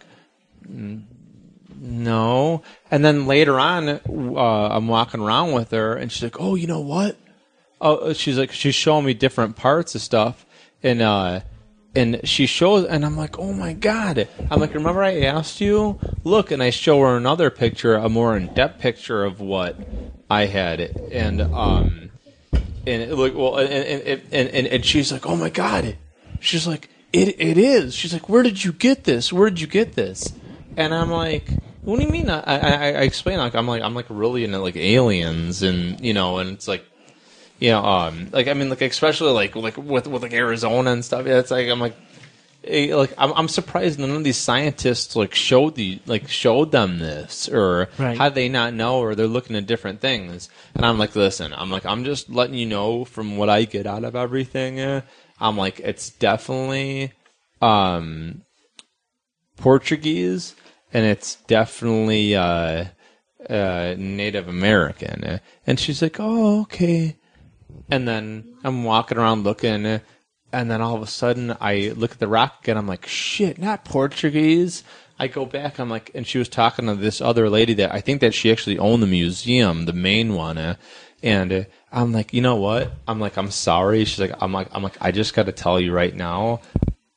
"Mm, no. And then later on, uh, I'm walking around with her, and she's like, oh, you know what? Oh, she's like, she's showing me different parts of stuff, and uh, and she shows, and I'm like, oh my god! I'm like, remember I asked you? Look, and I show her another picture, a more in depth picture of what I had, and um, and like, well, and and, and and and she's like, oh my god! She's like, it it is. She's like, where did you get this? Where did you get this? And I'm like, what do you mean? I I, I I explain like I'm like I'm like really into like aliens, and you know, and it's like you know, um, like I mean, like especially like like with with like Arizona and stuff. Yeah, it's like I'm like, eh, like I'm, I'm surprised none of these scientists like showed the like showed them this or Right. how they not know or they're looking at different things. And I'm like, listen, I'm like I'm just letting you know from what I get out of everything. eh, I'm like, it's definitely um, Portuguese and it's definitely uh, uh, Native American. eh. And she's like, oh okay and then I'm walking around looking, and then all of a sudden I look at the rock again. I'm like, shit, not Portuguese. I go back. I'm like, and she was talking to this other lady that I think that she actually owned the museum, the main one, And I'm like, you know what? I'm like, I'm sorry. She's like, I'm like, I'm like, I just got to tell you right now,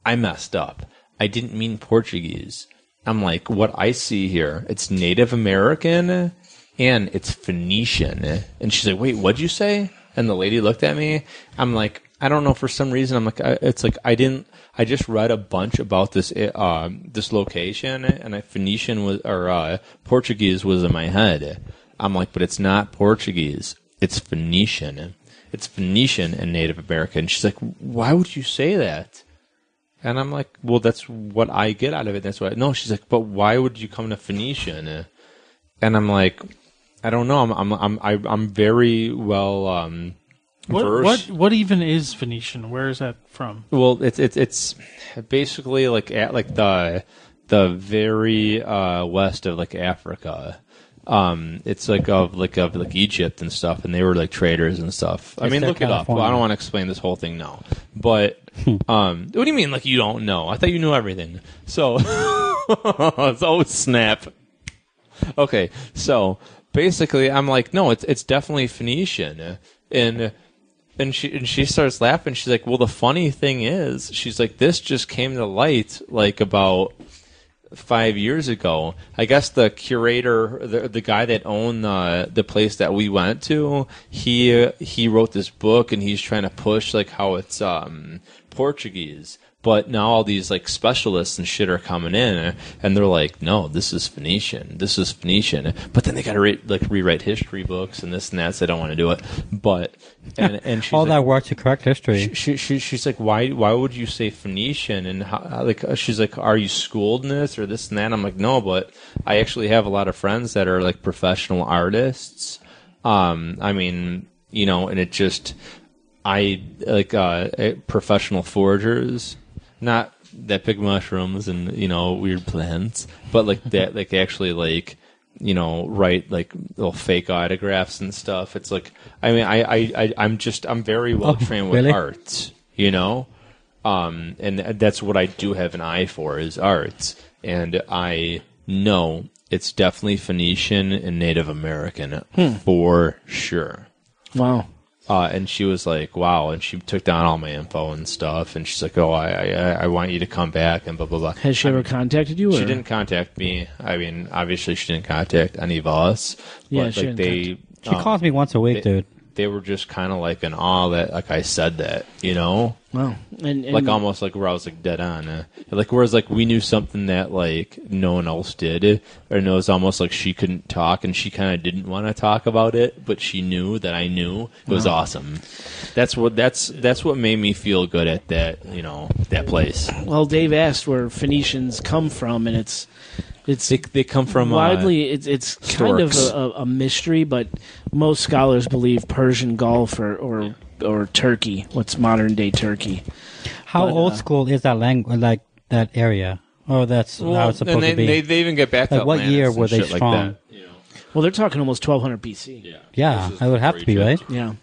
I messed up. I didn't mean Portuguese. I'm like, what I see here, it's Native American and it's Phoenician. And she's like, wait, what'd you say? And the lady looked at me. I'm like, I don't know. For some reason, I'm like, I, it's like I didn't. I just read a bunch about this uh, this location, and I Phoenician was or uh, Portuguese was in my head. I'm like, but it's not Portuguese. It's Phoenician. It's Phoenician and Native American. She's like, why would you say that? And I'm like, well, that's what I get out of it. That's. I, no, she's like, but why would you come to Phoenician? And I'm like, I don't know. I'm I'm I'm I- I'm very well um, What, versed. what what even is Venetian? Where is that from? Well, it's it's it's basically like at like the the very uh, west of like Africa. Um, it's like of like of like Egypt and stuff, and they were like traders and stuff. I mean, look it up. California. I don't want to explain this whole thing now, but um, what do you mean like you don't know? I thought you knew everything. So, so snap. Okay, so basically, I'm like, no, it's it's definitely Phoenician, and and she and she starts laughing. She's like, well, the funny thing is, she's like, this just came to light like about five years ago. I guess the curator, the the guy that owned the the place that we went to, he he wrote this book and he's trying to push like how it's um Portuguese. But now all these like specialists and shit are coming in, and they're like, "No, this is Phoenician. This is Phoenician." But then they got to re- like rewrite history books and this and that. So they don't want to do it. But and and she's All like, that work to correct history. she, she, she's like, why, why would you say Phoenician? And how, like, uh, she's like, are you schooled in this or this and that? I'm like, no, but I actually have a lot of friends that are like professional artists. Um, I mean, you know, and it just, I like uh, eh, professional foragers, not that pick mushrooms and you know weird plants, but like that, like they actually like you know write like little fake autographs and stuff. It's like I mean I I, I I'm just I'm very well trained with really? art, you know, um, and that's what I do have an eye for is arts, and I know it's definitely Phoenician and Native American for sure. Wow. Uh, and she was like, "Wow!" And she took down all my info and stuff. And she's like, "Oh, I, I, I want you to come back." And blah blah blah. Has she ever contacted you? Or? She didn't contact me. I mean, obviously, she didn't contact any of us. Yeah, but she like didn't they, She um, calls me once a week, they, dude. They were just kind of like in awe that like I said that, you know, Wow. And, and like almost like where I was like dead on. Uh, like whereas like we knew something that like no one else did, or it was almost like she couldn't talk and she kind of didn't want to talk about it, but she knew that I knew it was awesome. That's what that's that's what made me feel good at that you know that place. well, Dave asked where Phoenicians come from, and it's it's They they come from uh, widely it's it's kind of a, a, a mystery, but most scholars believe Persian Gulf or or, or Turkey, what's modern day Turkey. How but, old uh, school is that language, like that area? Oh, that's how Well, it's supposed and they, to be. They, they even get back to Like, what year were they shit like strong? that, you know. Well, they're talking almost 1200 BC. Yeah, yeah, This would have to be, before right? Yeah.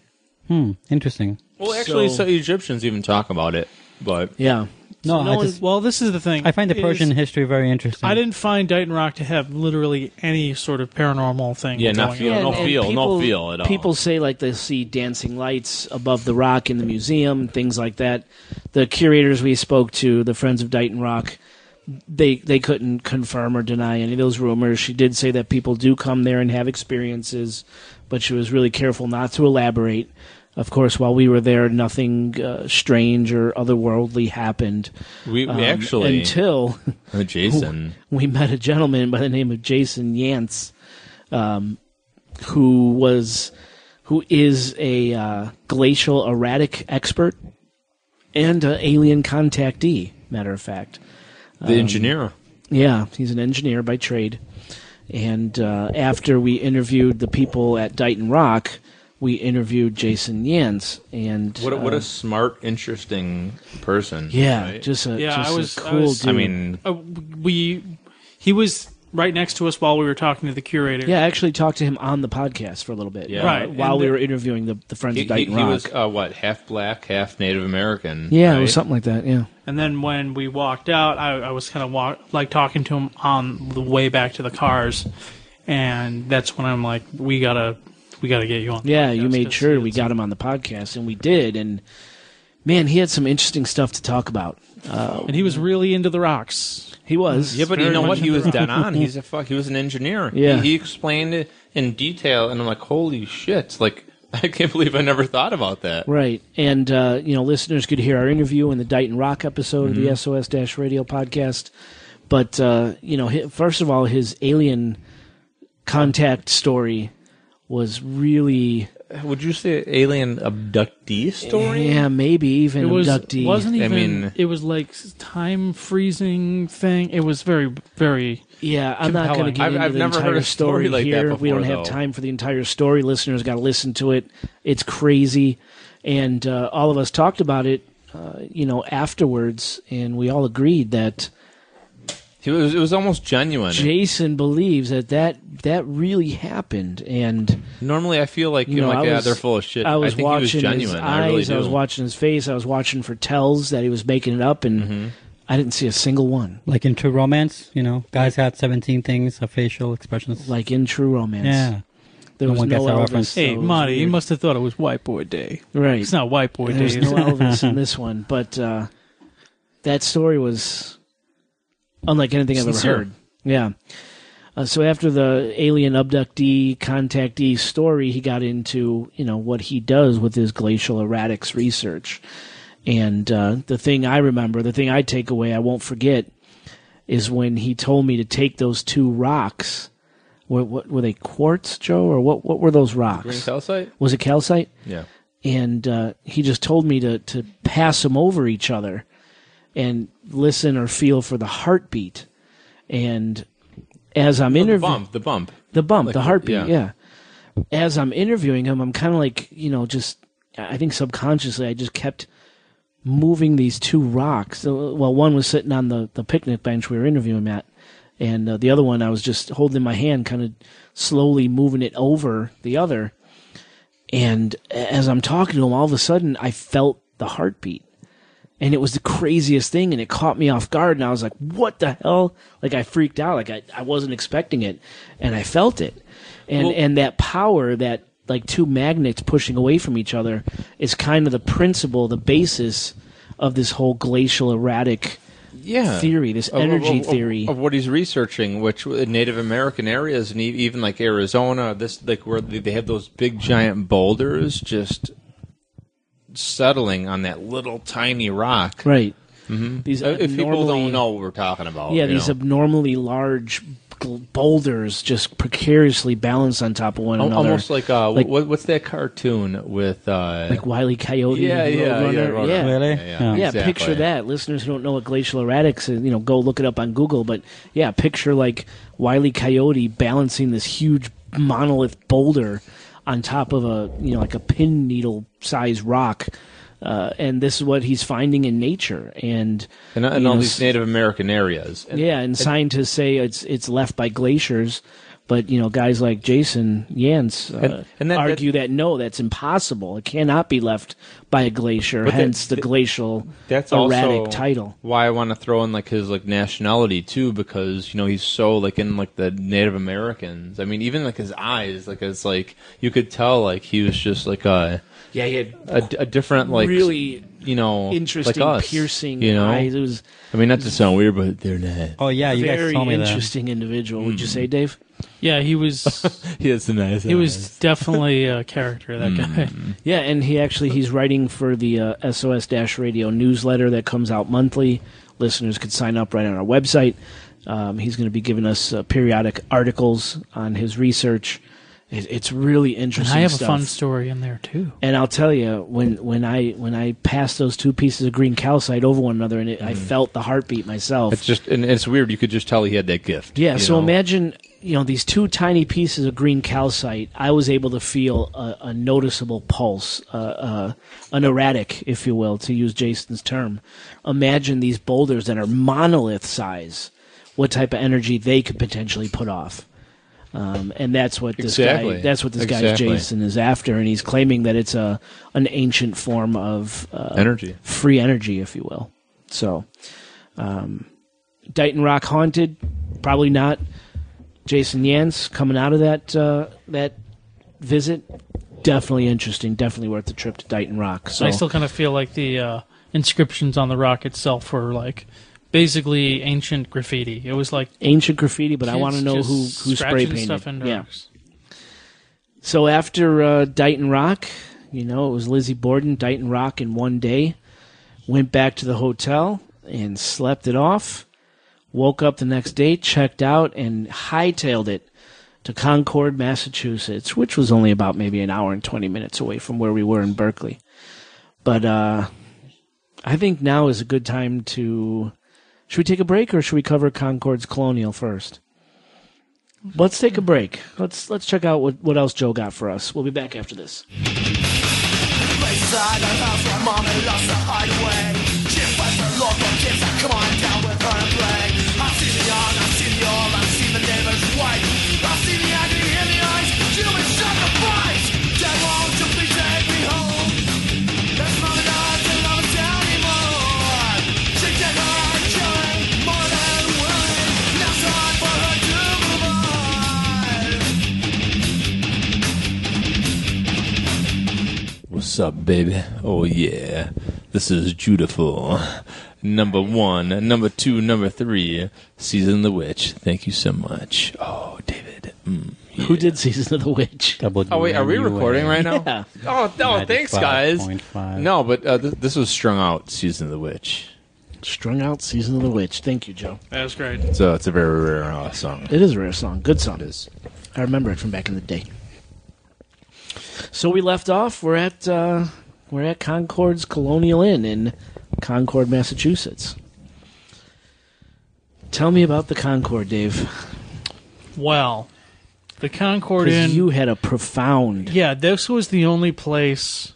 Hmm, interesting. Well, actually, So- so Egyptians even talk about it, but Yeah. No, no I one- just Well, this is the thing. I find the is Persian history very interesting. I didn't find Dighton Rock to have literally any sort of paranormal thing. Yeah, not going feel- on. no and- and feel, no people- feel at all. People say like they see dancing lights above the rock in the museum, things like that. The curators we spoke to, the Friends of Dighton Rock, they they couldn't confirm or deny any of those rumors. She did say that people do come there and have experiences, but she was really careful not to elaborate. Of course, while we were there, nothing uh, strange or otherworldly happened. we, we um, actually until Jason. we met a gentleman by the name of Jason Yance, um, who was who is a uh, glacial erratic expert and an alien contactee. Matter of fact, the engineer. yeah, he's an engineer by trade. And uh, after we interviewed the people at Dighton Rock, we interviewed Jason Yance, and What a, what uh, a smart, interesting person. yeah, right? just a Yeah, just I was- a I cool was- dude. I mean, Uh, we he was right next to us while we were talking to the curator. Yeah, I actually talked to him on the podcast for a little bit. Yeah. uh, Right, While and we the- were interviewing the, the Friends he, of he, Dighton he Rock. was uh, what half black, half Native American. yeah, it was something like that. Yeah. And then when we walked out, I, I was kind of walk, like talking to him on the way back to the cars, and that's when I'm like, we gotta we got to get you on. the Yeah, podcast you made sure we got some- him on the podcast, and we did. And man, he had some interesting stuff to talk about. Uh, and he was really into the rocks. he was. Yeah, but you know what? He was into dead on. He's a fuck. He was an engineer. Yeah. He, he explained it in detail, and I'm like, holy shit! Like, I can't believe I never thought about that. Right. And, uh, you know, listeners could hear our interview in the Dighton Rock episode of the SOS Radio podcast. But, uh, you know, first of all, his alien contact story was really, Would you say alien abductee story? yeah, maybe even abductee It was abductee. wasn't I even. mean- it was like time freezing thing. It was very very. Yeah, I'm not going to compelling. get I've- into I've the never heard entire a story like that here. we don't before, have time for the entire story. Listeners got to listen to it. It's crazy, and uh, all of us talked about it, uh, you know, afterwards, and we all agreed that He was. It was almost genuine. Jason believes that that that really happened, and Normally, I feel like you you know, know, like I yeah, they're full of shit. I was think he was watching genuine. his I really eyes. I was watching his face. I was watching for tells that he was making it up, and Mm-hmm. I didn't see a single one. Like in True Romance, you know, guys had 17 things of facial expressions. Like in True Romance, yeah. there No was one no that Elvis. reference. Hey, it was Marty, you must have thought it was White Boy Day. right. It's not White Boy There's Day. no Elvis in this one, but uh, that story was unlike anything I've Sincere. ever heard. Yeah. Uh, so after the alien abductee contactee story, he got into you know what he does with his glacial erratics research, and uh, the thing I remember, the thing I take away, I won't forget, is when he told me to take those two rocks. What, what were they? Quartz, Joe, or what? What were those rocks? Green calcite. Was it calcite? Yeah. and uh, he just told me to to pass them over each other and listen or feel for the heartbeat. And as I'm Oh, the interviewing bump. The bump. the bump, Like the the- heartbeat, yeah. yeah. As I'm interviewing him, I'm kind of like you know just I think subconsciously I just kept moving these two rocks. Well, one was sitting on the the picnic bench we were interviewing at, and uh, the other one I was just holding my hand, kind of slowly moving it over the other. And as I'm talking to him, all of a sudden I felt the heartbeat. And it was the craziest thing, and it caught me off guard. And I was like, "What the hell?" Like I freaked out. Like I, I wasn't expecting it, and I felt it. And Well- and that power, that like two magnets pushing away from each other, is kind of the principle, the basis of this whole glacial erratic yeah. theory, this energy of- of- theory. of what he's researching, which uh, Native American areas and even like Arizona, this like where they have those big giant boulders just settling on that little tiny rock. right. These Uh, If people don't know what we're talking about, yeah, these know. abnormally large boulders just precariously balanced on top of one Al- another, almost like uh, Like- what, what's that cartoon with uh, like Wile E. Coyote. yeah, and yeah, yeah, Roadrunner. Roadrunner. yeah. Really? yeah, Yeah. Yeah, exactly. picture that. Listeners who don't know what glacial erratics is, you know, go look it up on Google. But yeah, picture like Wiley Coyote balancing this huge monolith boulder on top of a, you know, like a pin needle size rock. Uh, and this is what he's finding in nature. And, and, and you all know, these Native American areas. And- yeah, and scientists say it's it's left by glaciers, but you know guys like Jason Yance uh, And- and that- argue that, no, that's impossible. It cannot be left by a glacier. But that- hence the glacial That's erratic also title. Why I want to throw in like his like nationality too, because you know he's so like in like the Native Americans. I mean, even like his eyes, like it's like you could tell like he was just like a Yeah, he had a, a different like really you know interesting, like us, piercing You know, eyes. It was I mean, not to sound weird, but they're not. Oh yeah, you guys very told me that. interesting individual. Would you say, Dave? Yeah, he was. He has the nice. he was definitely a character. That Mm. guy. Yeah, and he actually he's writing for the uh, SOS Dash Radio newsletter that comes out monthly. Listeners could sign up right on our website. Um, he's going to be giving us uh, periodic articles on his research. It, it's really And interesting. I have stuff. a fun story in there too. And I'll tell you, when when I when I passed those two pieces of green calcite over one another, and it, I felt the heartbeat myself. It's just and it's weird. You could just tell he had that gift. Yeah, so know? imagine, you know, these two tiny pieces of green calcite. I was able to feel a, a noticeable pulse, uh, uh, an erratic, if you will, to use Jason's term. Imagine these boulders that are monolith size. What type of energy they could potentially put off. Um, and that's what this Exactly. guy that's what this guy Exactly. Jason is after and he's claiming that it's a an ancient form of uh, Energy. free energy if you will so um, Dighton Rock haunted probably not Jason Yance coming out of that uh, that visit, definitely interesting. Definitely worth the trip to Dighton Rock. So I still kind of feel like the uh, inscriptions on the rock itself were like basically ancient graffiti. It was like ancient graffiti, but I want to know who who spray painted. stuff into yeah. rocks. So after uh, Dighton Rock, you know, it was Lizzie Borden, Dighton Rock in one day. Went back to the hotel and slept it off. Woke up the next day, checked out, and hightailed it to Concord, Massachusetts, which was only about maybe an hour and 20 minutes away from where we were in Berkley. But uh, I think now is a good time to. Should we take a break or should we cover Concord's Colonial first? Let's take a break. Let's let's check out what, what else Joe got for us. We'll be back after this. What's up, baby? Oh yeah, this is Judiful. Number one, number two, number three. Season of the Witch. Thank you so much. Oh, David. Mm, Who did Season of the Witch? Oh wait, are we recording right now? Yeah. Oh no, thanks guys. 95.5. No, but uh, th- this was strung out. Season of the Witch. Strung Out Season of the Witch. Thank you, Joe. That was great. So it's a very rare uh, song. It is a rare song. Good song. It is. I remember it from back in the day. So we left off. We're at uh, we're at Concord's Colonial Inn in Concord, Massachusetts. Tell me about the Concord, Dave. Well, the Concord Inn. you had a profound. Yeah, this was the only place,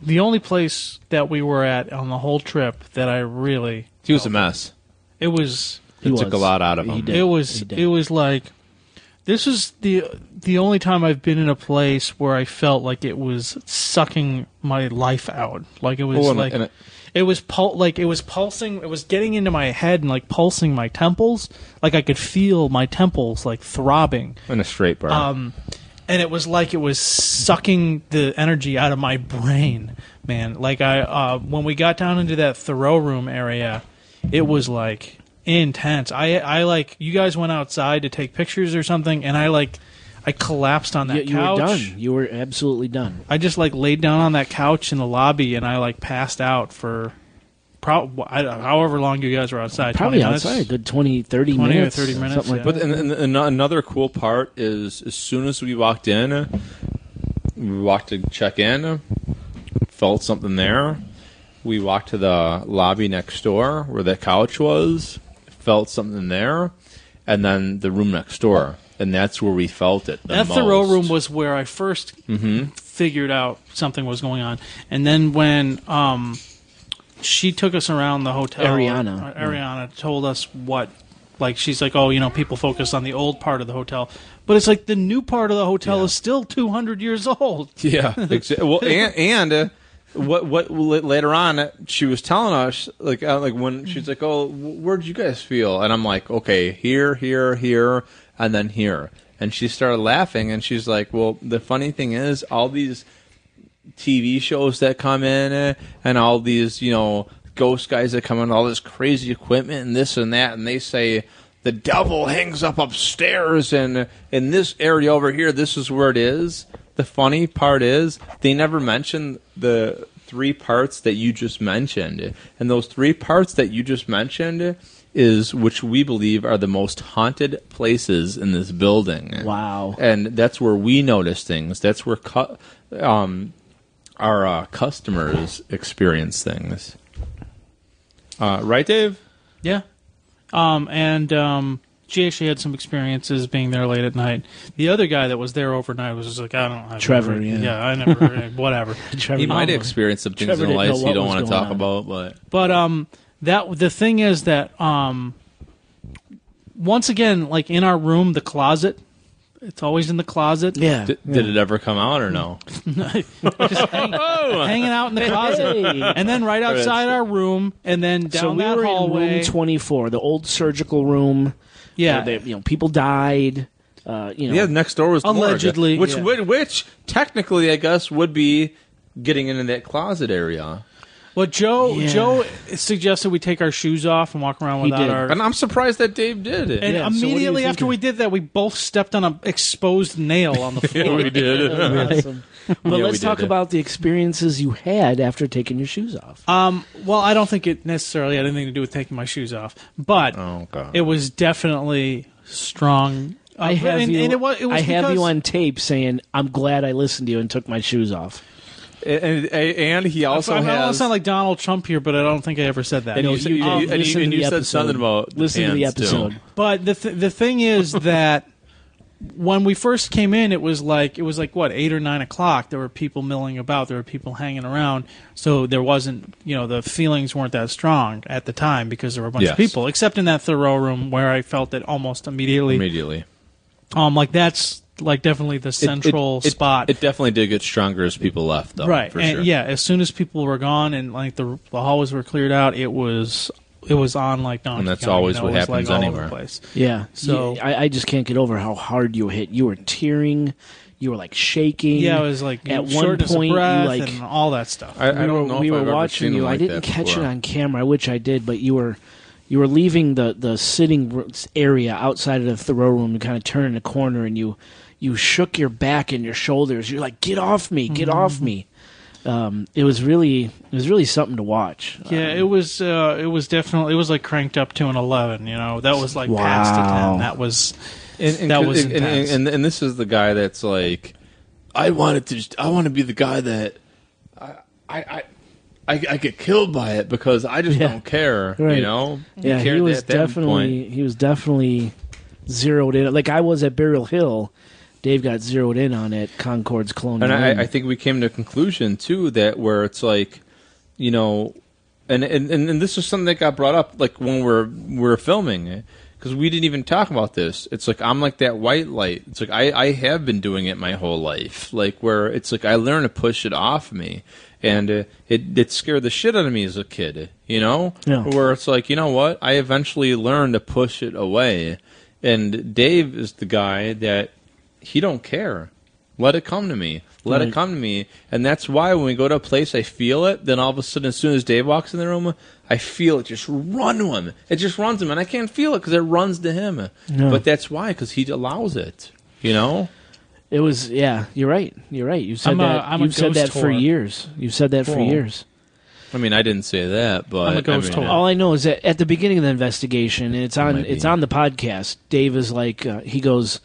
the only place that we were at on the whole trip that I really. He was a mess. It was. He It took was. a lot out of He him. It was. It was like. This was the the only time I've been in a place where I felt like it was sucking my life out. Like it was Oh, like it- it was pul- like it was pulsing. It was getting into my head and like pulsing my temples. Like I could feel my temples like throbbing. In a straight bar. Um, and it was like it was sucking the energy out of my brain, man. Like I, uh, when we got down into that Thoreau room area, it was like intense. I, I like you guys went outside to take pictures or something, and I like, I collapsed on You, that you were done. You were absolutely done. I just like laid down on that couch in the lobby, and I like passed out for. Pro- I, however long you guys were outside, Probably 20 minutes? outside, a good 20, 30 20 or minutes. 30 minutes, Something like yeah. But and, and, and another cool part is as soon as we walked in, we walked to check in, felt something there. We walked to the lobby next door where the couch was, felt something there, and then the room next door, and that's where we felt it. The that most. Thoreau room was where I 1st Mm-hmm. figured out something was going on, and then when um, she took us around the hotel, Ariana. uh, Ariana told us what, like she's like, oh, you know, people focus on the old part of the hotel, but it's like the new part of the hotel is still two hundred years old. Yeah. exa- well, and, and uh, what what later on she was telling us like uh, like when she's like, "Oh, where'd you guys feel?" And I'm like, "Okay, here, here, here, and then here." And she started laughing, and she's like, "Well, the funny thing is, all these TV shows that come in, uh, and all these you know ghost guys that come in, all this crazy equipment and this and that, and they say." The devil hangs up upstairs, and in this area over here, this is where it is. The funny part is they never mention the three parts that you just mentioned, and those three parts that you just mentioned is which we believe are the most haunted places in this building. Wow. And that's where we notice things. That's where cu- um, our uh, customers experience things. Uh, right, Dave? Yeah. Um, and um, she actually had some experiences being there late at night. The other guy that was there overnight was just like, I don't know. Trevor, yeah. I never, whatever. Trevor, He might experience some things Trevor in life you don't want to talk on. about, but But um, that the thing is that um, once again, like in our room, the closet, it's always in the closet. yeah. D- did it ever come out or no? Just hang- hanging out in the closet, Hey. and then right outside our room, and then down so we that were hallway. in room 24, the old surgical room. Yeah, where they- you know, people died. Uh, you know, Yeah, next door was the morgue, Allegedly, which yeah. would, which technically I guess would be getting into that closet area. Well, Joe Yeah. Joe suggested we take our shoes off and walk around without our. And I'm surprised that Dave did it. and Yeah, so what do you immediately think after we did that, we both stepped on an exposed nail on the floor. we did. Awesome. But Yeah, let's talk did. about the experiences you had after taking your shoes off. Um, well, I don't think it necessarily had anything to do with taking my shoes off, but Oh, it was definitely strong. Uh, I have and, you. and it was, it was I have because- you on tape saying, "I'm glad I listened to you and took my shoes off." and, and, and he also I, I don't want to sound like Donald Trump here, but I don't think I ever said that. and No, you, said- you you- and you, and you said episode. something about the Listen to the pants, too. episode. But the th- the thing is that when we first came in, it was like it was like what eight or nine o'clock. There were people milling about. There were people hanging around. So there wasn't, you know, the feelings weren't that strong at the time because there were a bunch Yes. of people. Except in that Thoreau room where I felt it almost immediately. Immediately. Um, like that's like definitely the central it, it- spot. It definitely did get stronger as people left, though. right. For and sure. yeah, as soon as people were gone and like the the hallways were cleared out, it was it was on like Donkey And that's Kong, always you know, what it was, happens like, all over anywhere. the place. Yeah. So- You- I, I just can't get over how hard you hit. You were tearing. You were like shaking. Yeah, it was like at one shortness of point you breath like and all that stuff. I, I we don't were, know we if were I've ever watching seen you. him I didn't that catch before. it on camera, which I did, but you were you were leaving the the sitting r- area outside of the Thoreau room and kind of turning a corner, and you you shook your back and your shoulders. You're like, "Get off me! Get Mm-hmm. off me!" Um, it was really it was really something to watch. yeah, it was uh, it was definitely it was like cranked up to an eleven. You know, that was like past a Wow. ten. That was and, and, That was and, and, and, and this is the guy that's like, I wanted to. Just, I want to be the guy that I I. I I, I get killed by it because I just Yeah. don't care, Right. you know. Yeah, he cared was at that definitely point. he was definitely zeroed in. Like I was at Burial Hill, Dave got zeroed in on it. Concord's Colonial. and I, I think we came to a conclusion too that where it's like, you know, and and, and, and this is something that got brought up like when we're we're filming because we didn't even talk about this. It's like I'm like that white light. It's like I I have been doing it my whole life. Like where it's like I learned to push it off me, and uh, it it scared the shit out of me as a kid. You know, Yeah. where it's like you know what I eventually learned to push it away, and Dave is the guy that he don't care. Let it come to me. Let Right. it come to me. And that's why when we go to a place, I feel it. Then all of a sudden, as soon as Dave walks in the room, I feel it just run to him. It just runs him, and I can't feel it because it runs to him. No. But that's why, because he allows it. You know. It was yeah. You're right. You're right. You said I'm a- that. I'm a You've said ghost that for years. You've said that for years. I mean, I didn't say that, but I'm a ghost I mean. All I know is that at the beginning of the investigation, and it's on might it's on the podcast. Dave is like uh, he goes,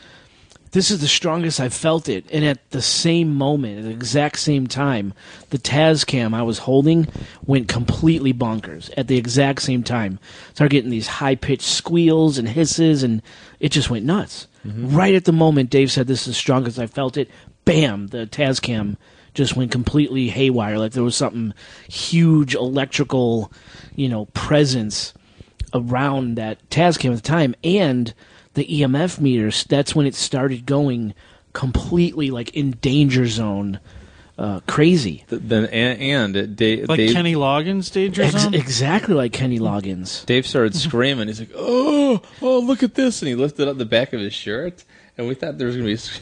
"This is the strongest I've felt it," and at the same moment, at the exact same time, the Tascam I was holding went completely bonkers at the exact same time. Started getting these high pitched squeals and hisses, and it just went nuts. Mm-hmm. Right at the moment, Dave said, "This is the strongest I felt it." Bam! The Tascam just went completely haywire. Like there was something huge electrical, you know, presence around that Tascam at the time, and the EMF meters. That's when it started going completely like in danger zone, uh, crazy. th- then and, and it- Dave, like Dave, Kenny Loggins danger Ex- zone. exactly like Kenny Loggins. Dave started screaming. He's like, "Oh, oh, look at this!" And he lifted up the back of his shirt, and we thought there was going to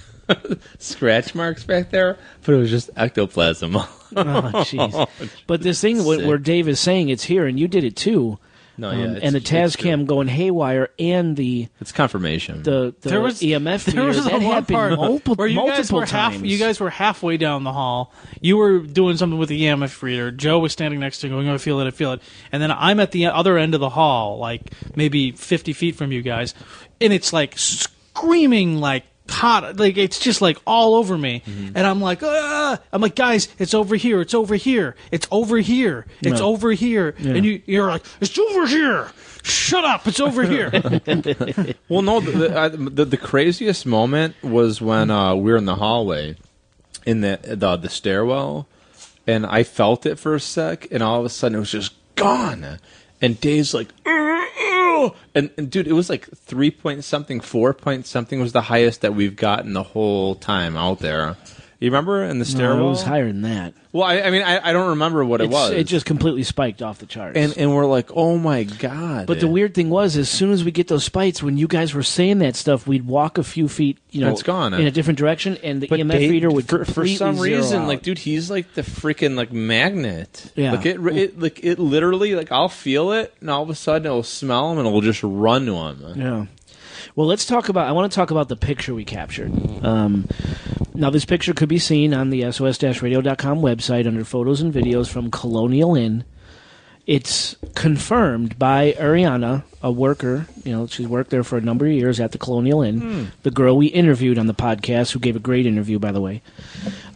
be scratch marks back there, but it was just ectoplasm. Oh, jeez. But this thing Sick. where Dave is saying it's here, and you did it too. No, um, yeah, it's- and the. Tascam going haywire, and the It's confirmation. the, the there was EMF There was that a one happened part multiple, where you multiple guys were times. half. You guys were halfway down the hall. You were doing something with the EMF reader. Joe was standing next to you, going, "I feel it, I feel it." And then I'm at the other end of the hall, like maybe 50 feet from you guys, and it's like screaming like hot. Like it's just like all over me. Mm-hmm. and i'm like ah! i'm like guys it's over here. It's over here. It's over here. It's Yeah. over here. And you you're like it's over here. Shut up. It's over here. Well, no, the the, I, the the craziest moment was when uh, we were in the hallway, in the the the stairwell, and I felt it for a sec, and all of a sudden it was just gone, and Dave's like, "Ugh, ugh." and, and dude, it was like three point something, four point something was the highest that we've gotten the whole time out there, You remember in the No, stairwell? it was higher than that. Well, I, I mean, I, I don't remember what it was. It just completely spiked off the charts. and and we're like, oh my god! but the weird thing was, as soon as we get those spikes, when you guys were saying that stuff, we'd walk a few feet, you know, It's gone. in a different direction, and the But EMF they- reader would for, for some reason, out. like, dude, he's like the freaking like magnet. Yeah. like it, it, like it literally, like I'll feel it, and all of a sudden it'll smell him, and it'll just run to him. Yeah. Well, let's talk about. I want to talk about the picture we captured. Um, now, this picture could be seen on the sos-radio.com website under photos and videos from Colonial Inn. It's confirmed by Ariana, a worker. You know, she's worked there for a number of years at the Colonial Inn. The girl we interviewed on the podcast, who gave a great interview, by the way.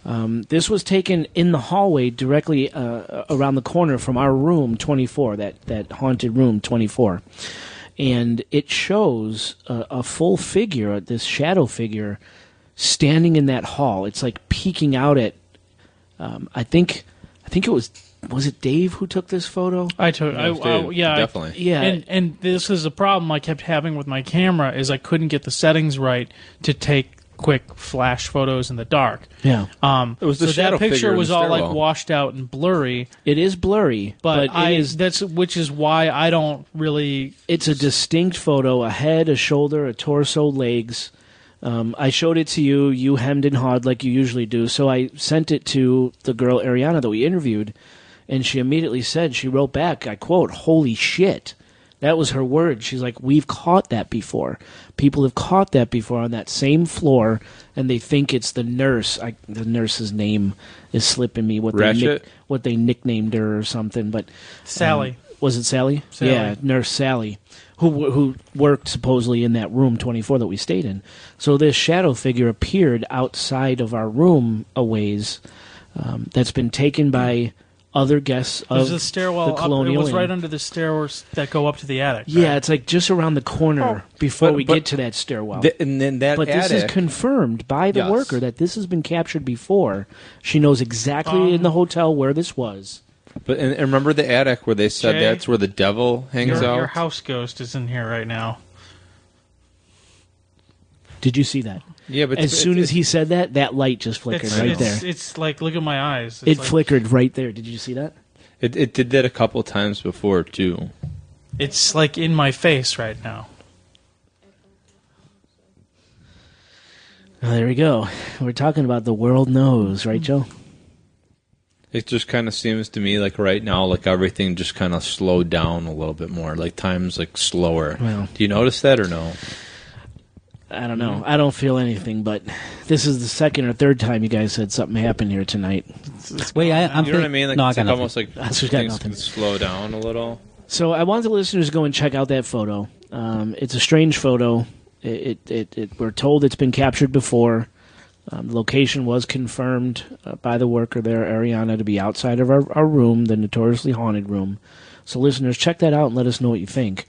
Um, this was taken in the hallway directly uh, around the corner from our room 24, that, that haunted room 24 and it shows a, a full figure, this shadow figure, standing in that hall. It's like peeking out at. Um, I think, I think it was was it Dave who took this photo? I took, I, Yes, I- dude, yeah, I- definitely. Yeah. and and this is a problem I kept having with my camera is I couldn't get the settings right to take quick flash photos in the dark. Yeah, Um, It was the so shadow that picture was all like washed out and blurry, it is blurry, but, but, I it is. that's which is why I don't really It's a distinct photo: a head, a shoulder, a torso, legs. Um, I showed it to you. You hemmed and hawed like you usually do. So I sent it to the girl Ariana that we interviewed, and she immediately said she wrote back. I quote, "Holy shit." That was her word. She's like, "We've caught that before. People have caught that before on that same floor, and they think it's the nurse. I, the nurse's name is slipping me. What they nick, what they nicknamed her or something. But Sally. um, was it Sally? Sally. Yeah, Nurse Sally, who who worked supposedly in that room 24 that we stayed in. So this shadow figure appeared outside of our room a ways. Um, that's been taken by other guests There's of a stairwell the up. It Colonial was right Inn. under the stairs that go up to the attic. Yeah, right? it's like just around the corner before But- we but- get to that stairwell. Th- and then that but this is attic, confirmed by the Yes. worker that this has been captured before. She knows exactly in the hotel where this was. But and, and remember the attic where they said Jay, that's where the devil hangs your, out. your house ghost is in here right now. Did you see that? yeah, but As it's- soon it's- as he said that, that light just flickered It's, right it's, there. it's like look at my eyes. It's It like- flickered right there. Did you see that? it, it did that a couple times before too. It's like in my face right now. Oh, there we go. We're talking about the world knows, right, Joe? It just kind of seems to me like right now, like everything just kind of slowed down a little bit more. Like time's like slower. Well. Do you notice that or no? I don't know. I don't feel anything, but this is the second or third time you guys said something happened here tonight. Wait, I, I'm you know what I mean? Like no, I it's got like nothing. almost like That's just got things nothing. can slow down a little. So I want the listeners to go and check out that photo. Um, it's a strange photo. It, it, it, it we're told it's been captured before. Um, the location was confirmed uh, by the worker there, Ariana, to be outside of our, our room, the notoriously haunted room. So listeners, check that out and let us know what you think.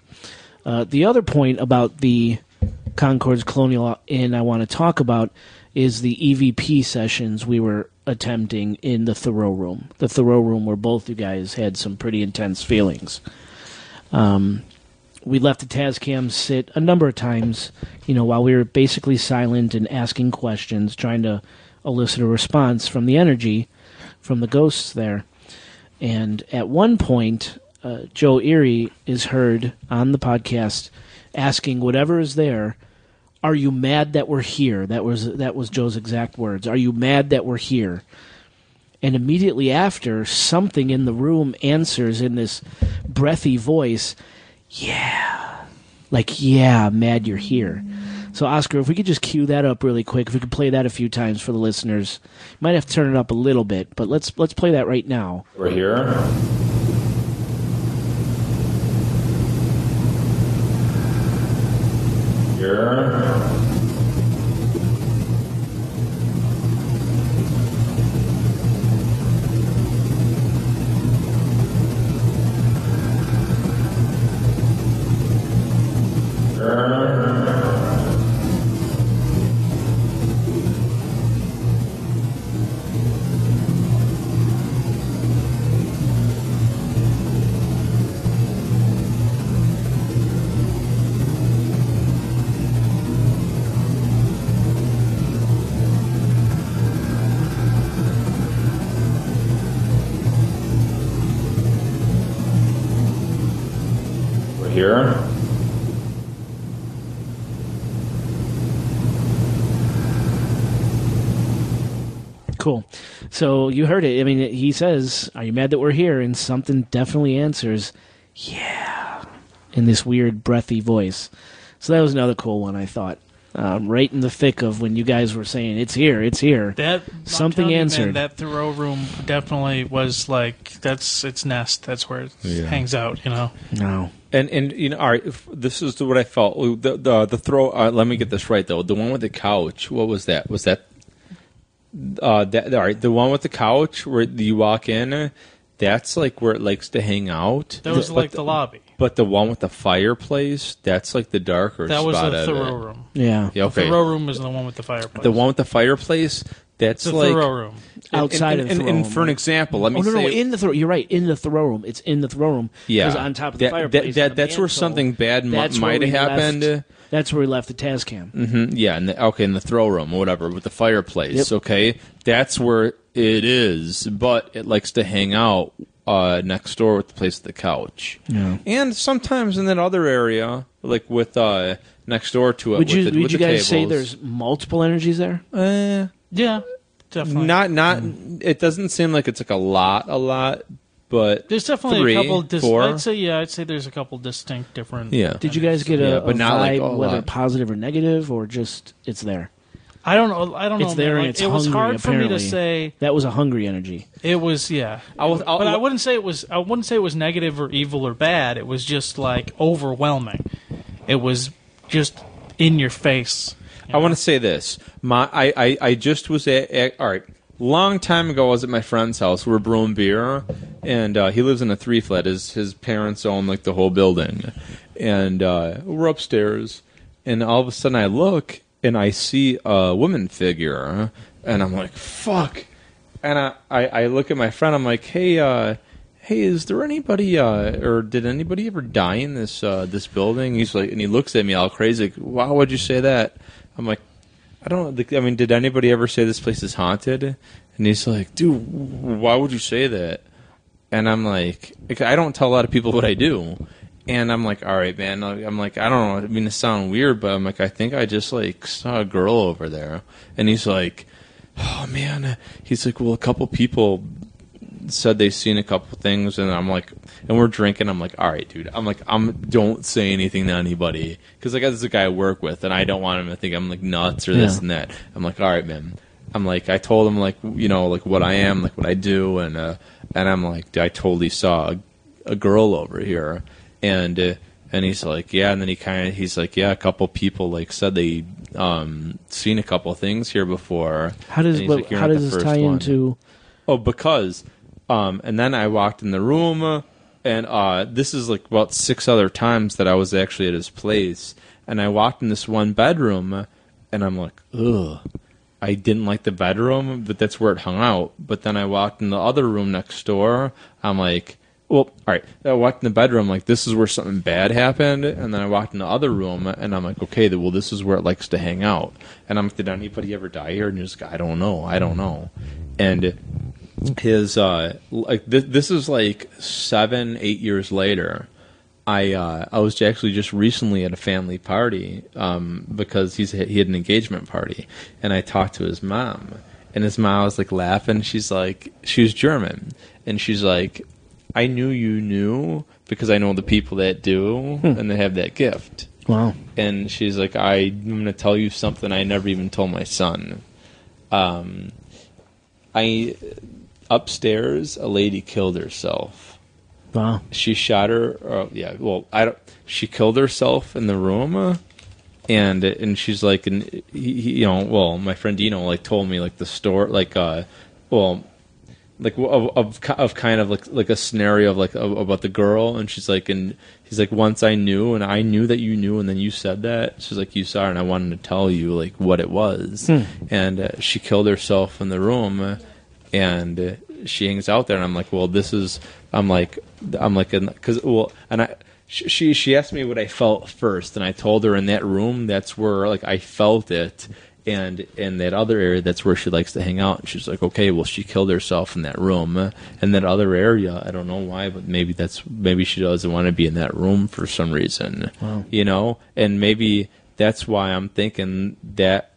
Uh, the other point about the Concord's Colonial Inn I want to talk about is the EVP sessions we were attempting in the Thoreau room. The Thoreau room where both you guys had some pretty intense feelings. Um, we left the Tascam sit a number of times, you know, while we were basically silent and asking questions, trying to elicit a response from the energy from the ghosts there. And at one point, uh, Joe Erie is heard on the podcast asking whatever is there, "Are you mad that we're here?" That was that was Joe's exact words. "Are you mad that we're here?" And immediately after, something in the room answers in this breathy voice, "Yeah." Like, "Yeah, mad you're here." So Oscar, if we could just cue that up really quick, if we could play that a few times for the listeners. Might have to turn it up a little bit, but let's let's play that right now. We're here. Here. You heard it. I mean, he says, "Are you mad that we're here?" And something definitely answers, "Yeah," in this weird breathy voice. So that was another cool one. I thought, um, right in the thick of when you guys were saying, "It's here, it's here." That something telling you, man, answered. that Thoreau room definitely was like that's its nest. That's where it Yeah. hangs out. You know. no. And and you know, all right. if- This is what I felt. The the, the throw. Uh, let me get this right though. The one with the couch. What was that? Was that? Uh, that all right. The one with the couch where you walk in. That's like where it likes to hang out. That was But like the lobby. But the one with the fireplace. That's like the darker That was spot the of Thoreau it. room. Yeah. Yeah, okay. The Thoreau room is the one with the fireplace. The one with the fireplace. That's the like Thoreau room. Outside and, of the and, Thoreau and room, for an example, let me oh no, say no, in the throw. You're right. In the throw room. It's in the throw room. Yeah, 'Cause on top of the That- fireplace. that- on the that's where something bad mi- that's where might we have left- happened. That's where we left the Tascam. hmm Yeah, in the, okay, in the throw room or whatever with the fireplace. Yep. Okay, that's where it is, but it likes to hang out uh, next door with the place of the couch. Yeah. and sometimes in that other area, like with uh, next door to it. Would with you the, would with you the guys say there's multiple energies there? Eh, Yeah, definitely. not not? It doesn't seem like it's like a lot, a lot, but There's definitely three, a couple. Dis- four. I'd say yeah. I'd say there's a couple distinct different. Yeah. Did you guys get a, Yeah, but a not like vibe, a whether lot. positive or negative, or just it's there? I don't know. I don't know. It's there man. and Like, it's it was hungry, hard for me to apparently. say. That was a hungry energy. It was yeah. I was- I'll- but I wouldn't say it was. I wouldn't say it was negative or evil or bad. It was just like overwhelming. It was just in your face. I want to say this. My, I, I, I just was at, at all right. Long time ago, I was at my friend's house. We were brewing beer, and uh, he lives in a three flat. His his parents own like the whole building, and uh, we're upstairs. And all of a sudden, I look and I see a woman figure, and I'm like, "Fuck!" And I, I, I look at my friend. I'm like, "Hey, uh, hey, is there anybody, uh, or did anybody ever die in this uh, this building?" He's like, and he looks at me all crazy. Like, Why would you say that? I'm like, I don't. I mean, did anybody ever say this place is haunted? And he's like, dude, why would you say that? And I'm like, I don't tell a lot of people what I do. And I'm like, all right, man. I'm like, I don't know. I mean, it sounds weird, but I'm like, I think I just like saw a girl over there. And he's like, oh man. He's like, well, a couple people said they've seen a couple things, and I'm like, and we're drinking. I'm like, all right, dude. I'm like, I'm don't say anything to anybody because like this is a guy I work with, and I don't want him to think I'm like nuts or this Yeah. and that. I'm like, all right, man. I'm like, I told him like, you know, like what I am, like what I do, and uh, and I'm like, I totally saw a, a girl over here, and uh, and he's like, yeah, and then he kind of he's like, yeah, a couple people like said they um seen a couple things here before. How does what, like, "You're how does this tie one." into? Oh, because, um, and then I walked in the room, and uh, this is like about six other times that I was actually at his place, and I walked in this one bedroom, and I'm like, ugh. I didn't like the bedroom, but that's where it hung out. But then I walked in the other room next door. I'm like, well, all right. I walked in the bedroom, like this is where something bad happened, and then I walked in the other room, and I'm like, okay, well, this is where it likes to hang out. And I'm like, did anybody ever die here? And he's like, I don't know, I don't know. And his uh like th- this is like seven eight years later. I uh i was actually just recently at a family party um because he's he had an engagement party and i talked to his mom. And his mom was like laughing. She's like she was german. And she's like i knew you knew because i know the people that do and they have that gift. Wow. and she's like, I'm going to tell you something I never even told my son. Um, I upstairs, a lady killed herself. Wow. She shot her. Uh, yeah, well, I don't. She killed herself in the room, uh, and and she's like, and he, he, you know, well, my friend Dino like told me like the story, like, uh, well, like of, of of kind of like like a scenario of like of, about the girl and she's like and he's like once I knew and I knew that you knew and then you said that she's like you saw her and I wanted to tell you like what it was and uh, she killed herself in the room and she hangs out there and I'm like well this is I'm like I'm like because well and I she she asked me what I felt first and I told her in that room that's where like I felt it and in that other area, that's where she likes to hang out. And she's like, okay, well, she killed herself in that room. And that other area, I don't know why, but maybe that's maybe she doesn't want to be in that room for some reason. wow. You know, and maybe that's why I'm thinking that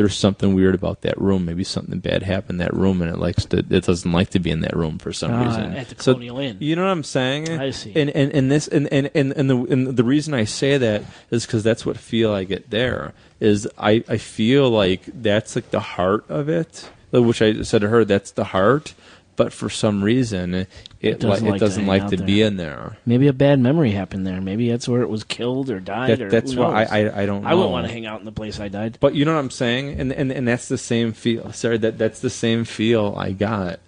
there's something weird about that room. Maybe something bad happened in that room, and it likes to. It doesn't like to be in that room for some Ah, reason. at the So- Colonial Inn. You know what I'm saying? I see. And and, and this and and, and, and the and the reason I say that is because that's what feel I get there. Is I I feel like that's like the heart of it, which I said to her. That's the heart. But for some reason, it it doesn't like it to doesn't hang like to there. be in there. Maybe a bad memory happened there. Maybe that's where it was killed or died. That- or that's why? I, I I don't. I wouldn't want to hang out in the place I died. But you know what I'm saying, and and and that's the same feel. Sorry, that that's the same feel I got.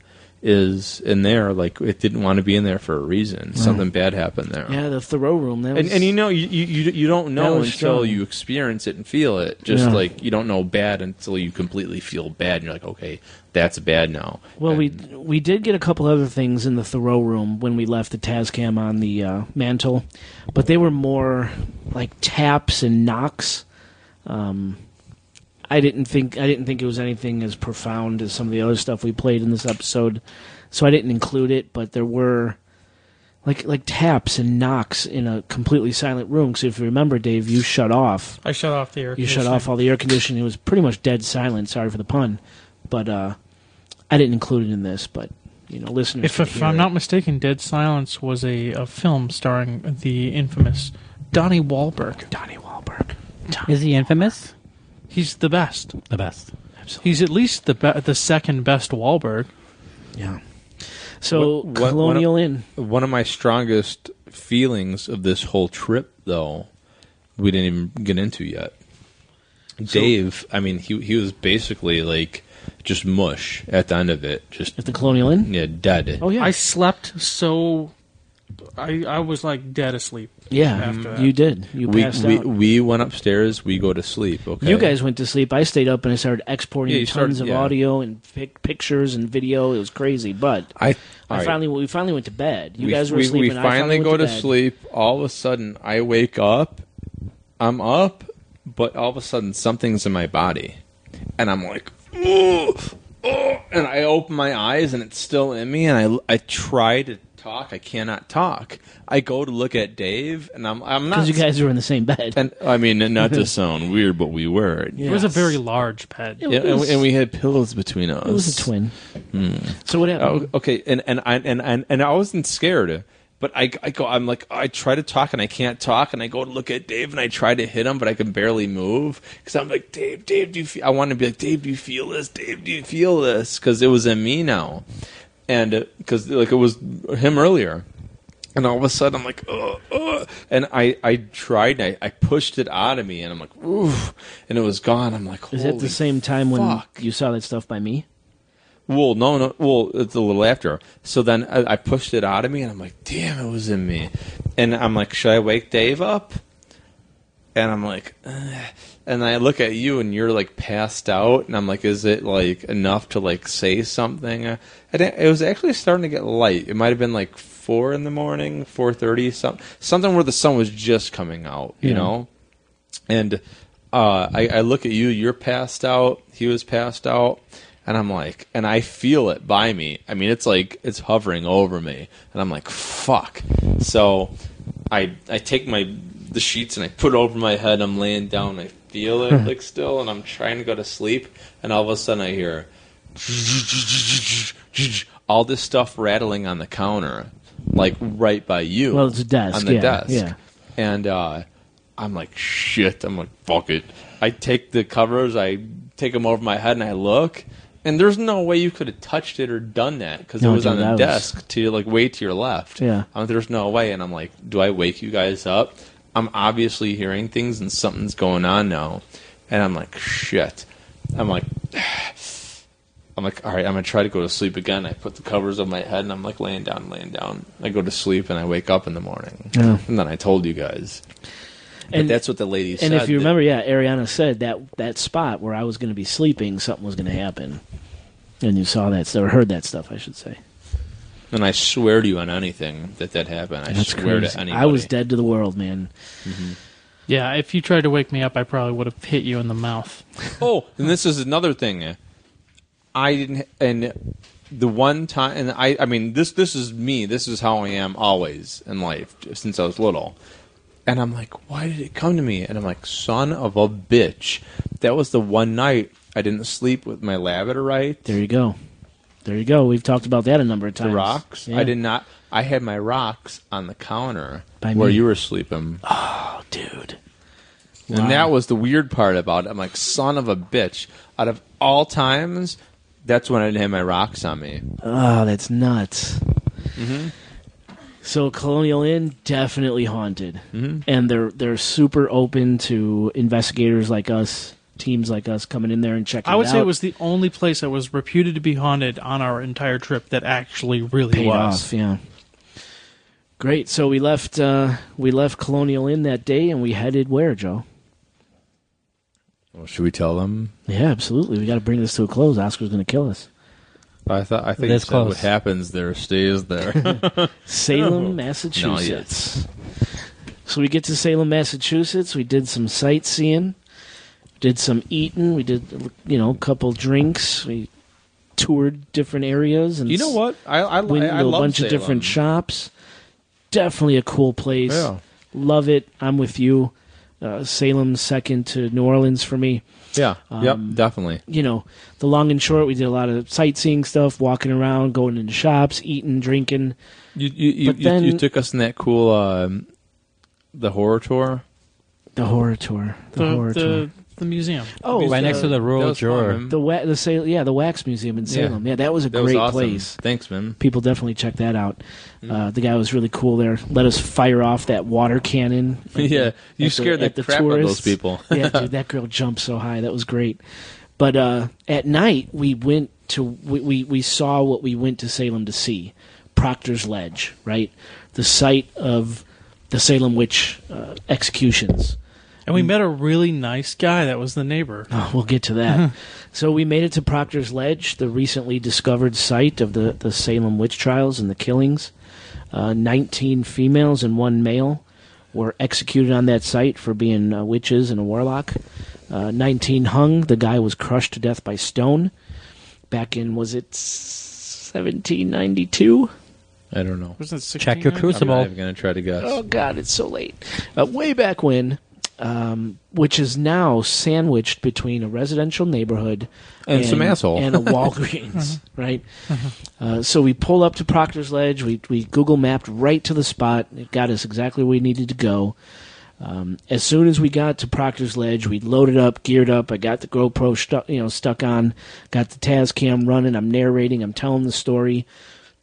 Is in there like it didn't want to be in there for a reason. Something bad happened there. Yeah, the Thoreau room. That was, And, and you know you, you you don't know until strong. you experience it and feel it. Just Yeah. like you don't know bad until you completely feel bad, and you're like, okay, that's bad now. Well, we And- we did get a couple other things in the Thoreau room when we left the Tascam on the uh, mantle, but they were more like taps and knocks. Um, I didn't think I didn't think it was anything as profound as some of the other stuff we played in this episode, so I didn't include it. But there were like like taps and knocks in a completely silent room. So if you remember, Dave, you shut off I shut off the air. you shut off all the air conditioning. It was pretty much dead silent. Sorry for the pun, but uh, I didn't include it in this. But you know, listeners, If, if I'm it. not mistaken, Dead Silence was a, a film starring the infamous Donnie Wahlberg. Donnie Wahlberg, Is he infamous? He's the best. The best. He's at least the be- the second best Wahlberg. yeah. So What- what- Colonial what- Inn. One of my strongest feelings of this whole trip, though, we didn't even get into yet. Dave, I mean, he he was basically like just mush at the end of it, just At the Colonial Inn. yeah, dead. Oh yeah, I slept so. I I was like dead asleep. Yeah. You did. You we passed we out. we went upstairs. We go to sleep. Okay, You guys went to sleep. I stayed up and I started exporting Yeah, you tons started- of yeah. audio and pic- pictures and video. It was crazy, but I I all right. finally we finally went to bed. You we, guys were we, asleep. we and I finally went go to bed. sleep. All of a sudden, I wake up. I'm up, but all of a sudden, something's in my body, and I'm like, oh, oh, and I open my eyes, and it's still in me, and I I try to talk. I cannot talk. I go to look at Dave, and I'm I'm not. because you guys were in the same bed. and I mean, not to sound weird, but we were. Yeah. It was a very large bed. It Yeah, and, was- and we had pillows between us. It was a twin. Hmm. So what happened? Oh, okay, and and I and, and and I wasn't scared, but I I go I'm like I try to talk and I can't talk, and I go to look at Dave and I try to hit him, but I can barely move because I'm like Dave, Dave, do you feel? I want to be like Dave, do you feel this? Dave, do you feel this? Because it was in me now, and uh, because like it was him earlier. And all of a sudden, I'm like, oh, oh. and I, I tried, I, I pushed it out of me, and I'm like, oof, and it was gone. I'm like, Is that holy the same time when you saw that stuff by me? Well, no, no. Well, it's a little after. So then I, I pushed it out of me, and I'm like, "Damn, it was in me." And I'm like, "Should I wake Dave up?" And I'm like, Ugh. And I look at you, and you're like passed out, and I'm like, "Is it like enough to like say something?" I didn't- it was actually starting to get light. It might have been like four in the morning, four thirty, something, something where the sun was just coming out. You Yeah. know, and uh, I, I look at you. You're passed out. He was passed out, and I'm like, and I feel it by me. I mean, it's like it's hovering over me, and I'm like, fuck. So I I take my the sheets and I put it over my head. I'm laying down. I feel it like still, and I'm trying to go to sleep, and all of a sudden I hear all this stuff rattling on the counter, like right by you. Well, it's a desk, on the yeah, desk, yeah. and uh, I'm like, shit. I'm like, fuck it. I take the covers, I take them over my head, and I look, and there's no way you could have touched it or done that because No, it was dude, on the that was- desk to like way to your left. Yeah. Um, there's no way, and I'm like, do I wake you guys up? I'm obviously hearing things, and something's going on now, and I'm like, shit. I'm like. I'm like, all right, I'm gonna try to go to sleep again. I put the covers on my head, and I'm like laying down, laying down. I go to sleep, and I wake up in the morning, Yeah. and then I told you guys. But And- that's what the lady said. And if you that- remember, yeah, Ariana said that that spot where I was going to be sleeping, something was going to happen, and you saw that or heard that stuff, I should say. And I swear to you on anything that that happened. I That's swear crazy. to anybody. I was dead to the world, man. Mm-hmm. Yeah, if you tried to wake me up, I probably would have hit you in the mouth. Oh, and this is another thing. I didn't, and the one time, and I, I mean, this, this is me. This is how I am always in life since I was little. And I'm like, why did it come to me? And I'm like, son of a bitch. That was the one night I didn't sleep with my labradorite. There you go. There you go. We've talked about that a number of The times. rocks. Yeah. I did not. I had my rocks on the counter By where me. you were sleeping. Oh, dude. Wow. And that was the weird part about it. I'm like, son of a bitch. Out of all times, that's when I didn't have my rocks on me. Oh, that's nuts. Mm-hmm. So Colonial Inn definitely haunted, Mm-hmm. and they're they're super open to investigators like us, teams like us coming in there and checking. I would it say out. it was the only place that was reputed to be haunted on our entire trip that actually really paid was. off. Yeah. Great. So we left uh, we left Colonial Inn that day, and we headed where, Joe? Well, should we tell them? Yeah, absolutely. We got to bring this to a close. Oscar's going to kill us. I thought I think This you said what happens there stays there. Salem, Massachusetts. So we get to Salem, Massachusetts. We did some sightseeing, did some eating. We did, you know, a couple drinks. We toured different areas and you know what? I I, went I, I to a love bunch of different shops. Definitely a cool place. Yeah. Love it. I'm with you. Uh, Salem's second to New Orleans for me. Yeah. yep. Um, Definitely. You know, the long and short, we did a lot of sightseeing stuff, walking around, going into shops, eating, drinking. You you you, but then- you took us in that cool um, the horror tour. The horror tour. The, The, horror tour. The, the museum. Oh, right next to the That rural was juror. The wa- the Sal- yeah the Wax Museum in Salem. Yeah, that was a That was great awesome. place. Thanks, man. People definitely check that out. Mm. Uh, the guy was really cool there. Let us fire off that water cannon. at Yeah, you at scared the at crap out of those tourists. people. yeah, dude, that girl jumped so high. That was great. But uh, at night we went to we, we we saw what we went to Salem to see, Proctor's Ledge, right, the site of the Salem witch uh, executions. And we met a really nice guy that was the neighbor. Oh, we'll get to that. so we made it to Proctor's Ledge, the recently discovered site of the, the Salem witch trials and the killings. Uh, 19 females and one male were executed on that site for being uh, witches and a warlock. Uh, 19 hung. The guy was crushed to death by stone. Back in, was it 1792? I don't know. Wasn't it Check your 16? I'm not even gonna try to guess. Oh God, it's so late. Uh, way back when, um, which is now sandwiched between a residential neighborhood And some asshole. and a Walgreens, right? Uh, so we pull up to Proctor's Ledge. We we Google mapped right to the spot. It got us exactly where we needed to go. Um, as soon as we got to Proctor's Ledge, we loaded up, geared up. I got the GoPro stuck, you know, stuck on. Got the Tascam running. I'm narrating. I'm telling the story.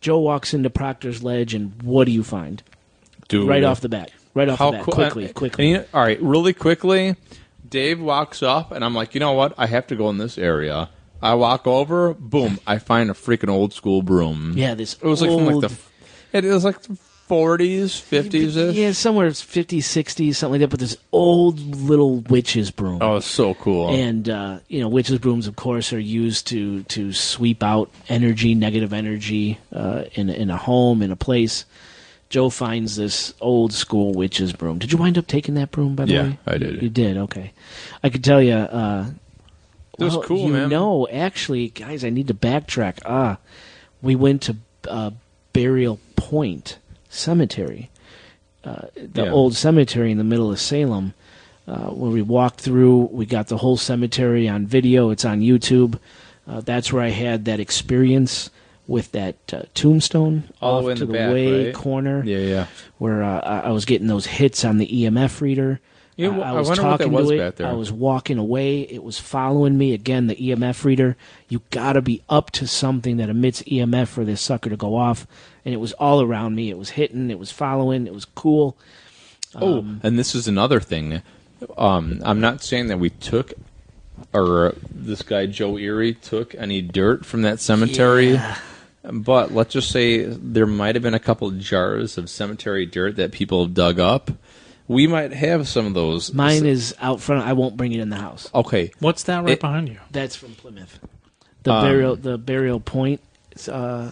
Joe walks into Proctor's Ledge, and what do you find? Dude. right off the bat. Right off How the bat. cool- quickly, and- quickly. and you know- all right, really quickly. Dave walks up, and I'm like, you know what? I have to go in this area. I walk over, boom! I find a freaking old school broom. yeah, this it was like from like old, the. It was like 40s, 50s ish. yeah, somewhere 50s, 60s, something like that. But this old little witch's broom. Oh, it's so cool. And uh, you know, witches' brooms, of course, are used to to sweep out energy, negative energy, uh, in in a home, in a place. Joe finds this old school witch's broom. Did you wind up taking that broom? By the Yeah, way, I did. You did. Okay, I could tell you. Uh, It was well, cool, you man. know, actually, guys, I need to backtrack. Ah, we went to uh, Burial Point Cemetery, uh, the Yeah. old cemetery in the middle of Salem, uh, where we walked through. We got the whole cemetery on video. It's on YouTube. Uh, that's where I had that experience with that uh, tombstone All the off to the the back, way right? corner yeah, yeah. where uh, I I was getting those hits on the EMF reader. Yeah, Uh, well, I I was wonder what that talking was to it. there. I was walking away. It was following me. Again, the EMF reader. You got to be up to something that emits EMF for this sucker to go off. And it was all around me. It was hitting. It was following. It was cool. Oh, and this is another thing. Um, I'm not saying that we took, or this guy Joe Erie took any dirt from that cemetery, but let's just say there might have been a couple jars of cemetery dirt that people have dug up. We might have some of those. Mine is out front. I won't bring it in the house. okay. What's that right It- behind you? That's from Plymouth. The Um, burial. The burial point. Uh,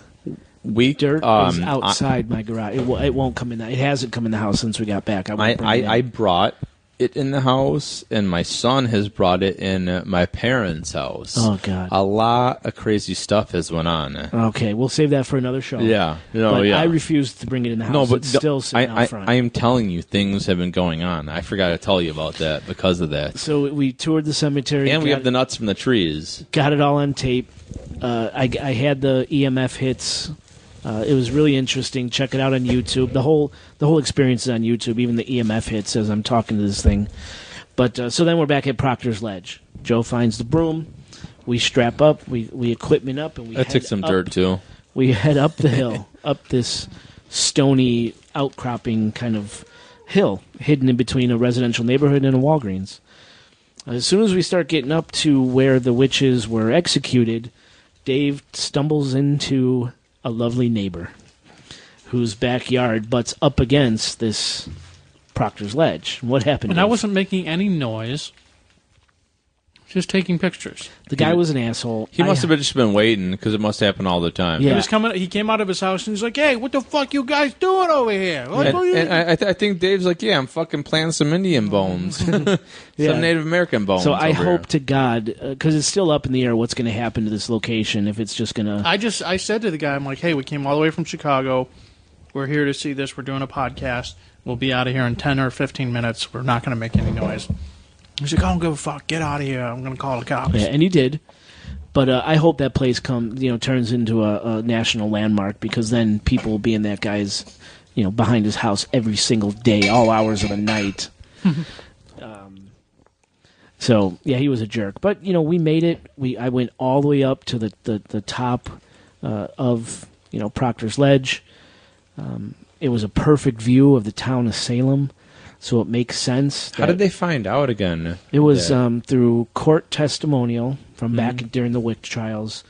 We dirt is um, outside my garage. It, will, it won't come in. The, it hasn't come in the house since we got back. I, won't I, bring it in. I, I brought it in the house, and my son has brought it in my parents' house. Oh, God. A lot of crazy stuff has went on. Okay, we'll save that for another show. Yeah, no, but yeah. I refuse to bring it in the house. no, but it's the- still sitting I, out front. I, I am telling you, things have been going on. I forgot to tell you about that because of that. so we toured the cemetery. And we have the nuts from the trees. got it all on tape. Uh, I, I had the EMF hits. Uh, it was really interesting. Check it out on YouTube. The whole the whole experience is on YouTube. Even the EMF hits as I'm talking to this thing. But uh, so then we're back at Proctor's Ledge. Joe finds the broom. We strap up. We we equipment up, and we I took some up- dirt too. We head up the hill, up this stony outcropping kind of hill, hidden in between a residential neighborhood and a Walgreens. As soon as we start getting up to where the witches were executed, Dave stumbles into a lovely neighbor whose backyard butts up against this Proctor's Ledge. What happened? And I wasn't making any noise. Just taking pictures. The guy was an asshole. He I- must have just been waiting because it must happen all the time. Yeah. He was coming. He came out of his house and he's like, "Hey, what the fuck you guys doing over here?" Like, And, what are you- and I, I, th- I think Dave's like, yeah, I'm fucking planting some Indian mm. bones, some Yeah. Native American bones. So I over hope here. to God, uh, because it's still up in the air, what's going to happen to this location if it's just going to. I just I said to the guy, I'm like, "Hey, we came all the way from Chicago. We're here to see this. We're doing a podcast. We'll be out of here in ten or fifteen minutes. We're not going to make any noise." He's like, "I don't give a fuck. Get out of here. I'm going to call the cops." Yeah, and he did. But uh, I hope that place come, you know, turns into a, a national landmark because then people will be in that guy's, you know, behind his house every single day, all hours of the night. um, so yeah, he was a jerk. But you know, we made it. We I went all the way up to the the, the top uh, of you know Proctor's Ledge. Um, it was a perfect view of the town of Salem, so it makes sense. How did they find out again? it was that- um, through court testimonial from back during the witch trials,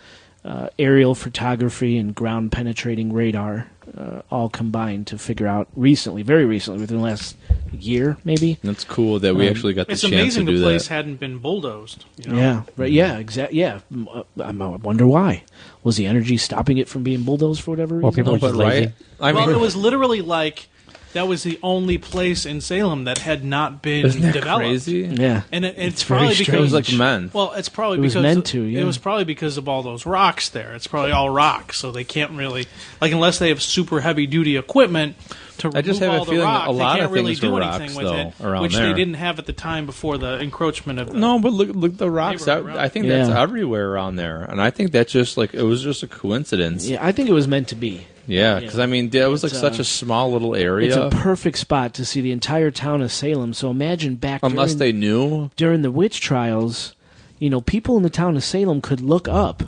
uh, aerial photography, and ground penetrating radar, uh, all combined to figure out recently, very recently, within the last year, maybe. That's cool that we Um, actually got the It's chance amazing to do the place hadn't been bulldozed. You know? Yeah, right. Yeah, exactly. Yeah, uh, I'm- I wonder why. Was the energy stopping it from being bulldozed for whatever reason? Or people No, just but right? lazy. I well, mean, it was literally like that was the only place in Salem that had not been isn't that developed. crazy? Yeah, And it, it's, very probably strange. because It was like meant. Well, it's probably It was because meant to, yeah. It was probably because of all those rocks there. It's probably all rock, so they can't really like unless they have super heavy duty equipment to I just remove have a the feeling rock. a lot of really things do were anything rocks, with though, it, around which there. they didn't have at the time before the encroachment of the No, but look, look the rocks. That, Neighborhood I think that's everywhere around there, and I think that's just like it was just a coincidence. yeah. I think it was meant to be. Yeah, because I mean, that was like It's, such uh, a small little area. It's a perfect spot to see the entire town of Salem. So imagine back unless during- they knew. during the witch trials, you know, people in the town of Salem could look up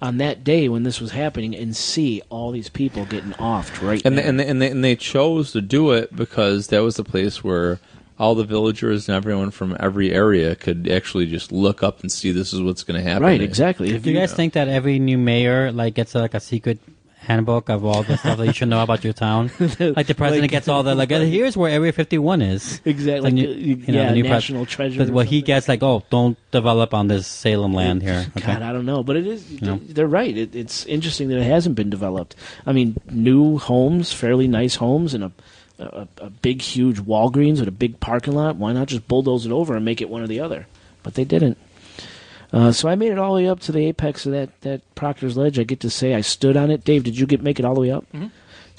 on that day when this was happening and see all these people getting offed right And there. they, and, they, and they and they chose to do it because that was the place where all the villagers and everyone from every area could actually just look up and see this is what's going to happen. right, exactly. If Do you guys think that every new mayor like gets like a secret handbook of all the stuff that you should know about your town? like the president Like- gets all the like, here's where Area 51 is. Exactly, new- uh, you know, yeah, the new pres- national treasure But what he gets like, oh, don't develop on this Salem land here. Okay. God, I don't know, but it is. No. They're right. It, it's interesting that it hasn't been developed. I mean, new homes, fairly nice homes, and a, a a big, huge Walgreens with a big parking lot. Why not just bulldoze it over and make it one or the other? But they didn't. Uh, so I made it all the way up to the apex of that, that Proctor's Ledge. I get to say I stood on it. Dave, did you get make it all the way up? Mm-hmm.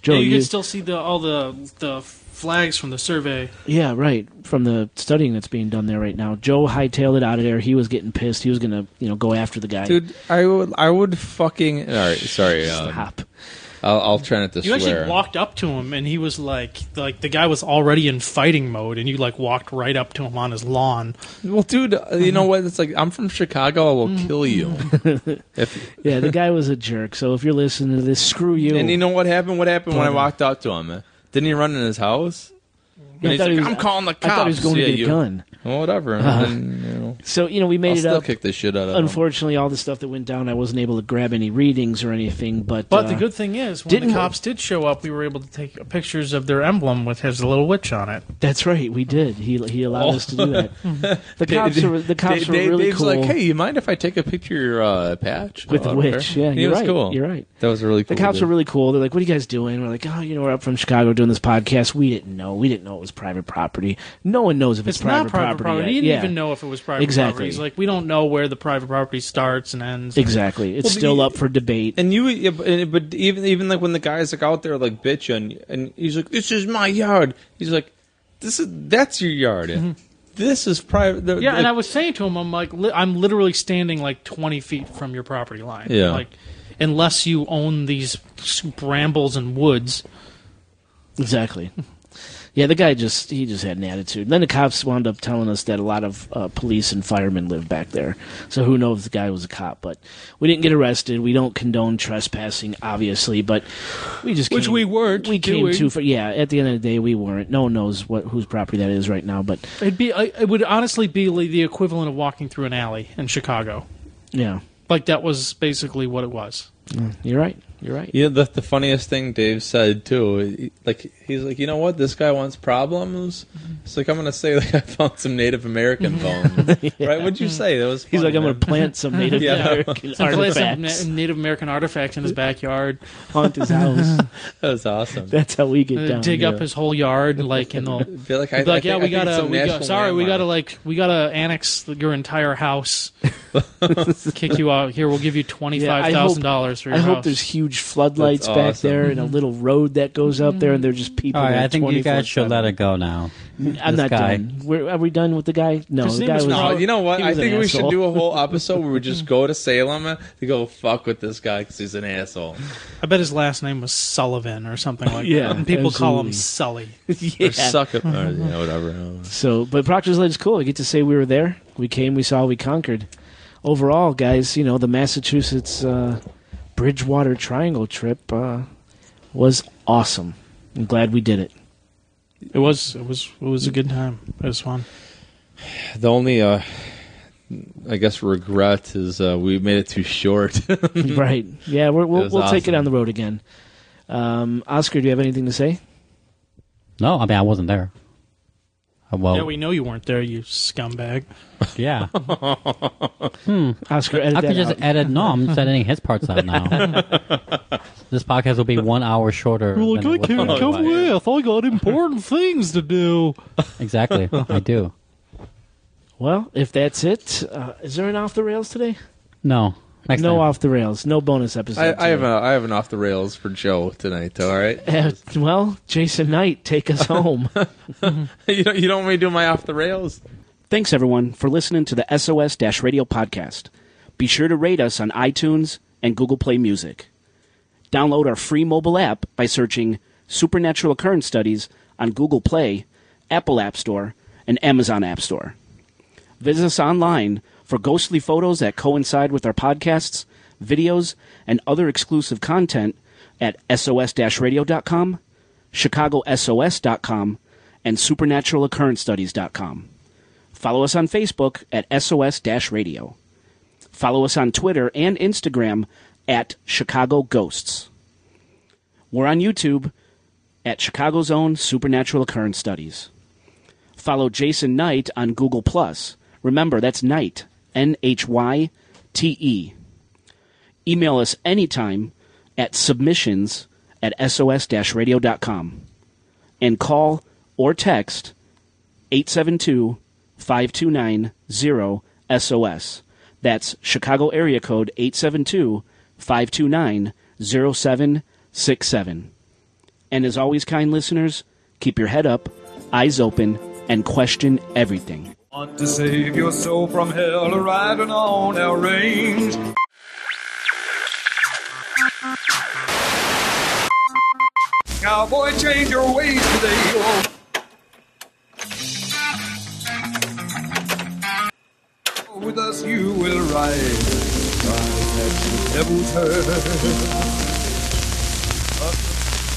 Joe, yeah, you, you, can still see the all the the flags from the survey. yeah, right. From the studying that's being done there right now, Joe hightailed it out of there. He was getting pissed. He was gonna, you know, go after the guy. dude. I would I would fucking. All right, sorry. Um, Stop. I'll, I'll try not to You swear. actually walked up to him, and he was like, like the guy was already in fighting mode, and you like walked right up to him on his lawn. well, dude, uh, you know what? It's like I'm from Chicago. I will Mm-hmm. kill you. if, Yeah, the guy was a jerk. So if you're listening to this, screw you. and you know what happened? What happened when I walked up to him? Didn't he run in his house? Yeah, I And he's thought like, he was- I'm calling the cops. I thought he was going Yeah, to get you- a gun. Well, whatever. And then, you know, So you know, we made I'll it still up. kick the shit out of him. Unfortunately, all the stuff that went down, I wasn't able to grab any readings or anything. But But uh, the good thing is, when didn't- the cops did show up, we were able to take pictures of their emblem with his little witch on it. That's right, we did. He he allowed us to do that. The cops are the cops Dave- were really Dave's cool. like, hey, you mind if I take a picture of your uh, patch with Oh, the witch. care. Yeah, he you're was right. cool. You're right. That was really cool. The cops to were really cool. They're like, "What are you guys doing?" We're like, "Oh, you know, we're up from Chicago doing this podcast. We didn't know. We didn't know it was private property. No one knows if it's, It's private not private property. yet. He didn't yeah. even know if it was private Exactly. property. He's like, we don't know where the private property starts and ends. Exactly. It's Well, still you- up for debate. And you, yeah, but, even even like when the guys like out there like bitching, and he's like, "This is my yard." He's like, "This is that's your yard. Mm-hmm. This is private." the- Yeah, the- and I was saying to him, I'm like, li- I'm literally standing like 20 feet from your property line. Yeah. Like, unless you own these brambles and woods. Exactly. Yeah, the guy just he just had an attitude. And then the cops wound up telling us that a lot of uh, police and firemen live back there. So who knows if the guy was a cop? But we didn't get arrested. We don't condone trespassing, obviously. But we just Which came- we weren't We came doing. too far. Yeah, at the end of the day, we weren't. No one knows what whose property that is right now. But It'd be, I- it would honestly be like the equivalent of walking through an alley in Chicago. yeah, Like that was basically what it was. you're right. You're right. You know, the the funniest thing Dave said too, like he's like, you know what, this guy wants problems. It's like I'm gonna say like I found some Native American bones, right? What'd you say? That was. He's funny, like, I'm gonna plant some Native Yeah. American Some place some artifacts, Native American artifacts in his backyard. haunt his house. That was awesome. That's how we get Uh, down. dig yeah. up his whole yard, like in the. feel like I, Be like, I yeah, think- we gotta, we got, national sorry, we gotta like, we gotta annex your entire house, kick you out. Here, we'll give you twenty Yeah, I five hope- thousand dollars for your I house. hope there's huge floodlights That's back awesome. there and a little road that goes up there, and they're just people. All right, I think you guys should let it go now. I'm not guy. done. We're, are we done with the guy? No, the guy was. No, you know what? I think we should do a whole episode where we just go to Salem to go fuck with this guy because he's an asshole. I bet his last name was Sullivan or something like Yeah, that. And people call him absolutely. Sully. Or yeah. suck it, or, yeah, whatever. So, but Proctor's Lake is cool. We get to say we were there. We came, we saw, we conquered. Overall, guys, you know the Massachusetts uh, Bridgewater Triangle trip uh, was awesome. I'm glad we did it. It was, it was, it was a good time. It was fun. The only, uh, I guess, regret is uh, we made it too short. right? Yeah, we're, we'll was we'll take it on the road again. Um, Oscar, do you have anything to say? No, I mean I wasn't there. Uh, Well, Yeah, we know you weren't there, you scumbag. yeah. Oscar, edit I that could just out. edit. No, I'm just editing his parts out now. this podcast will be one hour shorter. than it would otherwise. with. I got important things to do. Exactly, I do. Well, if that's it, uh, is there an off the rails today? No, next no time. off the rails. No bonus episode. I, I have a, I have an off the rails for Joe tonight. Though, all right. Uh, well, Jason Knight, take us home. you don't you don't want me to do my off the rails? Thanks, everyone, for listening to the SOS Radio podcast. Be sure to rate us on iTunes and Google Play Music. Download our free mobile app by searching Supernatural Occurrence Studies on Google Play, Apple App Store, and Amazon App Store. Visit us online for ghostly photos that coincide with our podcasts, videos, and other exclusive content at sos-radio.com, chicagosos.com, and supernaturaloccurrencestudies.com. Follow us on Facebook at SOS Radio. Follow us on Twitter and Instagram at Chicago Ghosts. We're on YouTube at Chicago's own Supernatural Occurrence Studies. Follow Jason Knight on Google Plus. Remember, that's Knight, N H Y T E. Email us anytime at submissions at sos radio.com and call or text 872 5290 SOS. That's Chicago area code 872 529 0767. And as always, kind listeners, keep your head up, eyes open, and question everything. Want to save your soul from hell, riding on our range. Cowboy, change your ways today. Oh. With us you will ride, ride at the devil's herd.